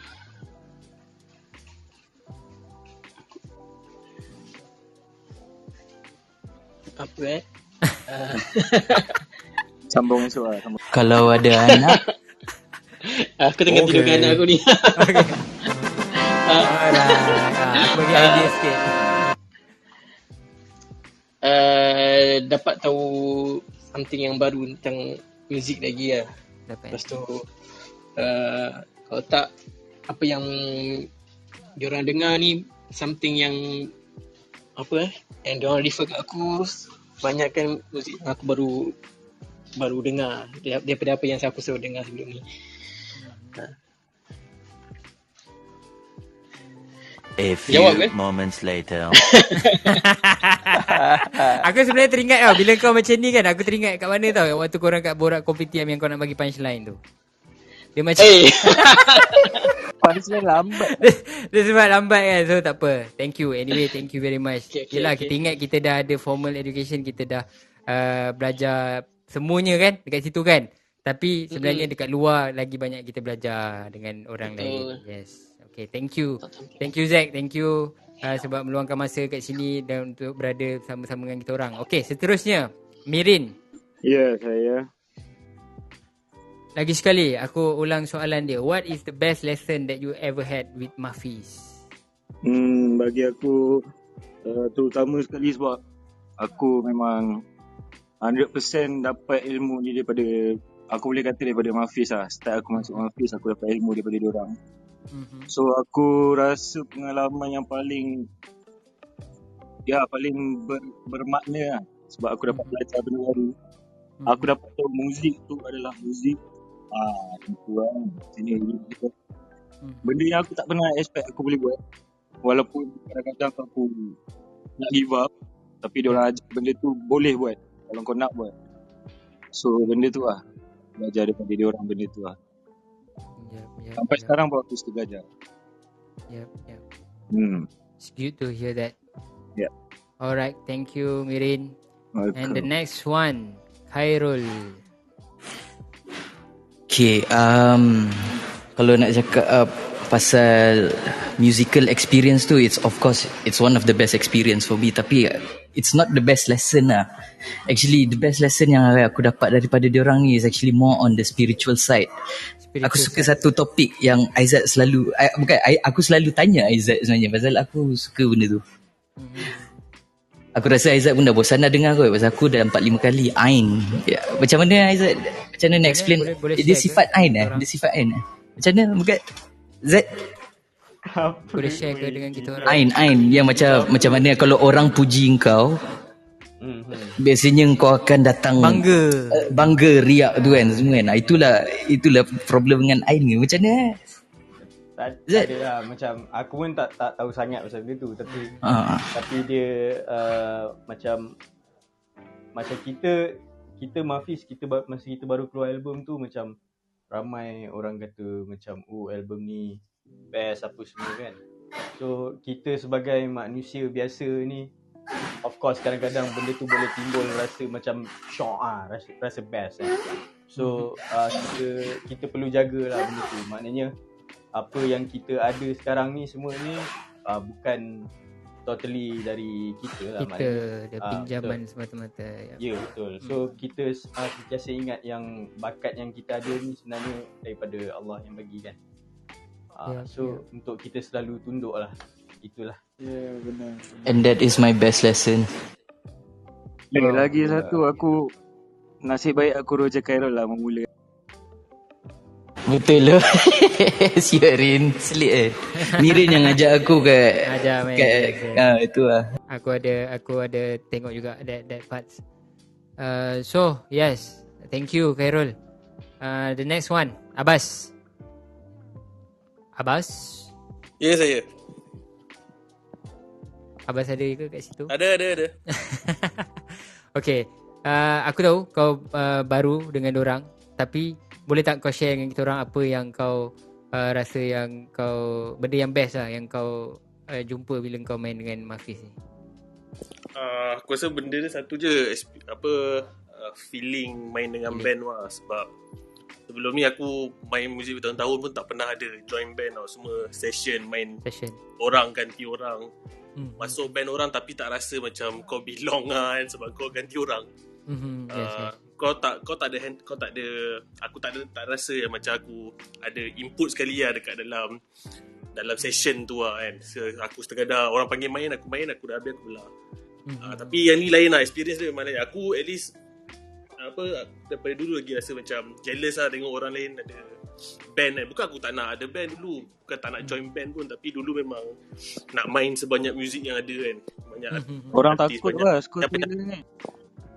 apa eh? uh. Sambung esok lah. Sambung. Kalau ada anak. aku tengah okay. tidur dengan anak aku ni. okay. uh, bagi idea sikit. Uh, dapat tahu something yang baru tentang muzik lagi lah. Dapat. Lepas tu, uh, kalau tak, apa yang diorang dengar ni, something yang, apa eh, yang diorang refer kat aku, banyak kan muzik yang aku baru baru dengar daripada apa yang aku selalu dengar sebelum ni. A few Jawab, eh? moments later. aku sebenarnya teringat tau bila kau macam ni kan aku teringat kat mana tau waktu korang kat borak kopi tiam yang kau nak bagi punchline tu. Dia macam hey. punchline lambat. dia, dia sebab lambat kan so tak apa. Thank you anyway thank you very much. Okay, okay, Yelah okay. kita ingat kita dah ada formal education kita dah uh, belajar semuanya kan dekat situ kan. Tapi sebenarnya mm-hmm. dekat luar lagi banyak kita belajar dengan orang Betul. lain. Yes. Okay, thank you. Thank you Zack, thank you uh, sebab meluangkan masa kat sini dan untuk berada sama-sama dengan kita orang. Okay, seterusnya Mirin. Ya, yeah, saya. Lagi sekali aku ulang soalan dia. What is the best lesson that you ever had with Mafis? Hmm, bagi aku uh, terutama sekali sebab aku memang 100% dapat ilmu ni daripada aku boleh kata daripada Mafis lah start aku masuk Mafis aku dapat ilmu daripada dia orang mm-hmm. so aku rasa pengalaman yang paling ya paling ber, bermakna lah sebab aku dapat mm-hmm. belajar benda baru mm-hmm. aku dapat tahu muzik tu adalah muzik ah itu lah sini. Mm-hmm. benda yang aku tak pernah expect aku boleh buat walaupun kadang-kadang aku nak give up tapi dia orang ajar benda tu boleh buat kalau kau nak buat so benda tu lah belajar daripada dia orang benda tu lah yep, yep, sampai yep. sekarang aku suka belajar yep, yep. Hmm. it's good to hear that yep. alright thank you Mirin Welcome. and the next one Khairul okay um, kalau nak cakap uh, pasal musical experience tu it's of course it's one of the best experience for me. Tapi it's not the best lesson lah. Actually the best lesson yang aku dapat daripada dia orang ni is actually more on the spiritual side. Spiritual aku suka side. satu topik yang Aizat selalu I, bukan I, aku selalu tanya Aizat sebenarnya. Pasal aku suka benda tu. Aku rasa Aizat pun dah bosan dah dengar kot. Pasal aku dah 4-5 kali. Ain. Ya, Macam mana Aizat Macam mana nak explain? boleh, boleh Dia sifat Ain eh? Dia sifat Ain eh? Macam mana? Bukan. Z boleh share ke dengan kita orang? Ain Ain yang macam macam mana kalau orang puji kau mm-hmm. biasanya kau akan datang bangga. uh, bangga riak tu kan semua kan? Itulah itulah problem dengan Ain ni. Macam mana? Tak, tak ada lah. Macam aku pun tak tak tahu sangat pasal dia tu. Tapi uh. tapi dia uh, macam macam kita kita Mafis kita masa kita baru keluar album tu macam ramai orang kata macam oh album ni best apa semua kan. So kita sebagai manusia biasa ni of course kadang-kadang benda tu boleh timbul rasa macam shock ah rasa rasa best kan. So uh, kita kita perlu jagalah benda tu. Maknanya apa yang kita ada sekarang ni semua ni uh, bukan totally dari kita lah kita dia uh, pinjaman betul. semata-mata ya yeah, betul so hmm. kita uh, sentiasa ingat yang bakat yang kita ada ni sebenarnya daripada Allah yang bagi kan uh, yeah, so yeah. untuk kita selalu tunduk lah. Itulah. Ya yeah, benar and that is my best lesson. Lagi, oh, lagi yeah. satu aku nasib baik aku Roger Khairul lah memula Betul lah. Siarin Selit eh. Mirin yang ajak aku ke Ajak main kat, ah, Itu lah. Aku ada Aku ada tengok juga That that parts. Uh, So Yes. Thank you Khairul. Uh, The next one Abbas Abbas? Ya yeah, saya. Abbas ada ke kat situ? Ada ada ada. Okay. Uh, Aku tahu Kau uh, baru dengan orang Tapi boleh tak kau share dengan kita orang apa yang kau uh, rasa yang kau benda yang best lah yang kau uh, jumpa bila kau main dengan Mafis ni? Uh, aku rasa benda dia satu je apa uh, feeling main dengan band lah sebab sebelum ni aku main muzik bertahun-tahun pun tak pernah ada join band tau semua session main session orang ganti orang hmm. masuk band orang tapi tak rasa macam kau belong lah kan sebab kau ganti orang hmm. yes, uh, yes. kau tak kau tak ada kau tak ada aku tak ada tak rasa yang macam aku ada input sekali lah dekat dalam dalam session tu lah kan so, aku sekadar orang panggil main aku main aku dah habis aku belah hmm. uh, tapi yang ni lain lah experience dia memang lain aku at least apa daripada dulu lagi rasa macam jealous lah tengok orang lain ada band kan. Bukan aku tak nak ada band dulu. Bukan tak nak join band pun. Tapi dulu memang nak main sebanyak muzik yang ada kan. Banyak Orang takut lah Scorpion ni.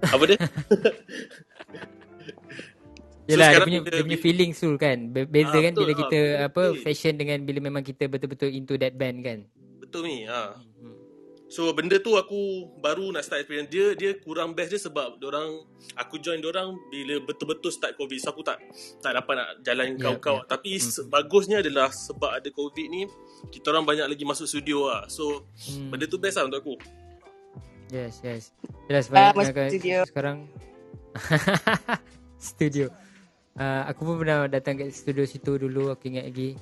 Apa dia? Yelah so, dia punya, dia punya feeling tu kan Beza ha, kan betul, bila kita ha, apa Fashion dengan bila memang kita betul-betul into that band kan Betul ni ha. So benda tu aku baru nak start experience. Dia dia kurang best dia sebab orang aku join orang bila betul-betul start covid. So aku tak tak dapat nak jalan yeah, kau-kau. yeah. tapi mm-hmm. bagusnya adalah sebab ada covid ni kita orang banyak lagi masuk studio lah. So mm. benda tu best lah untuk aku. Yes yes. Jelas banyak uh, nak studio. sekarang. Studio. Uh, aku pun pernah datang ke studio situ dulu aku ingat lagi.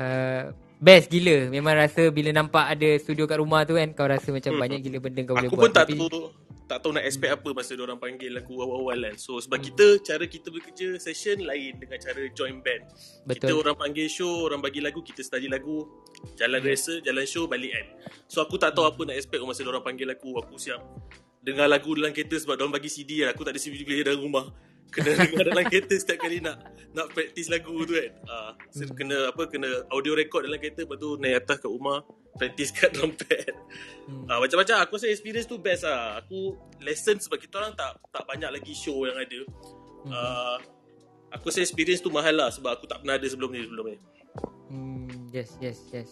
Uh, Best gila Memang rasa bila nampak ada studio kat rumah tu kan Kau rasa macam hmm. banyak gila benda kau aku boleh buat Aku pun tak tapi... tahu Tak tahu nak expect apa masa orang panggil aku awal-awal kan So sebab hmm. kita Cara kita bekerja session lain Dengan cara join band Betul. Kita orang panggil show Orang bagi lagu Kita study lagu Jalan yeah. rehearsal Jalan show balik kan So aku tak tahu hmm. apa nak expect Masa orang panggil aku Aku siap Dengar lagu dalam kereta Sebab orang bagi CD lah Aku tak ada CD player dalam rumah kena dengar dalam kereta setiap kali nak nak practice lagu tu kan. Ah, uh, hmm. kena apa kena audio record dalam kereta lepas tu naik atas kat rumah practice kat drum pad. Hmm. Uh, macam-macam aku rasa experience tu best lah. Aku lesson sebab kita orang tak tak banyak lagi show yang ada. Hmm. Uh, aku rasa experience tu mahal lah sebab aku tak pernah ada sebelum ni sebelum ni. Hmm, yes, yes, yes.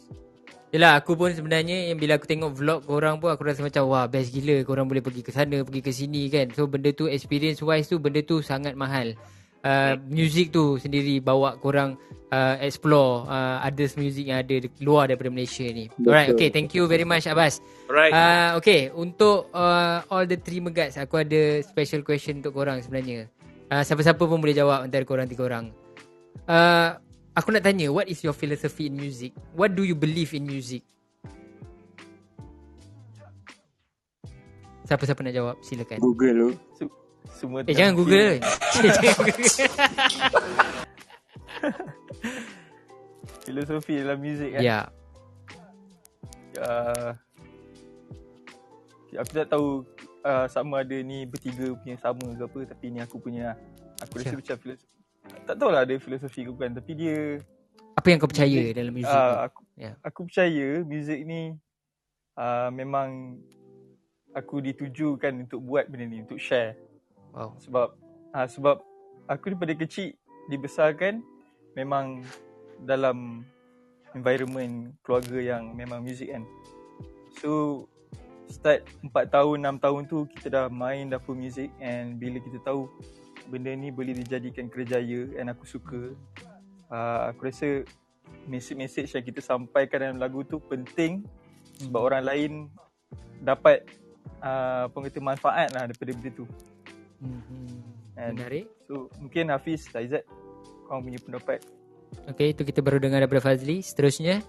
Yelah aku pun sebenarnya yang bila aku tengok vlog korang pun aku rasa macam wah best gila korang boleh pergi ke sana pergi ke sini kan. So benda tu experience wise tu benda tu sangat mahal. Uh, music tu sendiri bawa korang uh, explore uh, others music yang ada luar daripada Malaysia ni. Betul. Alright, okay, thank you very much Abbas. Alright. Uh, okay, untuk uh, all the three megats aku ada special question untuk korang sebenarnya. Uh, siapa-siapa pun boleh jawab antara korang tiga orang. Uh, Aku nak tanya What is your philosophy in music? What do you believe in music? Siapa-siapa nak jawab Silakan. Google lu Semua Eh jangan Google. Filosofi dalam music kan Ya. Uh, Aku tak tahu uh, Sama ada ni Bertiga punya sama ke apa Tapi ni aku punya Aku rasa macam filosofi tak tahulah ada filosofi ke bukan tapi dia apa yang kau percaya music, dalam muzik uh, aku yeah. aku percaya muzik ni uh, memang aku ditujukan untuk buat benda ni untuk share. Wow. Sebab uh, sebab aku daripada kecil dibesarkan memang dalam environment keluarga yang memang muzik kan. So start 4 tahun 6 tahun tu kita dah main dapur muzik and bila kita tahu benda ni boleh dijadikan kerjaya dan aku suka. Uh, aku rasa message-message yang kita sampaikan dalam lagu tu penting sebab hmm. orang lain dapat uh, pengerti manfaat lah daripada benda tu. Hmm. menarik. so mungkin Hafiz Aizat kau punya pendapat. Okay, itu kita baru dengar daripada Fazli. Seterusnya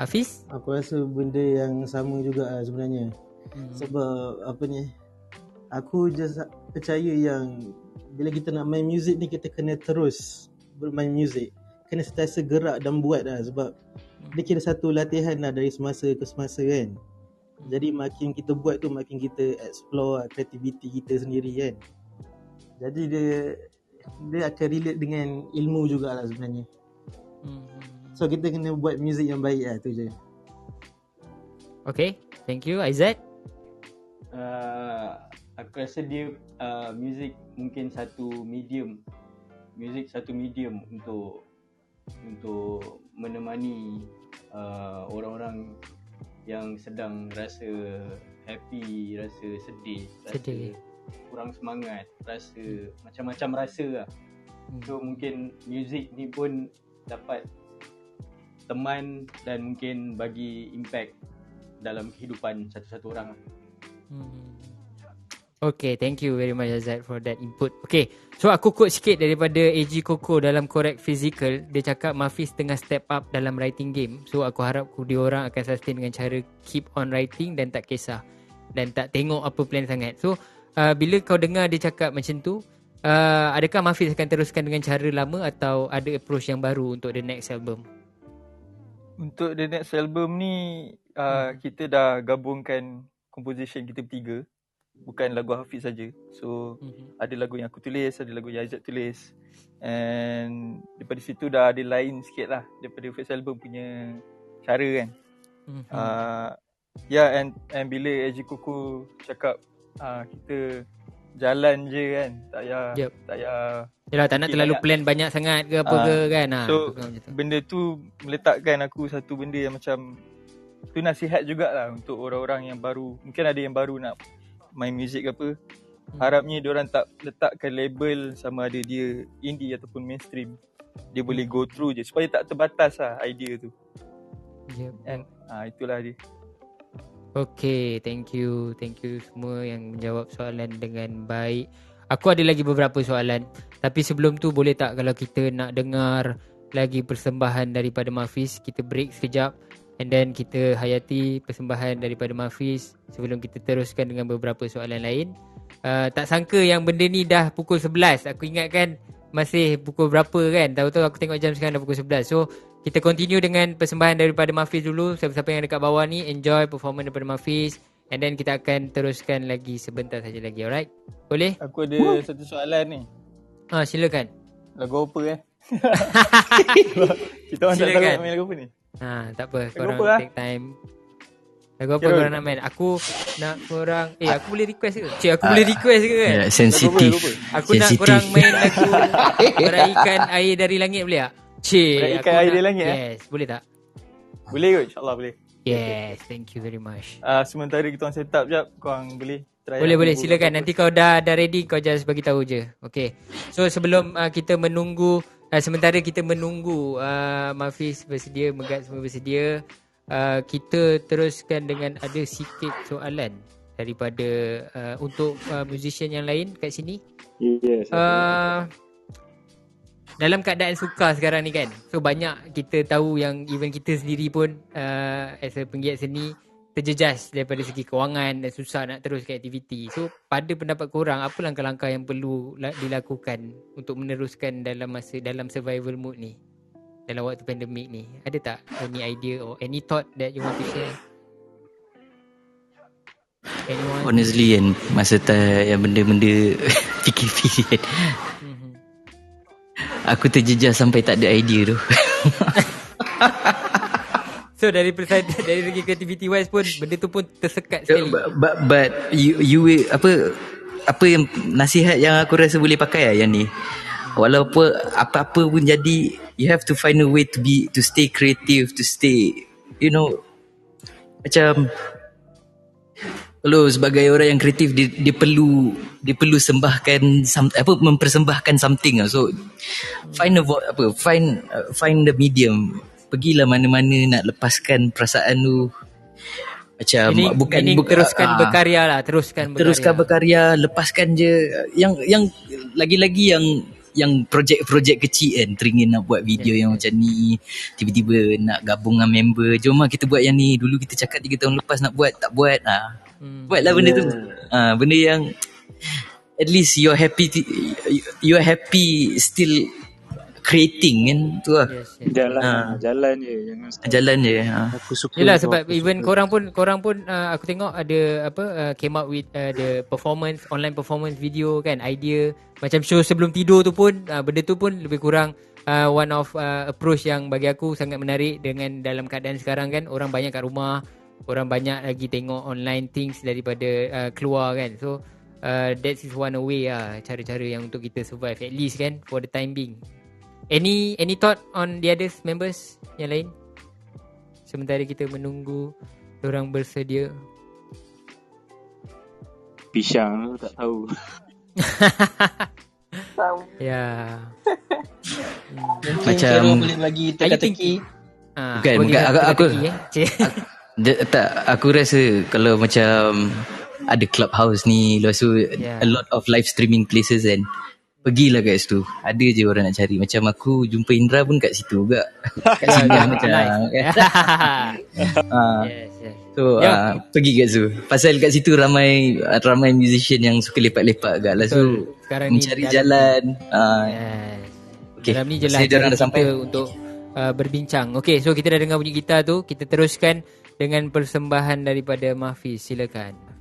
Hafiz? Aku rasa benda yang sama juga lah sebenarnya. Hmm. sebab apa ni aku just percaya yang bila kita nak main music ni kita kena terus bermain music. Kena sentiasa gerak dan buat lah sebab dia kira satu latihan lah dari semasa ke semasa kan. Jadi makin kita buat tu makin kita explore kreativiti kita sendiri kan. Jadi dia dia akan relate dengan ilmu jugalah sebenarnya. So kita kena buat music yang baik lah tu je. Okay, thank you Aizat. Uh, aku rasa dia uh, music mungkin satu medium music satu medium untuk untuk menemani uh, orang-orang yang sedang rasa happy, rasa sedih, sedih. rasa kurang semangat, rasa macam-macam rasa lah. Hmm. So mungkin music ni pun dapat teman dan mungkin bagi impact dalam kehidupan satu-satu orang. Hmm. Okay, thank you very much Azad for that input. Okay, so aku quote sikit daripada AG Coco dalam Correct Physical. Dia cakap Mafis tengah step up dalam writing game. So aku harap dia orang akan sustain dengan cara keep on writing dan tak kisah. Dan tak tengok apa plan sangat. So, uh, bila kau dengar dia cakap macam tu, uh, adakah Mafis akan teruskan dengan cara lama atau ada approach yang baru untuk the next album? Untuk the next album ni, uh, hmm. kita dah gabungkan composition kita bertiga bukan lagu Hafiz saja. So mm-hmm. ada lagu yang aku tulis, ada lagu yang Azad tulis. And daripada situ dah ada lain sikit lah daripada first album punya cara kan. Mm-hmm. Uh, ya yeah, and and bila AJ Kuku cakap uh, kita jalan je kan. Tak payah yep. tak payah Yalah tak nak terlalu plan banyak sangat ke apa uh, ke kan. So benda tu meletakkan aku satu benda yang macam tu nasihat jugalah untuk orang-orang yang baru. Mungkin ada yang baru nak main music ke apa hmm. harapnya orang tak letakkan label sama ada dia indie ataupun mainstream dia hmm. boleh go through je supaya tak terbatas lah idea tu yep. and ha, itulah dia Okay, thank you. Thank you semua yang menjawab soalan dengan baik. Aku ada lagi beberapa soalan. Tapi sebelum tu boleh tak kalau kita nak dengar lagi persembahan daripada Mafis, kita break sekejap. And then kita hayati persembahan daripada Mafiz sebelum kita teruskan dengan beberapa soalan lain. Uh, tak sangka yang benda ni dah pukul 11. Aku ingatkan masih pukul berapa kan. Tahu-tahu aku tengok jam sekarang dah pukul 11. So kita continue dengan persembahan daripada Mafiz dulu. Siapa-siapa yang dekat bawah ni enjoy performance daripada Mafiz. And then kita akan teruskan lagi sebentar saja lagi. Alright? Boleh? Aku ada Woo. satu soalan ni. Ah, silakan. Lagu apa eh? kita orang silakan. tak tahu main lagu apa ni. Ha, tak apa. Korang apa, take time. Lagu apa korang nak main? Aku nak korang... Eh, aku boleh request ke? Cik, aku uh, boleh request ke kan? Yeah, sensitif. Aku sensitive. nak korang main lagu Meraihkan air dari langit boleh tak? Cik, Meraihkan air dari langit? Eh? Yes, boleh tak? Boleh kot, insyaAllah boleh. Yes, thank you very much. Uh, sementara kita orang set up jap, korang boleh try Boleh, boleh. Silakan. Nanti kau dah dah ready, kau just bagi tahu je. Okay. So, sebelum uh, kita menunggu uh, sementara kita menunggu uh, Mafiz bersedia, Megat semua bersedia, uh, kita teruskan dengan ada sikit soalan daripada uh, untuk uh, musician yang lain kat sini. Yes. Uh, dalam keadaan suka sekarang ni kan. So banyak kita tahu yang even kita sendiri pun uh, as a penggiat seni terjejas daripada segi kewangan dan susah nak terus ke aktiviti. So pada pendapat korang apa langkah-langkah yang perlu dilakukan untuk meneruskan dalam masa dalam survival mode ni? Dalam waktu pandemik ni. Ada tak any idea or any thought that you want to share? Anyone? Honestly kan masa tak yang benda-benda PKP kan. Mm-hmm. Aku terjejas sampai tak ada idea tu. So dari dari segi creativity wise pun benda tu pun tersekat sekali. But, but, but you you apa apa yang nasihat yang aku rasa boleh pakai lah yang ni. Walaupun apa-apa pun jadi you have to find a way to be to stay creative to stay you know macam kalau sebagai orang yang kreatif dia, dia perlu dia perlu sembahkan some, apa mempersembahkan something lah. so find a apa find uh, find the medium pergilah mana-mana nak lepaskan perasaan tu. Macam ini, bukan ini bukan teruskan uh, berkarya lah teruskan berkarya. Teruskan berkarya lepaskan je. Yang yang lagi-lagi yang yang projek-projek kecil kan teringin nak buat video yeah. yang macam ni tiba-tiba nak gabung dengan member. Jom lah kita buat yang ni. Dulu kita cakap 3 tahun lepas nak buat tak buat. Ah. Hmm. buatlah benda yeah. tu ah benda yang at least you're happy you're happy still creating kan tu lah. Yes, yes. Jalan ha. jalan je jangan jalan je. Ha. Aku suka. Yalah sebab aku even suka. korang pun korang pun uh, aku tengok ada apa uh, came up with uh, the performance online performance video kan idea macam show sebelum tidur tu pun uh, benda tu pun lebih kurang uh, one of uh, approach yang bagi aku sangat menarik dengan dalam keadaan sekarang kan orang banyak kat rumah orang banyak lagi tengok online things daripada uh, keluar kan so uh, that is one way lah cara-cara yang untuk kita survive at least kan for the time being Any any thought on the other members yang lain? Sementara kita menunggu orang bersedia. Pisang tak tahu. tahu. ya. hmm. Macam boleh bagi teka-teki. Ah, bukan, bukan aku aku, aku, eh. tak aku rasa kalau macam ada clubhouse ni lepas tu yeah. a lot of live streaming places and Pergilah kat situ. Ada je orang nak cari. Macam aku jumpa Indra pun kat situ juga. Kat sini lah macam uh, yes, yes. So yeah. uh, pergi kat situ. Pasal kat situ ramai Ramai musician yang suka lepak-lepak kat lah. So Sekarang mencari jalan. uh, yes. Okay Dalam ni je lah kita sampai. untuk uh, berbincang. Okay so kita dah dengar bunyi gitar tu. Kita teruskan dengan persembahan daripada Mahfiz Silakan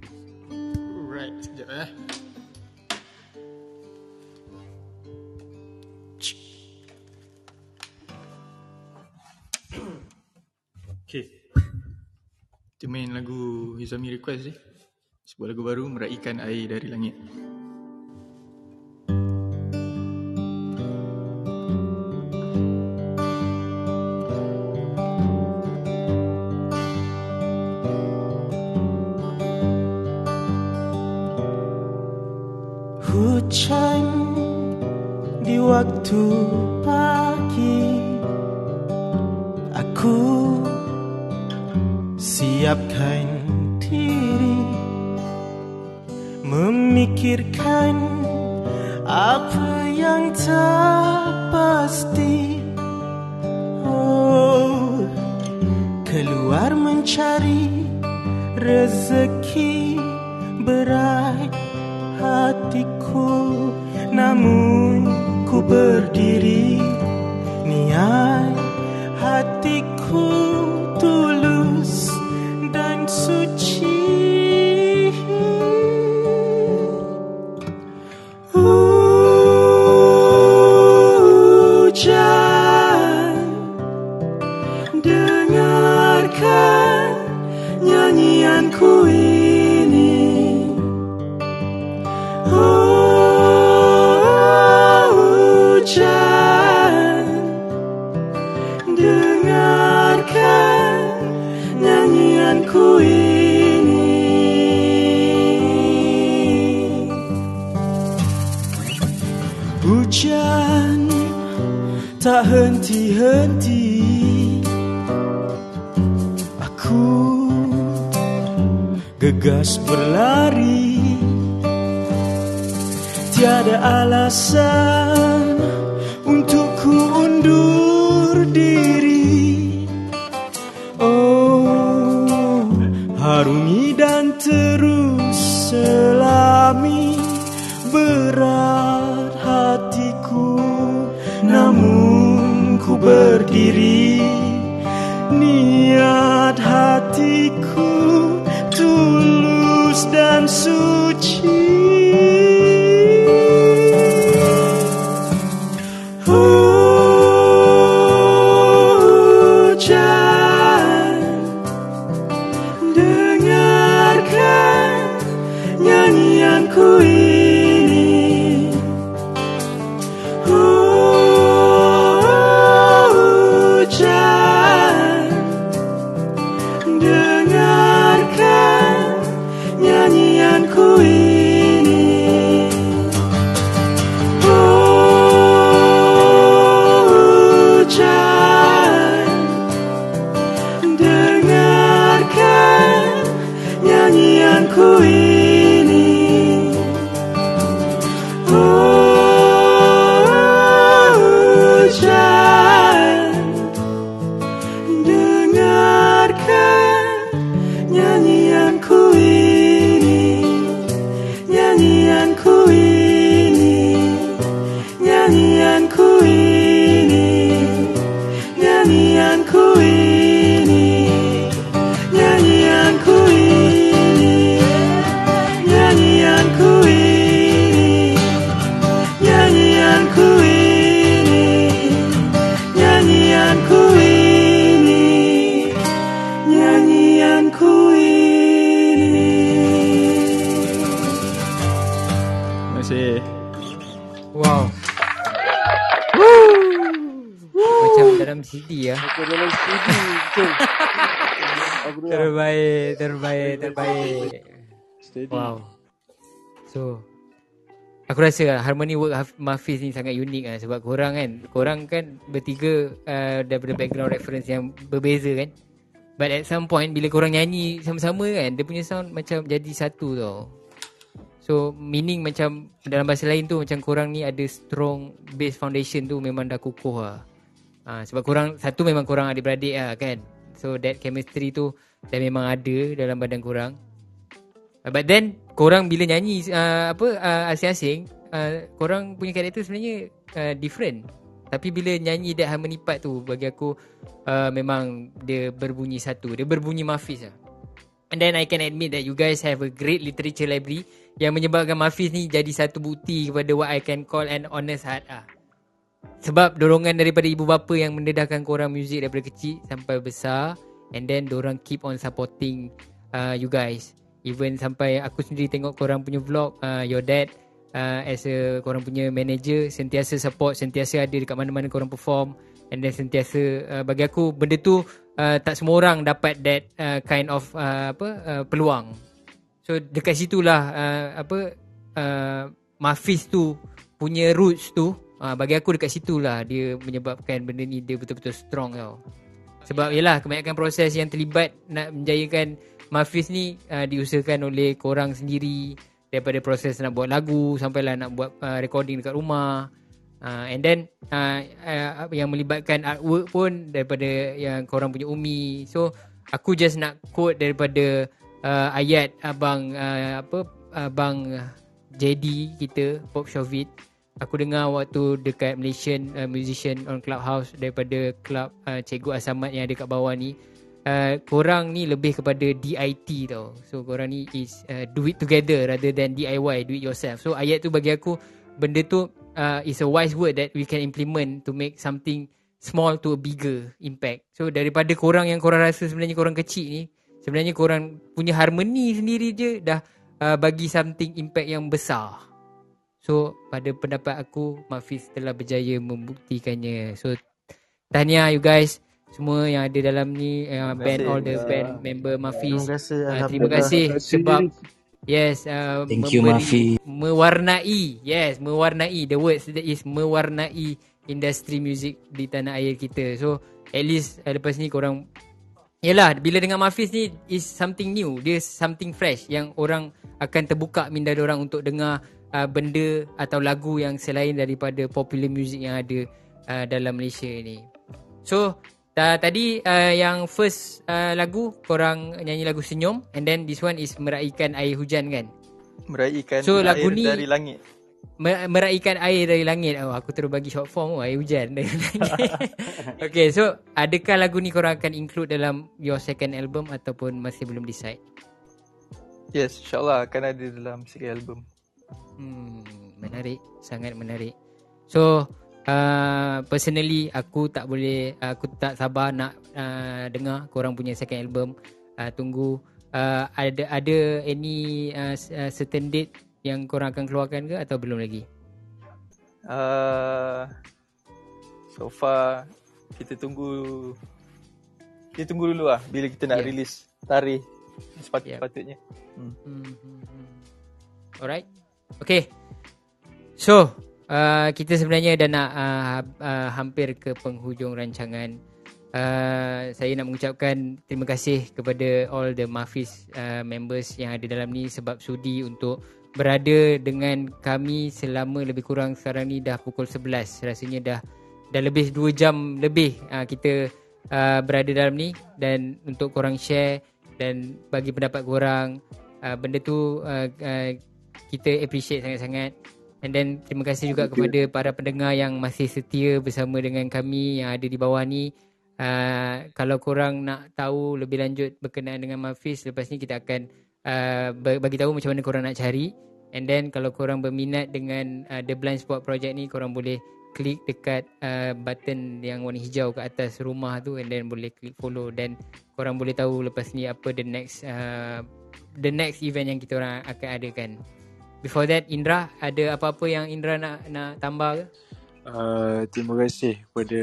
Kita main lagu Hizami request ni. Sebuah lagu baru Meraihkan air dari langit. Hujan di waktu pagi Aku siapkan diri. Memikirkan apa yang tak pasti Oh, keluar mencari rezeki berat hatiku. Namun ku berdiri niat gegas berlari. Tiada alasan untuk ku undur diri. Oh, harungi dan terus selami berat hatiku. Namun ku berdiri niat Aku rasa harmoni work Mahfiz ni sangat unik lah Sebab korang kan Korang kan bertiga uh, Daripada background reference yang berbeza kan But at some point bila korang nyanyi sama-sama kan dia punya sound macam jadi satu tau. So meaning macam dalam bahasa lain tu macam korang ni ada strong base foundation tu memang dah kukuh lah. Ha, sebab korang satu memang korang adik-beradik lah kan. So that chemistry tu dah memang ada dalam badan korang. But then korang bila nyanyi uh, apa uh, asing-asing uh, korang punya karakter sebenarnya uh, different. Tapi bila nyanyi that harmony part tu bagi aku uh, memang dia berbunyi satu. Dia berbunyi Mafis lah. And then I can admit that you guys have a great literature library yang menyebabkan Mafis ni jadi satu bukti kepada what I can call an honest heart ah. Sebab dorongan daripada ibu bapa yang mendedahkan korang muzik daripada kecil sampai besar and then dorang keep on supporting uh, you guys. Even sampai aku sendiri tengok korang punya vlog uh, your dad uh, as a korang punya manager sentiasa support sentiasa ada dekat mana-mana korang perform. And then sentiasa uh, bagi aku benda tu uh, tak semua orang dapat that uh, kind of uh, apa uh, peluang. So dekat situlah uh, apa uh, Mafis tu punya roots tu uh, bagi aku dekat situlah dia menyebabkan benda ni dia betul-betul strong tau. Sebab yalah kebanyakan proses yang terlibat nak menjayakan Mafis ni uh, diusahakan oleh korang sendiri daripada proses nak buat lagu sampailah nak buat uh, recording dekat rumah. Uh, and then uh, uh, yang melibatkan artwork pun daripada yang korang punya umi. So aku just nak quote daripada uh, ayat abang uh, apa abang JD kita Pop Shovit. Aku dengar waktu dekat Malaysian uh, musician on Clubhouse daripada club uh, Cikgu Asamat yang ada kat bawah ni uh, korang ni lebih kepada DIT tau. So korang ni is uh, do it together rather than DIY, do it yourself. So ayat tu bagi aku benda tu uh, is a wise word that we can implement to make something small to a bigger impact. So daripada korang yang korang rasa sebenarnya korang kecil ni, sebenarnya korang punya harmoni sendiri je dah uh, bagi something impact yang besar. So pada pendapat aku Mafis telah berjaya membuktikannya. So tahniah you guys semua yang ada dalam ni uh, band all the band member Mafis. Terima kasih. Uh, terima kasih sebab yes uh, Thank you Mafi. Mewarnai. Yes, mewarnai. The word that is mewarnai industri music di tanah air kita. So at least uh, lepas ni korang Yalah, bila dengan Mafis ni is something new. Dia something fresh yang orang akan terbuka minda orang untuk dengar uh, benda atau lagu yang selain daripada popular music yang ada uh, dalam Malaysia ni. So, Uh, tadi uh, yang first uh, lagu korang nyanyi lagu senyum and then this one is meraikan air hujan kan? Meraikan so, air lagu ni, dari langit. Meraikan air dari langit. Oh, aku terus bagi short form oh, air hujan dari langit. okay, so adakah lagu ni korang akan include dalam your second album ataupun masih belum decide? Yes, insyaAllah akan ada dalam second album. Hmm, menarik. Sangat menarik. So, Uh, personally aku tak boleh aku tak sabar nak uh, dengar korang punya second album uh, tunggu uh, ada ada any uh, certain date yang korang akan keluarkan ke atau belum lagi uh, so far kita tunggu kita tunggu dulu lah bila kita nak yeah. release tarikh sepatutnya yeah. hmm. Hmm, hmm, hmm. alright okay so uh, kita sebenarnya dah nak uh, uh, hampir ke penghujung rancangan. Uh, saya nak mengucapkan terima kasih kepada all the Mafis uh, members yang ada dalam ni sebab sudi untuk berada dengan kami selama lebih kurang sekarang ni dah pukul 11. Rasanya dah dah lebih 2 jam lebih uh, kita uh, berada dalam ni dan untuk korang share dan bagi pendapat korang uh, benda tu uh, uh, kita appreciate sangat-sangat And then terima kasih juga okay. kepada para pendengar yang masih setia bersama dengan kami yang ada di bawah ni. Uh, kalau korang nak tahu lebih lanjut berkenaan dengan Mafis, lepas ni kita akan uh, bagi tahu macam mana korang nak cari. And then kalau korang berminat dengan uh, The Blind Spot Project ni, korang boleh klik dekat uh, button yang warna hijau ke atas rumah tu and then boleh klik follow dan korang boleh tahu lepas ni apa the next uh, the next event yang kita orang akan adakan. Before that Indra ada apa-apa yang Indra nak nak tambah ke? Uh, terima kasih kepada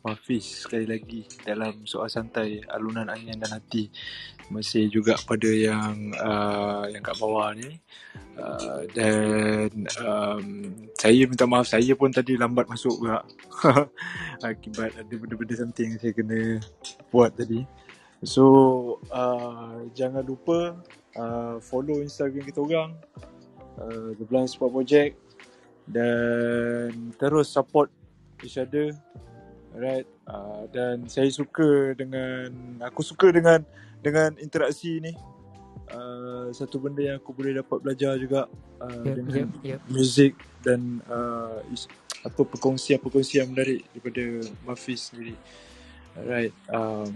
Mafis sekali lagi dalam soal santai alunan angin dan hati. Terima kasih juga pada yang uh, yang kat bawah ni. Uh, dan um, saya minta maaf saya pun tadi lambat masuk juga akibat ada benda-benda something saya kena buat tadi. So uh, jangan lupa uh, follow Instagram kita orang uh, The Blind Spot Project dan terus support each other right uh, dan saya suka dengan aku suka dengan dengan interaksi ni uh, satu benda yang aku boleh dapat belajar juga uh, yep, dengan yep, yep. music dan uh, is, apa perkongsian-perkongsian menarik daripada Mafiz sendiri. Alright, um,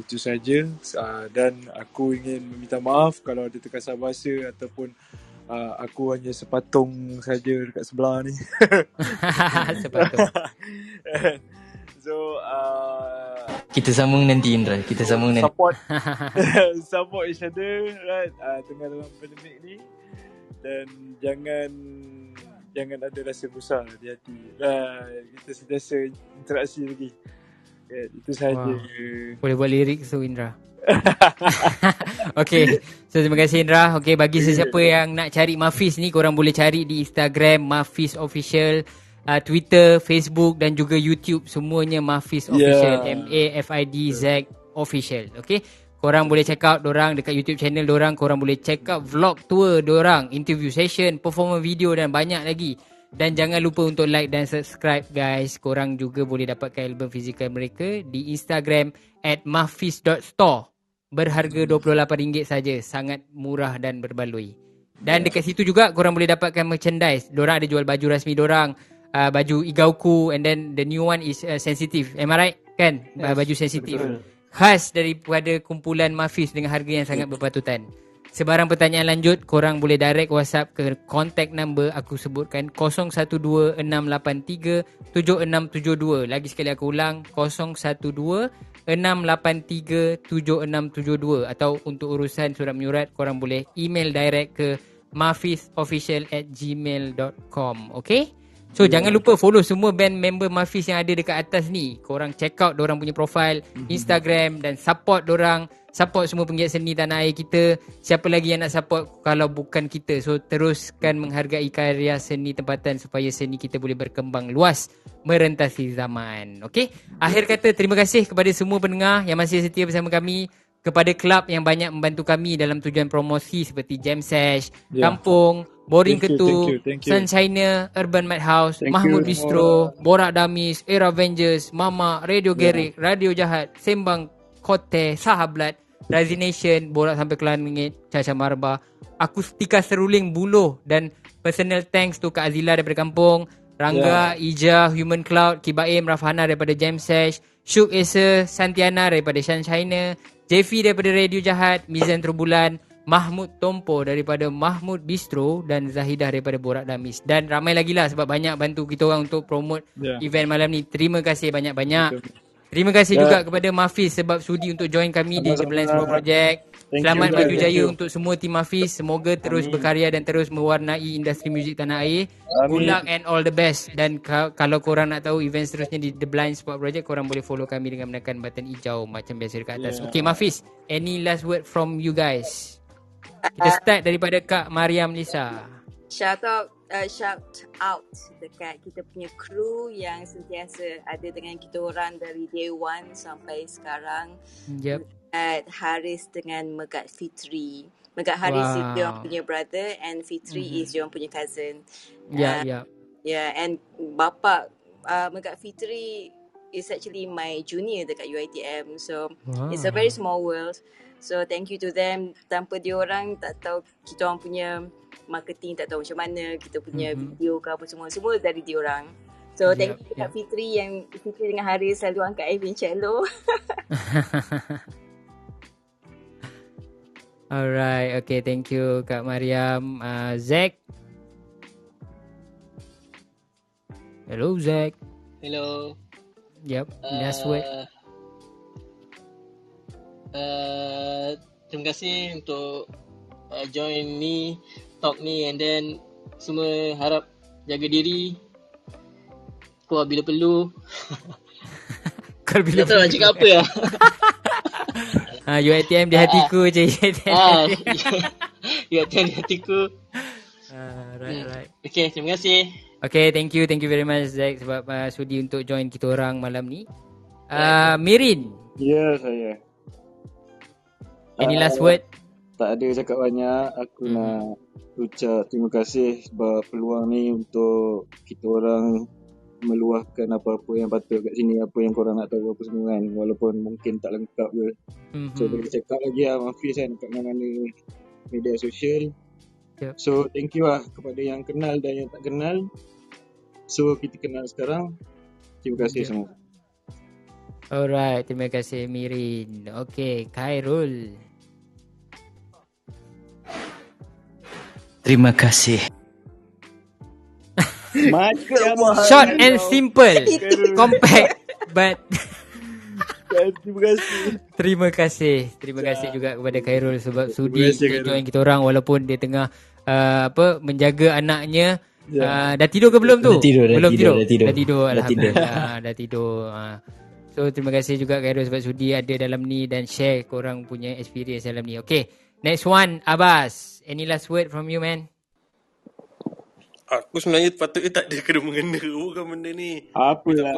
itu saja uh, dan aku ingin meminta maaf kalau ada terkasar bahasa ataupun uh, aku hanya sepatung saja dekat sebelah ni. sepatung. so, uh, kita sambung nanti Indra, kita sambung nanti. Support, support each other, right? Uh, tengah dalam pandemik ni dan jangan jangan ada rasa gusar di hati. Uh, kita sentiasa interaksi lagi. Yeah, itu sahaja. Wow. Boleh buat lirik tu Indra. okay. So terima kasih Indra. Okay bagi sesiapa yang nak cari Mafiz ni korang boleh cari di Instagram Mafiz Official, uh, Twitter, Facebook dan juga YouTube semuanya Mafiz Official. Yeah. M A F I D Z Official. Okay. Korang boleh check out dorang dekat YouTube channel dorang. Korang boleh check out vlog tour dorang, interview session, performance video dan banyak lagi. Dan jangan lupa untuk like dan subscribe guys. Korang juga boleh dapatkan album fizikal mereka di Instagram at mafis.store. Berharga RM28 saja. Sangat murah dan berbaloi. Dan dekat situ juga korang boleh dapatkan merchandise. Diorang ada jual baju rasmi diorang. Uh, baju Igauku and then the new one is uh, sensitive. Am I right? Kan? Yes, baju sensitive. Khas daripada kumpulan Mafis dengan harga yang sangat berpatutan. Sebarang pertanyaan lanjut, korang boleh direct WhatsApp ke contact number aku sebutkan 0126837672. Lagi sekali aku ulang 0126837672 atau untuk urusan surat menyurat korang boleh email direct ke mafisofficial@gmail.com. Okay? So yeah. jangan lupa follow semua band member Mafis yang ada dekat atas ni. Korang check out orang punya profile mm-hmm. Instagram dan support orang support semua penggiat seni tanah air kita. Siapa lagi yang nak support kalau bukan kita. So teruskan menghargai karya seni tempatan supaya seni kita boleh berkembang luas merentasi zaman. Okay? Akhir kata terima kasih kepada semua pendengar yang masih setia bersama kami. Kepada kelab yang banyak membantu kami dalam tujuan promosi seperti Jam Sesh, yeah. Kampung, Boring thank Ketu, you, thank you, Sun China, Urban Madhouse, thank Mahmud you. Bistro, Borak Damis, Era Avengers, Mama, Radio yeah. Radio Jahat, Sembang Kote, Sahablat, Resignation Borak sampai kelan mingit Caca Marba Akustika Seruling Buluh Dan personal thanks tu Kak Azila daripada kampung Rangga, yeah. Ija, Human Cloud Kibaim, Rafhana daripada Jam Sesh Syuk Esa, Santiana daripada Shan China Jeffy daripada Radio Jahat Mizan Terbulan Mahmud Tompo daripada Mahmud Bistro dan Zahidah daripada Borak Damis dan ramai lagi lah sebab banyak bantu kita orang untuk promote yeah. event malam ni. Terima kasih banyak-banyak. Terima kasih yeah. juga kepada Mafiz sebab sudi untuk join kami di The Blind Sport Project. Thank Selamat maju jaya untuk semua tim Mafiz. Semoga terus Amin. berkarya dan terus mewarnai industri muzik tanah air. Amin. Good luck and all the best. Dan ka- kalau korang nak tahu event seterusnya di The Blind Sport Project, korang boleh follow kami dengan menekan button hijau macam biasa dekat atas. Yeah. Okay Mafiz, any last word from you guys? Kita start daripada Kak Mariam Lisa. Shout out uh, shout out dekat kita punya kru yang sentiasa ada dengan kita orang dari day one sampai sekarang. Yep. At Haris dengan Megat Fitri. Megat Haris wow. is dia punya brother and Fitri mm-hmm. is dia punya cousin. Yeah, uh, yeah. Yeah, and bapa uh, Megat Fitri is actually my junior dekat UiTM. So wow. it's a very small world. So thank you to them. Tanpa dia orang tak tahu kita orang punya marketing tak tahu macam mana kita punya mm-hmm. video ke apa semua semua dari dia orang. So yep, thank you yep. Kak Fitri yang Fitri dengan Haris selalu angkat Ivan cello. Alright, okay, thank you Kak Mariam. Uh, Zack. Hello, Zack. Hello. Yep, last uh, word. Uh, terima kasih untuk uh, join ni talk ni and then semua harap jaga diri keluar bila perlu kalau bila tak tahu nak cakap apa lah ha, UITM di hatiku je UITM ha, UITM di hatiku uh, right, hmm. right. Okay, terima kasih Okay, thank you. Thank you very much, Zack sebab uh, sudi untuk join kita orang malam ni. Uh, Mirin. Ya, yeah, saya. Any uh, last word? Tak ada cakap banyak. Aku hmm. nak ucap terima kasih sebab peluang ni untuk kita orang meluahkan apa-apa yang patut kat sini apa yang korang nak tahu apa semua kan walaupun mungkin tak lengkap ke mm-hmm. so boleh cakap lagi lah Mafiz kan kat mana-mana media sosial yep. so thank you lah kepada yang kenal dan yang tak kenal so kita kenal sekarang terima kasih yep. semua alright terima kasih Mirin Okay, Khairul terima kasih. Macam Short and simple. Compact But Terima kasih. Terima kasih. Terima kasih juga kepada Khairul Sebab sudi join kita orang Walaupun dia tengah uh, apa Menjaga anaknya. Yeah. uh, Dah tidur ke belum tu? Dah tidur, belum tidur, tidur, dah tidur. Dah tidur Dah tidur. Dah tidur. Uh. So terima kasih juga Khairul Sebab sudi ada dalam ni Dan share korang punya experience dalam ni. Okay Next one Abbas Any last word from you man? Aku sebenarnya patutnya tak ada kena mengena bukan benda ni. Apalah.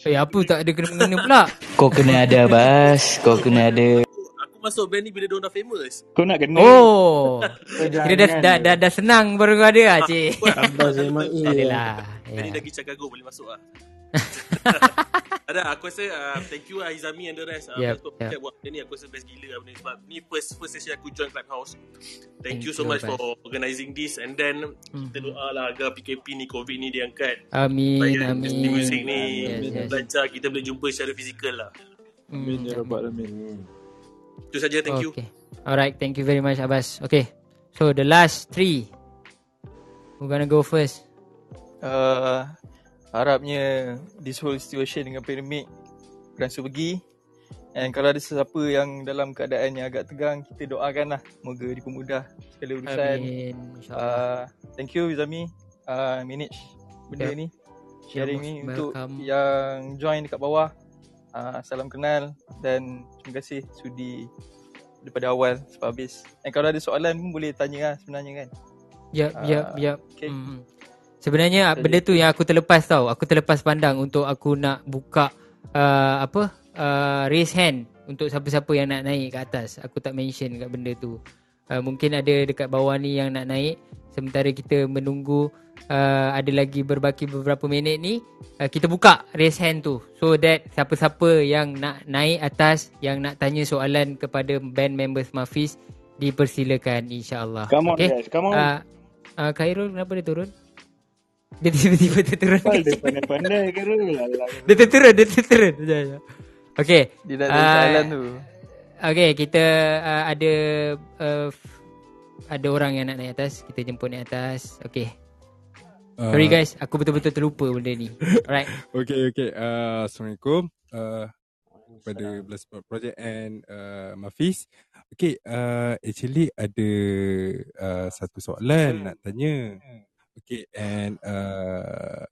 Eh apa tak ada kena mengena pula? Kau kena ada Bas. Kau kena ada. Aku masuk band ni bila dia dah famous. Kau nak kena. Oh. Kira dah, dah, dah, dah, senang baru kau ada lah cik. Abbas memang iya. Adalah. Jadi lagi Chicago boleh masuk lah. Ada aku rasa uh, thank you Aizami and the rest uh, yep, yep. buat benda ni. Aku rasa best gila lah benda ni. Sebab ni first first session aku join Clubhouse. Thank, thank you so you much best. for organising this. And then mm. kita doa lah agar PKP ni COVID ni diangkat. Amin supaya amin. supaya muzik ni yes, lancar kita boleh jumpa secara fizikal lah. Amin ya rabbal alamin. Itu saja thank okay. you alright thank you very much Abbas. Okay. So the last three. Who gonna go first? Uh, harapnya this whole situation dengan pandemik beransur pergi. And kalau ada sesiapa yang dalam keadaan yang agak tegang kita doakan lah. Moga dipermudah segala urusan. Amin uh, thank you Zami. Uh, manage benda yep. ni. Sharing ni untuk yang join dekat bawah. Uh, salam kenal. Dan terima kasih sudi daripada awal sampai habis. And kalau ada soalan pun boleh tanya lah sebenarnya kan. Uh, yep, yep. Okay. Mm-hmm. Sebenarnya benda tu yang aku terlepas tau. Aku terlepas pandang untuk aku nak buka uh, apa uh, raise hand untuk siapa-siapa yang nak naik ke atas. Aku tak mention kat benda tu. Uh, mungkin ada dekat bawah ni yang nak naik. Sementara kita menunggu uh, ada lagi berbaki beberapa minit ni. Uh, kita buka raise hand tu. So that siapa-siapa yang nak naik atas, yang nak tanya soalan kepada band members Mafis, dipersilakan insyaAllah. Come on okay? guys, come on. Uh, uh, Khairul kenapa dia turun? Dia tiba-tiba terturun Dia pandai-pandai ke Dia terturun Dia terturun Okay Dia dah uh, jalan tu. Okay kita uh, ada uh, Ada orang yang nak naik atas. Kita jemput naik atas. Okay uh, Sorry guys. Aku betul-betul terlupa benda ni. Alright. Okay okay uh, Assalamualaikum. Uh, Pada Bloodsport Project and uh, Mafis. Okay uh, Actually ada uh, Satu soalan Nak tanya Okay and uh,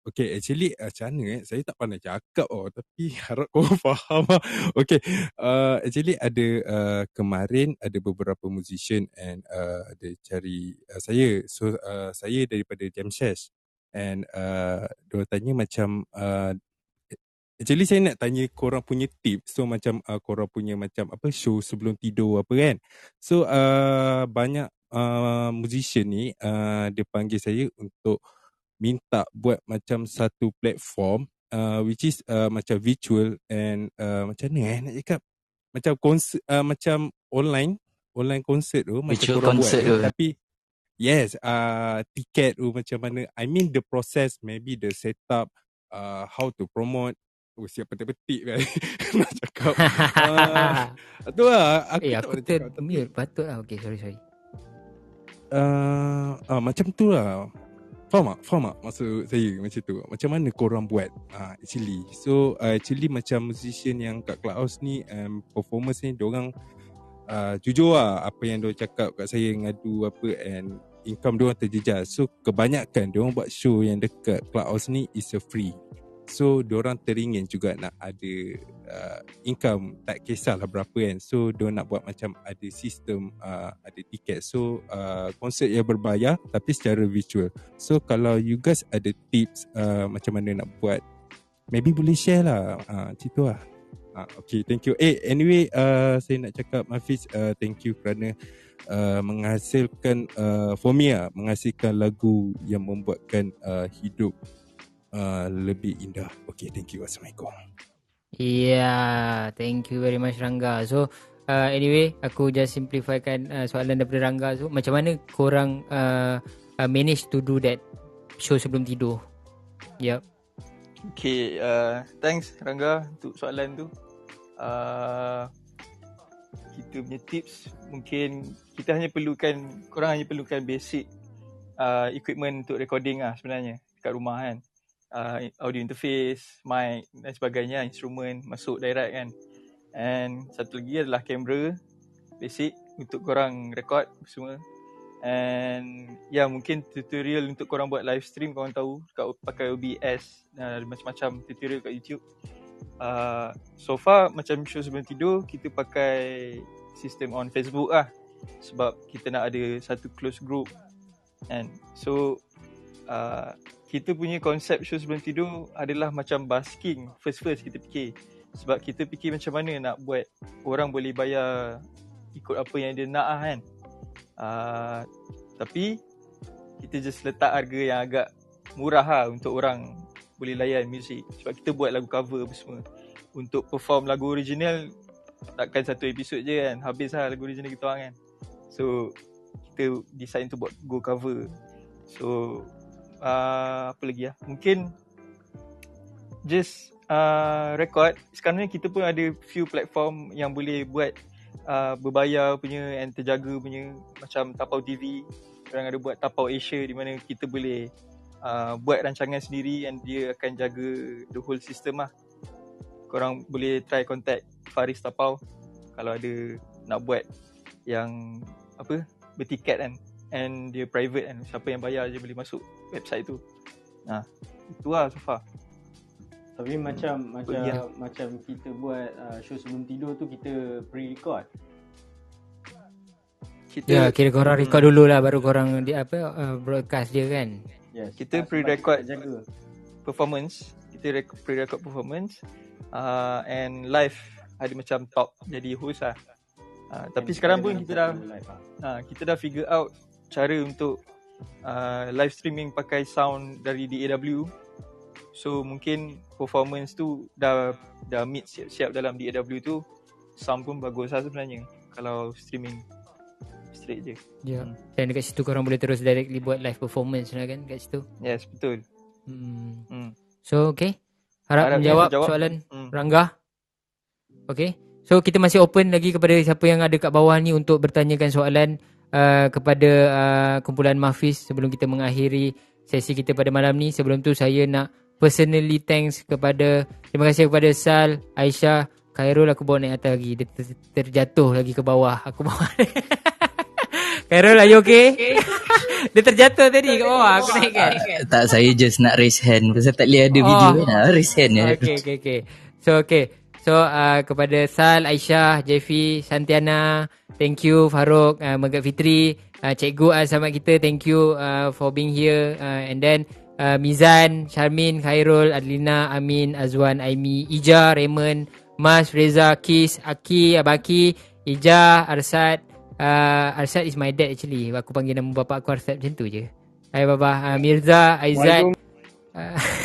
Okay actually uh, macam mana eh? Saya tak pandai cakap oh Tapi harap kau faham lah Okay uh, Actually ada uh, Kemarin ada beberapa musician And uh, ada cari uh, saya. So uh, saya daripada Jam Shash. And uh, Dia tanya macam uh, Actually saya nak tanya korang punya tips So macam uh, korang punya macam apa Show sebelum tidur apa kan? So uh, banyak uh, musician ni uh, dia panggil saya untuk minta buat macam satu platform uh, which is uh, macam virtual and uh, macam ni eh nak cakap? Macam konsert uh, macam online online concert tu macam virtual concert buat, tu. tapi yes uh, tiket tu macam mana? I mean the process maybe the setup uh, how to promote. Oh siap petik-petik kan? Nak cakap. Uh, Tu lah aku Eh aku termute Patut lah. Okay sorry sorry uh, uh, macam tu lah Faham tak? Faham tak maksud saya macam tu? Macam mana korang buat uh, actually? So uh, actually macam musician yang kat Clubhouse ni um, Performance ni diorang uh, Jujur lah apa yang diorang cakap kat saya Ngadu apa and income diorang terjejas So kebanyakan diorang buat show yang dekat Clubhouse ni is a free So diorang teringin juga nak ada uh, income tak kisahlah berapa kan. So diorang nak buat macam ada sistem uh, ada tiket. So uh, konsert yang berbayar tapi secara virtual. So kalau you guys ada tips uh, macam mana nak buat maybe boleh share lah. Uh, macam tu lah. uh, okay thank you eh anyway uh, saya nak cakap Hafiz uh, thank you kerana uh, menghasilkan uh, for me uh, menghasilkan lagu yang membuatkan uh, hidup uh, lebih indah okay thank you assalamualaikum Yeah, thank you very much Rangga. So, uh, anyway, aku just simplifykan uh, soalan daripada Rangga. So, macam mana korang uh, uh, manage to do that show sebelum tidur? Yep. Okay, uh, thanks Rangga untuk soalan tu. Uh, kita punya tips mungkin kita hanya perlukan korang hanya perlukan basic uh, equipment untuk recording lah sebenarnya dekat rumah kan uh, audio interface, mic dan sebagainya, instrumen masuk direct kan. And satu lagi adalah kamera basic untuk korang record semua. And ya yeah, mungkin tutorial untuk korang buat live stream korang tahu kat pakai OBS dan uh, macam-macam tutorial kat YouTube. Uh, so far macam show sebelum tidur kita pakai sistem on Facebook lah sebab kita nak ada satu close group and so uh, kita punya konsep show sebelum tidur adalah macam basking. First first kita fikir. Sebab kita fikir macam mana nak buat orang boleh bayar ikut apa yang dia nak lah kan? Uh, tapi kita just letak harga yang agak murah lah untuk orang boleh layan muzik sebab kita buat lagu cover apa semua. Untuk perform lagu original takkan satu episod je kan. Habis lah lagu original kita orang kan. So kita decide untuk buat go cover. So uh, apa lagi ya? Mungkin just uh, record. Sekarang ni kita pun ada few platform yang boleh buat uh, berbayar punya and terjaga punya macam Tapau TV. Orang ada buat Tapau Asia di mana kita boleh uh, buat rancangan sendiri and dia akan jaga the whole system lah. Korang boleh try contact Faris Tapau kalau ada nak buat yang apa bertiket kan and dia private kan siapa yang bayar je boleh masuk website tu. Ha. Itu lah so far tapi hmm. macam macam ya. macam kita buat uh, show sebelum tidur tu kita pre-record. Kita ya kira korang hmm. record dulu lah baru korang di apa uh, broadcast dia kan? Yes. Kita pre-record jaga. performance. Kita pre-record performance. Uh, and live ada macam talk jadi host lah. Uh, tapi sekarang pun kita dah uh, kita dah figure out cara untuk uh, live streaming pakai sound dari DAW. So mungkin performance tu dah dah meet siap-siap dalam DAW tu sound pun bagus lah sebenarnya kalau streaming straight je. Ya. Yeah. Hmm. Dan dekat situ korang boleh terus directly buat live performance lah kan kat situ. Yes, betul. Hmm. hmm. So okay. Harap, Harap menjawab jawab. soalan hmm. Rangga. Okay. So kita masih open lagi kepada siapa yang ada kat bawah ni untuk bertanyakan soalan uh, kepada uh, kumpulan Mafis sebelum kita mengakhiri sesi kita pada malam ni. Sebelum tu saya nak personally thanks kepada terima kasih kepada Sal, Aisyah, Khairul aku bawa naik atas lagi. Dia ter- terjatuh lagi ke bawah. Aku bawa. Khairul are you okay? Dia terjatuh tadi ke bawah aku naik kan. tak saya just nak raise hand pasal tak boleh ada oh. video kan. Raise hand ya. Okay okay okay. So okay. So uh, kepada Sal, Aisyah, Jeffy, Santiana, thank you Farouk, uh, Megat Fitri, uh, Cikgu uh, sama kita, thank you uh, for being here. Uh, and then uh, Mizan, Sharmin, Khairul, Adlina, Amin, Azwan, Aimi, Ija, Raymond, Mas, Reza, Kis, Aki, Abaki, Ija, Arsad. Uh, Arsad is my dad actually. Aku panggil nama bapa aku Arsad macam tu je. Hai baba, uh, Mirza, Aizat.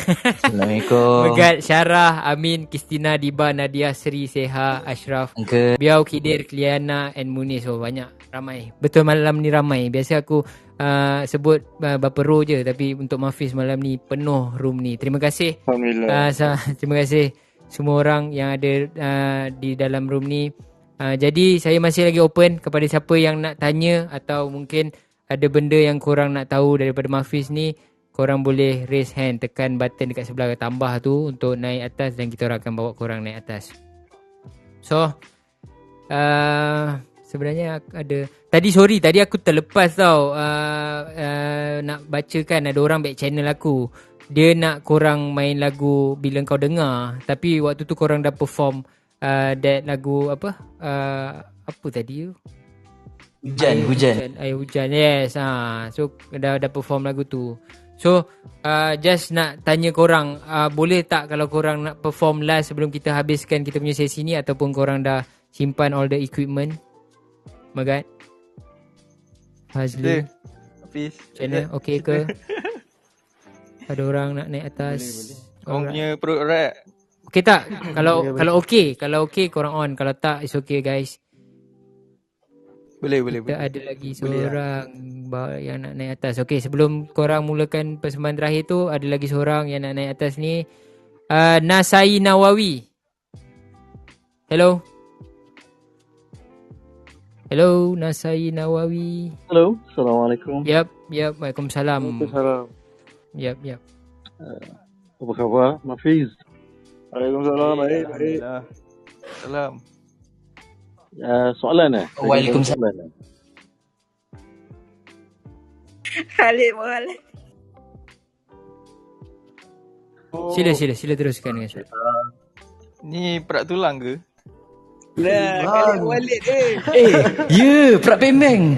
Assalamualaikum. Megat Syarah, Amin, Kristina, Diba, Nadia, Sri, Seha, Ashraf, Angka. Biau, Kidir, Kliana and Munis. Oh banyak, ramai. Betul malam ni ramai. Biasa aku uh, sebut uh, berapa row je tapi untuk Mafis malam ni penuh room ni. Terima kasih. Alhamdulillah. Uh, terima kasih semua orang yang ada uh, di dalam room ni. Uh, jadi saya masih lagi open kepada siapa yang nak tanya atau mungkin ada benda yang korang nak tahu daripada Mafis ni korang boleh raise hand tekan button dekat sebelah tambah tu untuk naik atas dan kita orang akan bawa korang naik atas. So uh, sebenarnya ada tadi sorry tadi aku terlepas tau uh, uh, nak bacakan ada orang back channel aku. Dia nak korang main lagu bila kau dengar tapi waktu tu korang dah perform uh, that lagu apa uh, apa tadi tu? Hujan, air hujan. Air hujan. Yes. Ha. So dah dah perform lagu tu. So uh, just nak tanya korang uh, boleh tak kalau korang nak perform last sebelum kita habiskan kita punya sesi ni ataupun korang dah simpan all the equipment? Magat? Hazli? Hafiz. Macam mana? Okay ke? Ada orang nak naik atas? Boleh, boleh. Korang punya perut rat. Okay tak? kalau kalau okay, kalau okay korang on. Kalau tak, it's okay guys. Boleh, boleh, Kita boleh. ada lagi Boleh lah. seorang yang nak naik atas. Okay, sebelum korang mulakan persembahan terakhir tu, ada lagi seorang yang nak naik atas ni. Uh, Nasai Nawawi. Hello. Hello, Nasai Nawawi. Hello, Assalamualaikum. Yap, yap. Waalaikumsalam. Waalaikumsalam. Yap, yap. Uh, apa khabar, Mafiz? Waalaikumsalam. Baik, baik. Salam. Uh, soalan eh? Waalaikumsalam. eh? Khalid Mohamed. Sila, sila, sila teruskan dengan saya. Ni perak tulang ke? Nah, Khalid Walid eh. Eh, ya, Prak Pemeng.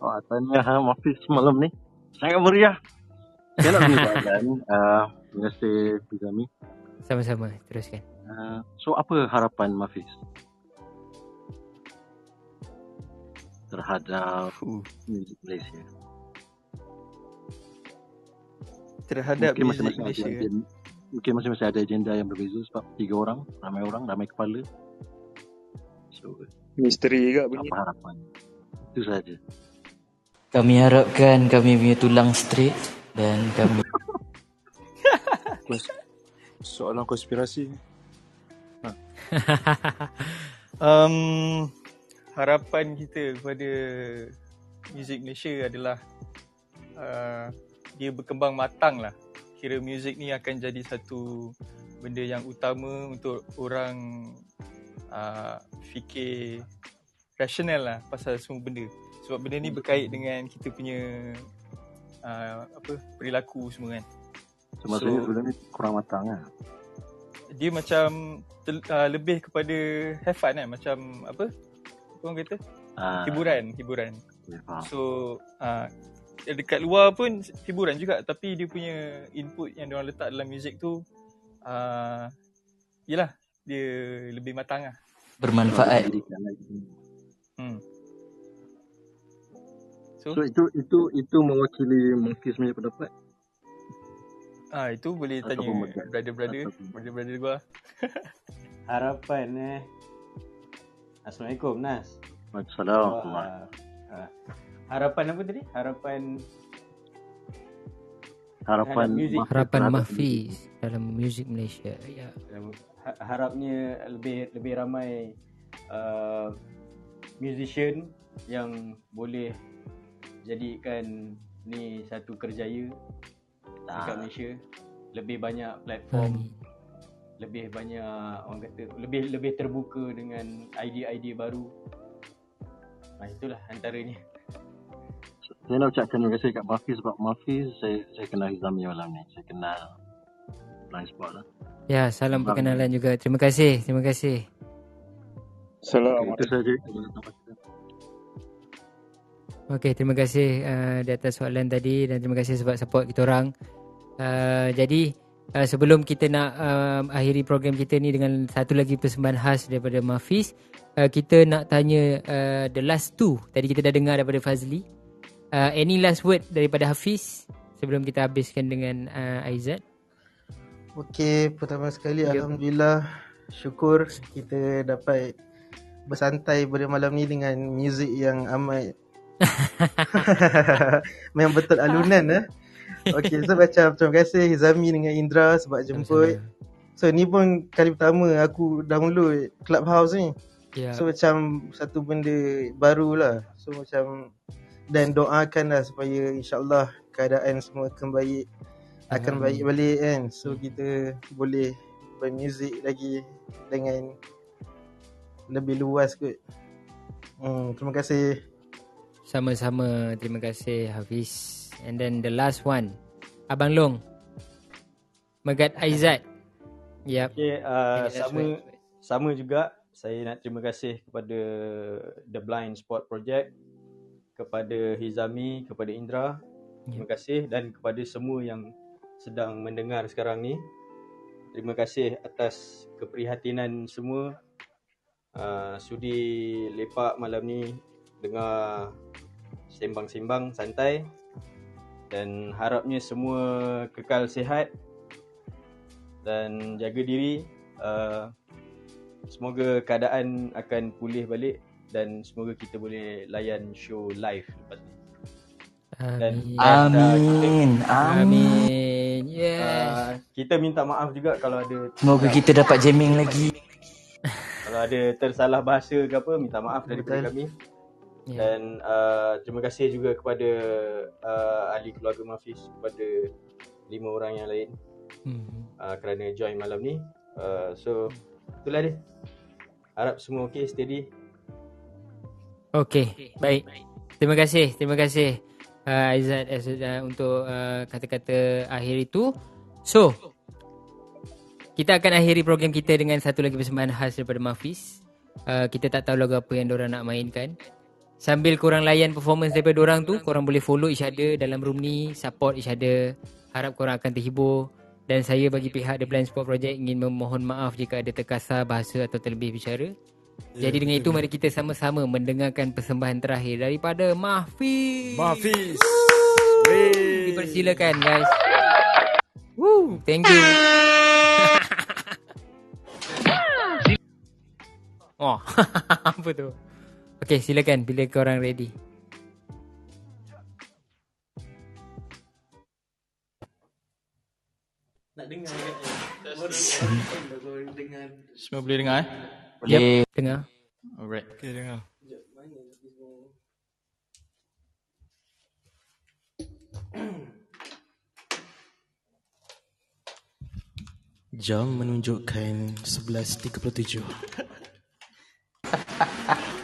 Oh, tanya ha, Mafiz semalam ni. Sangat meriah. Saya nak beri soalan. Uh, terima kasih, Fizami. Sama-sama, teruskan. Uh, so, apa harapan Mafiz? Terhadap muzik Malaysia. Terhadap mungkin muzik masing-masing Malaysia. ada agenda, mungkin masing-masing ada agenda yang berbeza sebab tiga orang, ramai orang, ramai kepala. So, Misteri juga bunyi. apa harapan? Itu saja. Kami harapkan kami punya tulang straight dan kami Soalan konspirasi. Ha. um, harapan kita kepada muzik Malaysia adalah uh, dia berkembang matang lah. Kira muzik ni akan jadi satu benda yang utama untuk orang uh, fikir rasional lah pasal semua benda. Sebab benda ni berkait dengan kita punya uh, apa perilaku semua kan. So, maksudnya sebenarnya kurang matang lah. Dia macam uh, lebih kepada have fun kan macam apa orang kata Ah. hiburan hiburan Ya, so uh, dekat luar pun hiburan juga tapi dia punya input yang dia orang letak dalam muzik tu uh, yelah dia lebih matang lah bermanfaat. hmm. So, itu itu itu mewakili Monkeys punya pendapat. Ah itu boleh tanya Ataupun Megat. brother-brother brother-brother gua Harapan eh. Assalamualaikum Nas. Waalaikumsalam. Oh, ah, harapan apa tadi? Harapan Harapan muzik. Harapan Mahfiz dalam muzik Malaysia. Ya. Ha- harapnya lebih lebih ramai uh, musician yang boleh jadikan ni satu kerjaya dekat Ah. Malaysia lebih banyak platform lebih banyak orang kata lebih lebih terbuka dengan idea-idea baru nah itulah antaranya Saya nak ucapkan terima kasih kat Mafiz sebab Mafiz saya saya kenal Hizami malam ni. Saya kenal Blind Spot lah. Ya, salam perkenalan juga. Terima kasih, terima kasih. Salam. Itu saja. Okey, terima kasih uh, di atas soalan tadi dan terima kasih sebab support kita orang. Uh, jadi uh, sebelum kita nak uh, akhiri program kita ni dengan satu lagi persembahan khas daripada Mafiz, uh, kita nak tanya uh, the last two. Tadi kita dah dengar daripada Fazli. Uh, any last word daripada Hafiz sebelum kita habiskan dengan uh, Aizat? Okey, pertama sekali Alhamdulillah syukur kita dapat bersantai pada malam ni dengan muzik yang amat memang betul alunan eh. Okey, so macam terima kasih Hizami dengan Indra sebab jemput. So ni pun kali pertama aku download Clubhouse ni. Ya. So macam satu benda baru lah. So macam dan doakan lah supaya insyaAllah keadaan semua akan baik akan baik balik kan. So kita boleh bermuzik lagi dengan lebih luas kot. Hmm, terima kasih. Sama-sama. Terima kasih Hafiz. And then the last one. Abang Long. Megat Aizat. Yep. Okay, uh, sama word? sama juga saya nak terima kasih kepada The Blind Sport Project, kepada Hizami, kepada Indra. Terima kasih dan kepada semua yang sedang mendengar sekarang ni. Terima kasih atas keprihatinan semua. Uh, sudi lepak malam ni dengar sembang-sembang santai dan harapnya semua kekal sihat dan jaga diri. Uh, semoga keadaan akan pulih balik dan semoga kita boleh layan show live lepas ni. Dan amin. Amin. Yes. Uh, kita minta maaf juga kalau ada Semoga kita dapat jamming lagi. kalau ada tersalah bahasa ke apa minta maaf daripada kami. Yeah. Dan uh, terima kasih juga kepada uh, ahli keluarga Mafis kepada lima orang yang lain hmm. uh, kerana join malam ni. Uh, so itulah dia. Harap semua okey, steady. Okey, baik. Terima kasih, terima kasih uh, Aizat uh, untuk uh, kata-kata akhir itu. So, kita akan akhiri program kita dengan satu lagi persembahan khas daripada Mafis. Uh, kita tak tahu lagu apa yang diorang nak mainkan. Sambil korang layan performance daripada orang tu, korang boleh follow each other dalam room ni, support each other. Harap korang akan terhibur. Dan saya bagi pihak The Blind Sport Project ingin memohon maaf jika ada terkasar bahasa atau terlebih bicara. Jadi dengan itu mari kita sama-sama mendengarkan persembahan terakhir daripada Mahfiz. Mahfiz. Dipersilakan guys. Woo, thank you. oh, apa tu? Okay, silakan bila korang ready. Nak dengar Semua boleh dengar eh? Boleh. Yep, dengar. Alright. Okay, dengar. Jam menunjukkan 11.37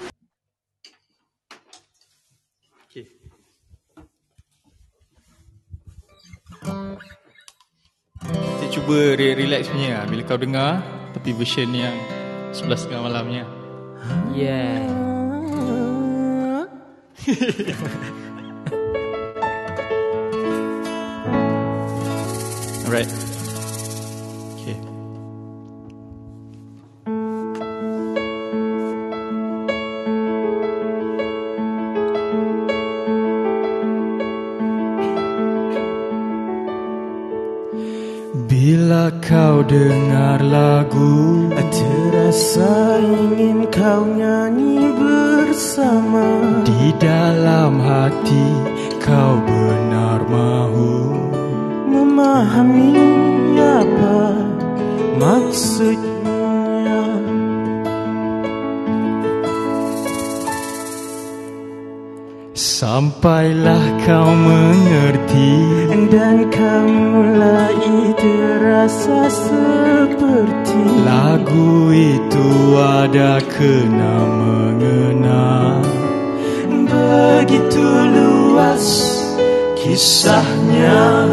Kita cuba relax punya. Lah Bila kau dengar Tapi version yang Sebelas tengah malamnya. Yeah. Alright dengar lagu. Terasa ingin kau nyanyi bersama. Di dalam hati kau Sampailah kau mengerti. Dan kau mulai terasa seperti Lagu itu ada kena mengena Begitu luas kisahnya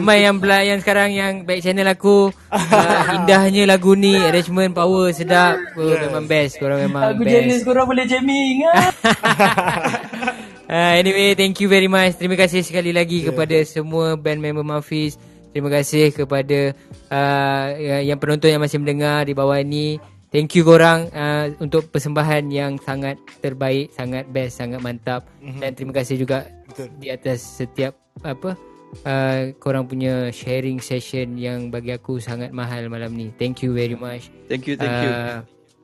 Ramai yang pula yang sekarang Yang back channel aku uh, Indahnya lagu ni Arrangement power sedap. Oh, Memang best Korang memang aku best. Aku jenis korang boleh jamming uh, Anyway thank you very much. Terima kasih sekali lagi yeah. Kepada semua band member Mafis. Terima kasih kepada uh, Yang penonton yang masih mendengar Di bawah ni Thank you korang uh, untuk persembahan yang sangat terbaik, sangat best, sangat mantap. Mm-hmm. dan terima kasih juga Betul. di atas setiap apa uh, korang punya sharing session yang bagi aku sangat mahal malam ni. Thank you very much. Thank you, thank you. Uh,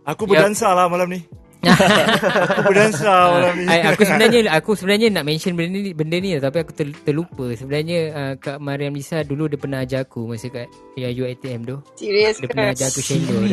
aku berdansa yep. lah malam ni. aku berdansa malam ni. I, aku sebenarnya aku sebenarnya nak mention benda ni benda ni tapi aku ter, terlupa. Sebenarnya uh, Kak Mariam Lisa dulu dia pernah ajar aku masa kat yang UiTM tu. Serius Dia pernah ajar aku Shengo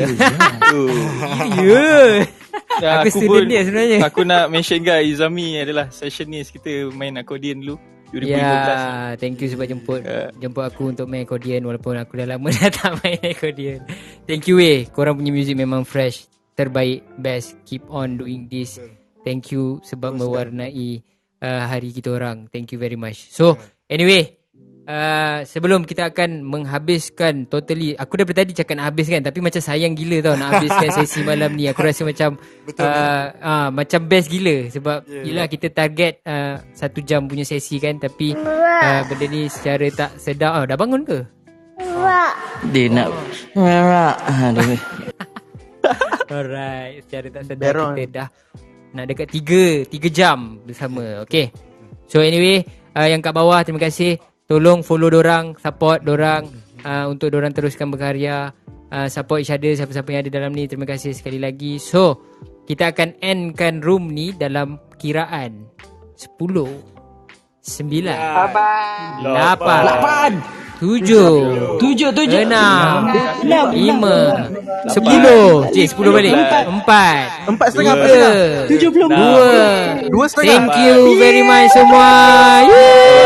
Ya. aku, aku pun, dia sebenarnya. Aku nak mention guys Izami adalah sessionist kita main accordion dulu. 2015. Ya, thank you sebab jemput uh. jemput aku untuk main accordion walaupun aku dah lama dah tak main accordion. Thank you eh. Korang punya music memang fresh terbaik best keep on doing this thank you sebab mewarnai uh, hari kita orang thank you very much so anyway uh, sebelum kita akan menghabiskan totally aku dah tadi cakap nak habiskan tapi macam sayang gila tau nak habiskan sesi malam ni. Aku rasa macam Betul, uh, uh, macam best gila sebab yeah, yelah kita target uh, satu jam punya sesi kan tapi uh, benda ni secara tak sedap. Oh, dah bangun ke? Dia nak Aduh. Alright Secara tak sedar Beron. kita dah Nak dekat 3 3 jam bersama. Okay So anyway uh, Yang kat bawah terima kasih Tolong follow dorang Support dorang uh, Untuk dorang teruskan berkarya uh, Support each other Siapa-siapa yang ada dalam ni. Terima kasih sekali lagi. So Kita akan endkan room ni Dalam kiraan 10 9 8 8 Tujuh Tujuh Tujuh. Enam Lima Sepuluh. Cik sepuluh balik. Empat. Empat setengah Tujuh puluh. Dua. Dua setengah. Thank you very much semua. Yeay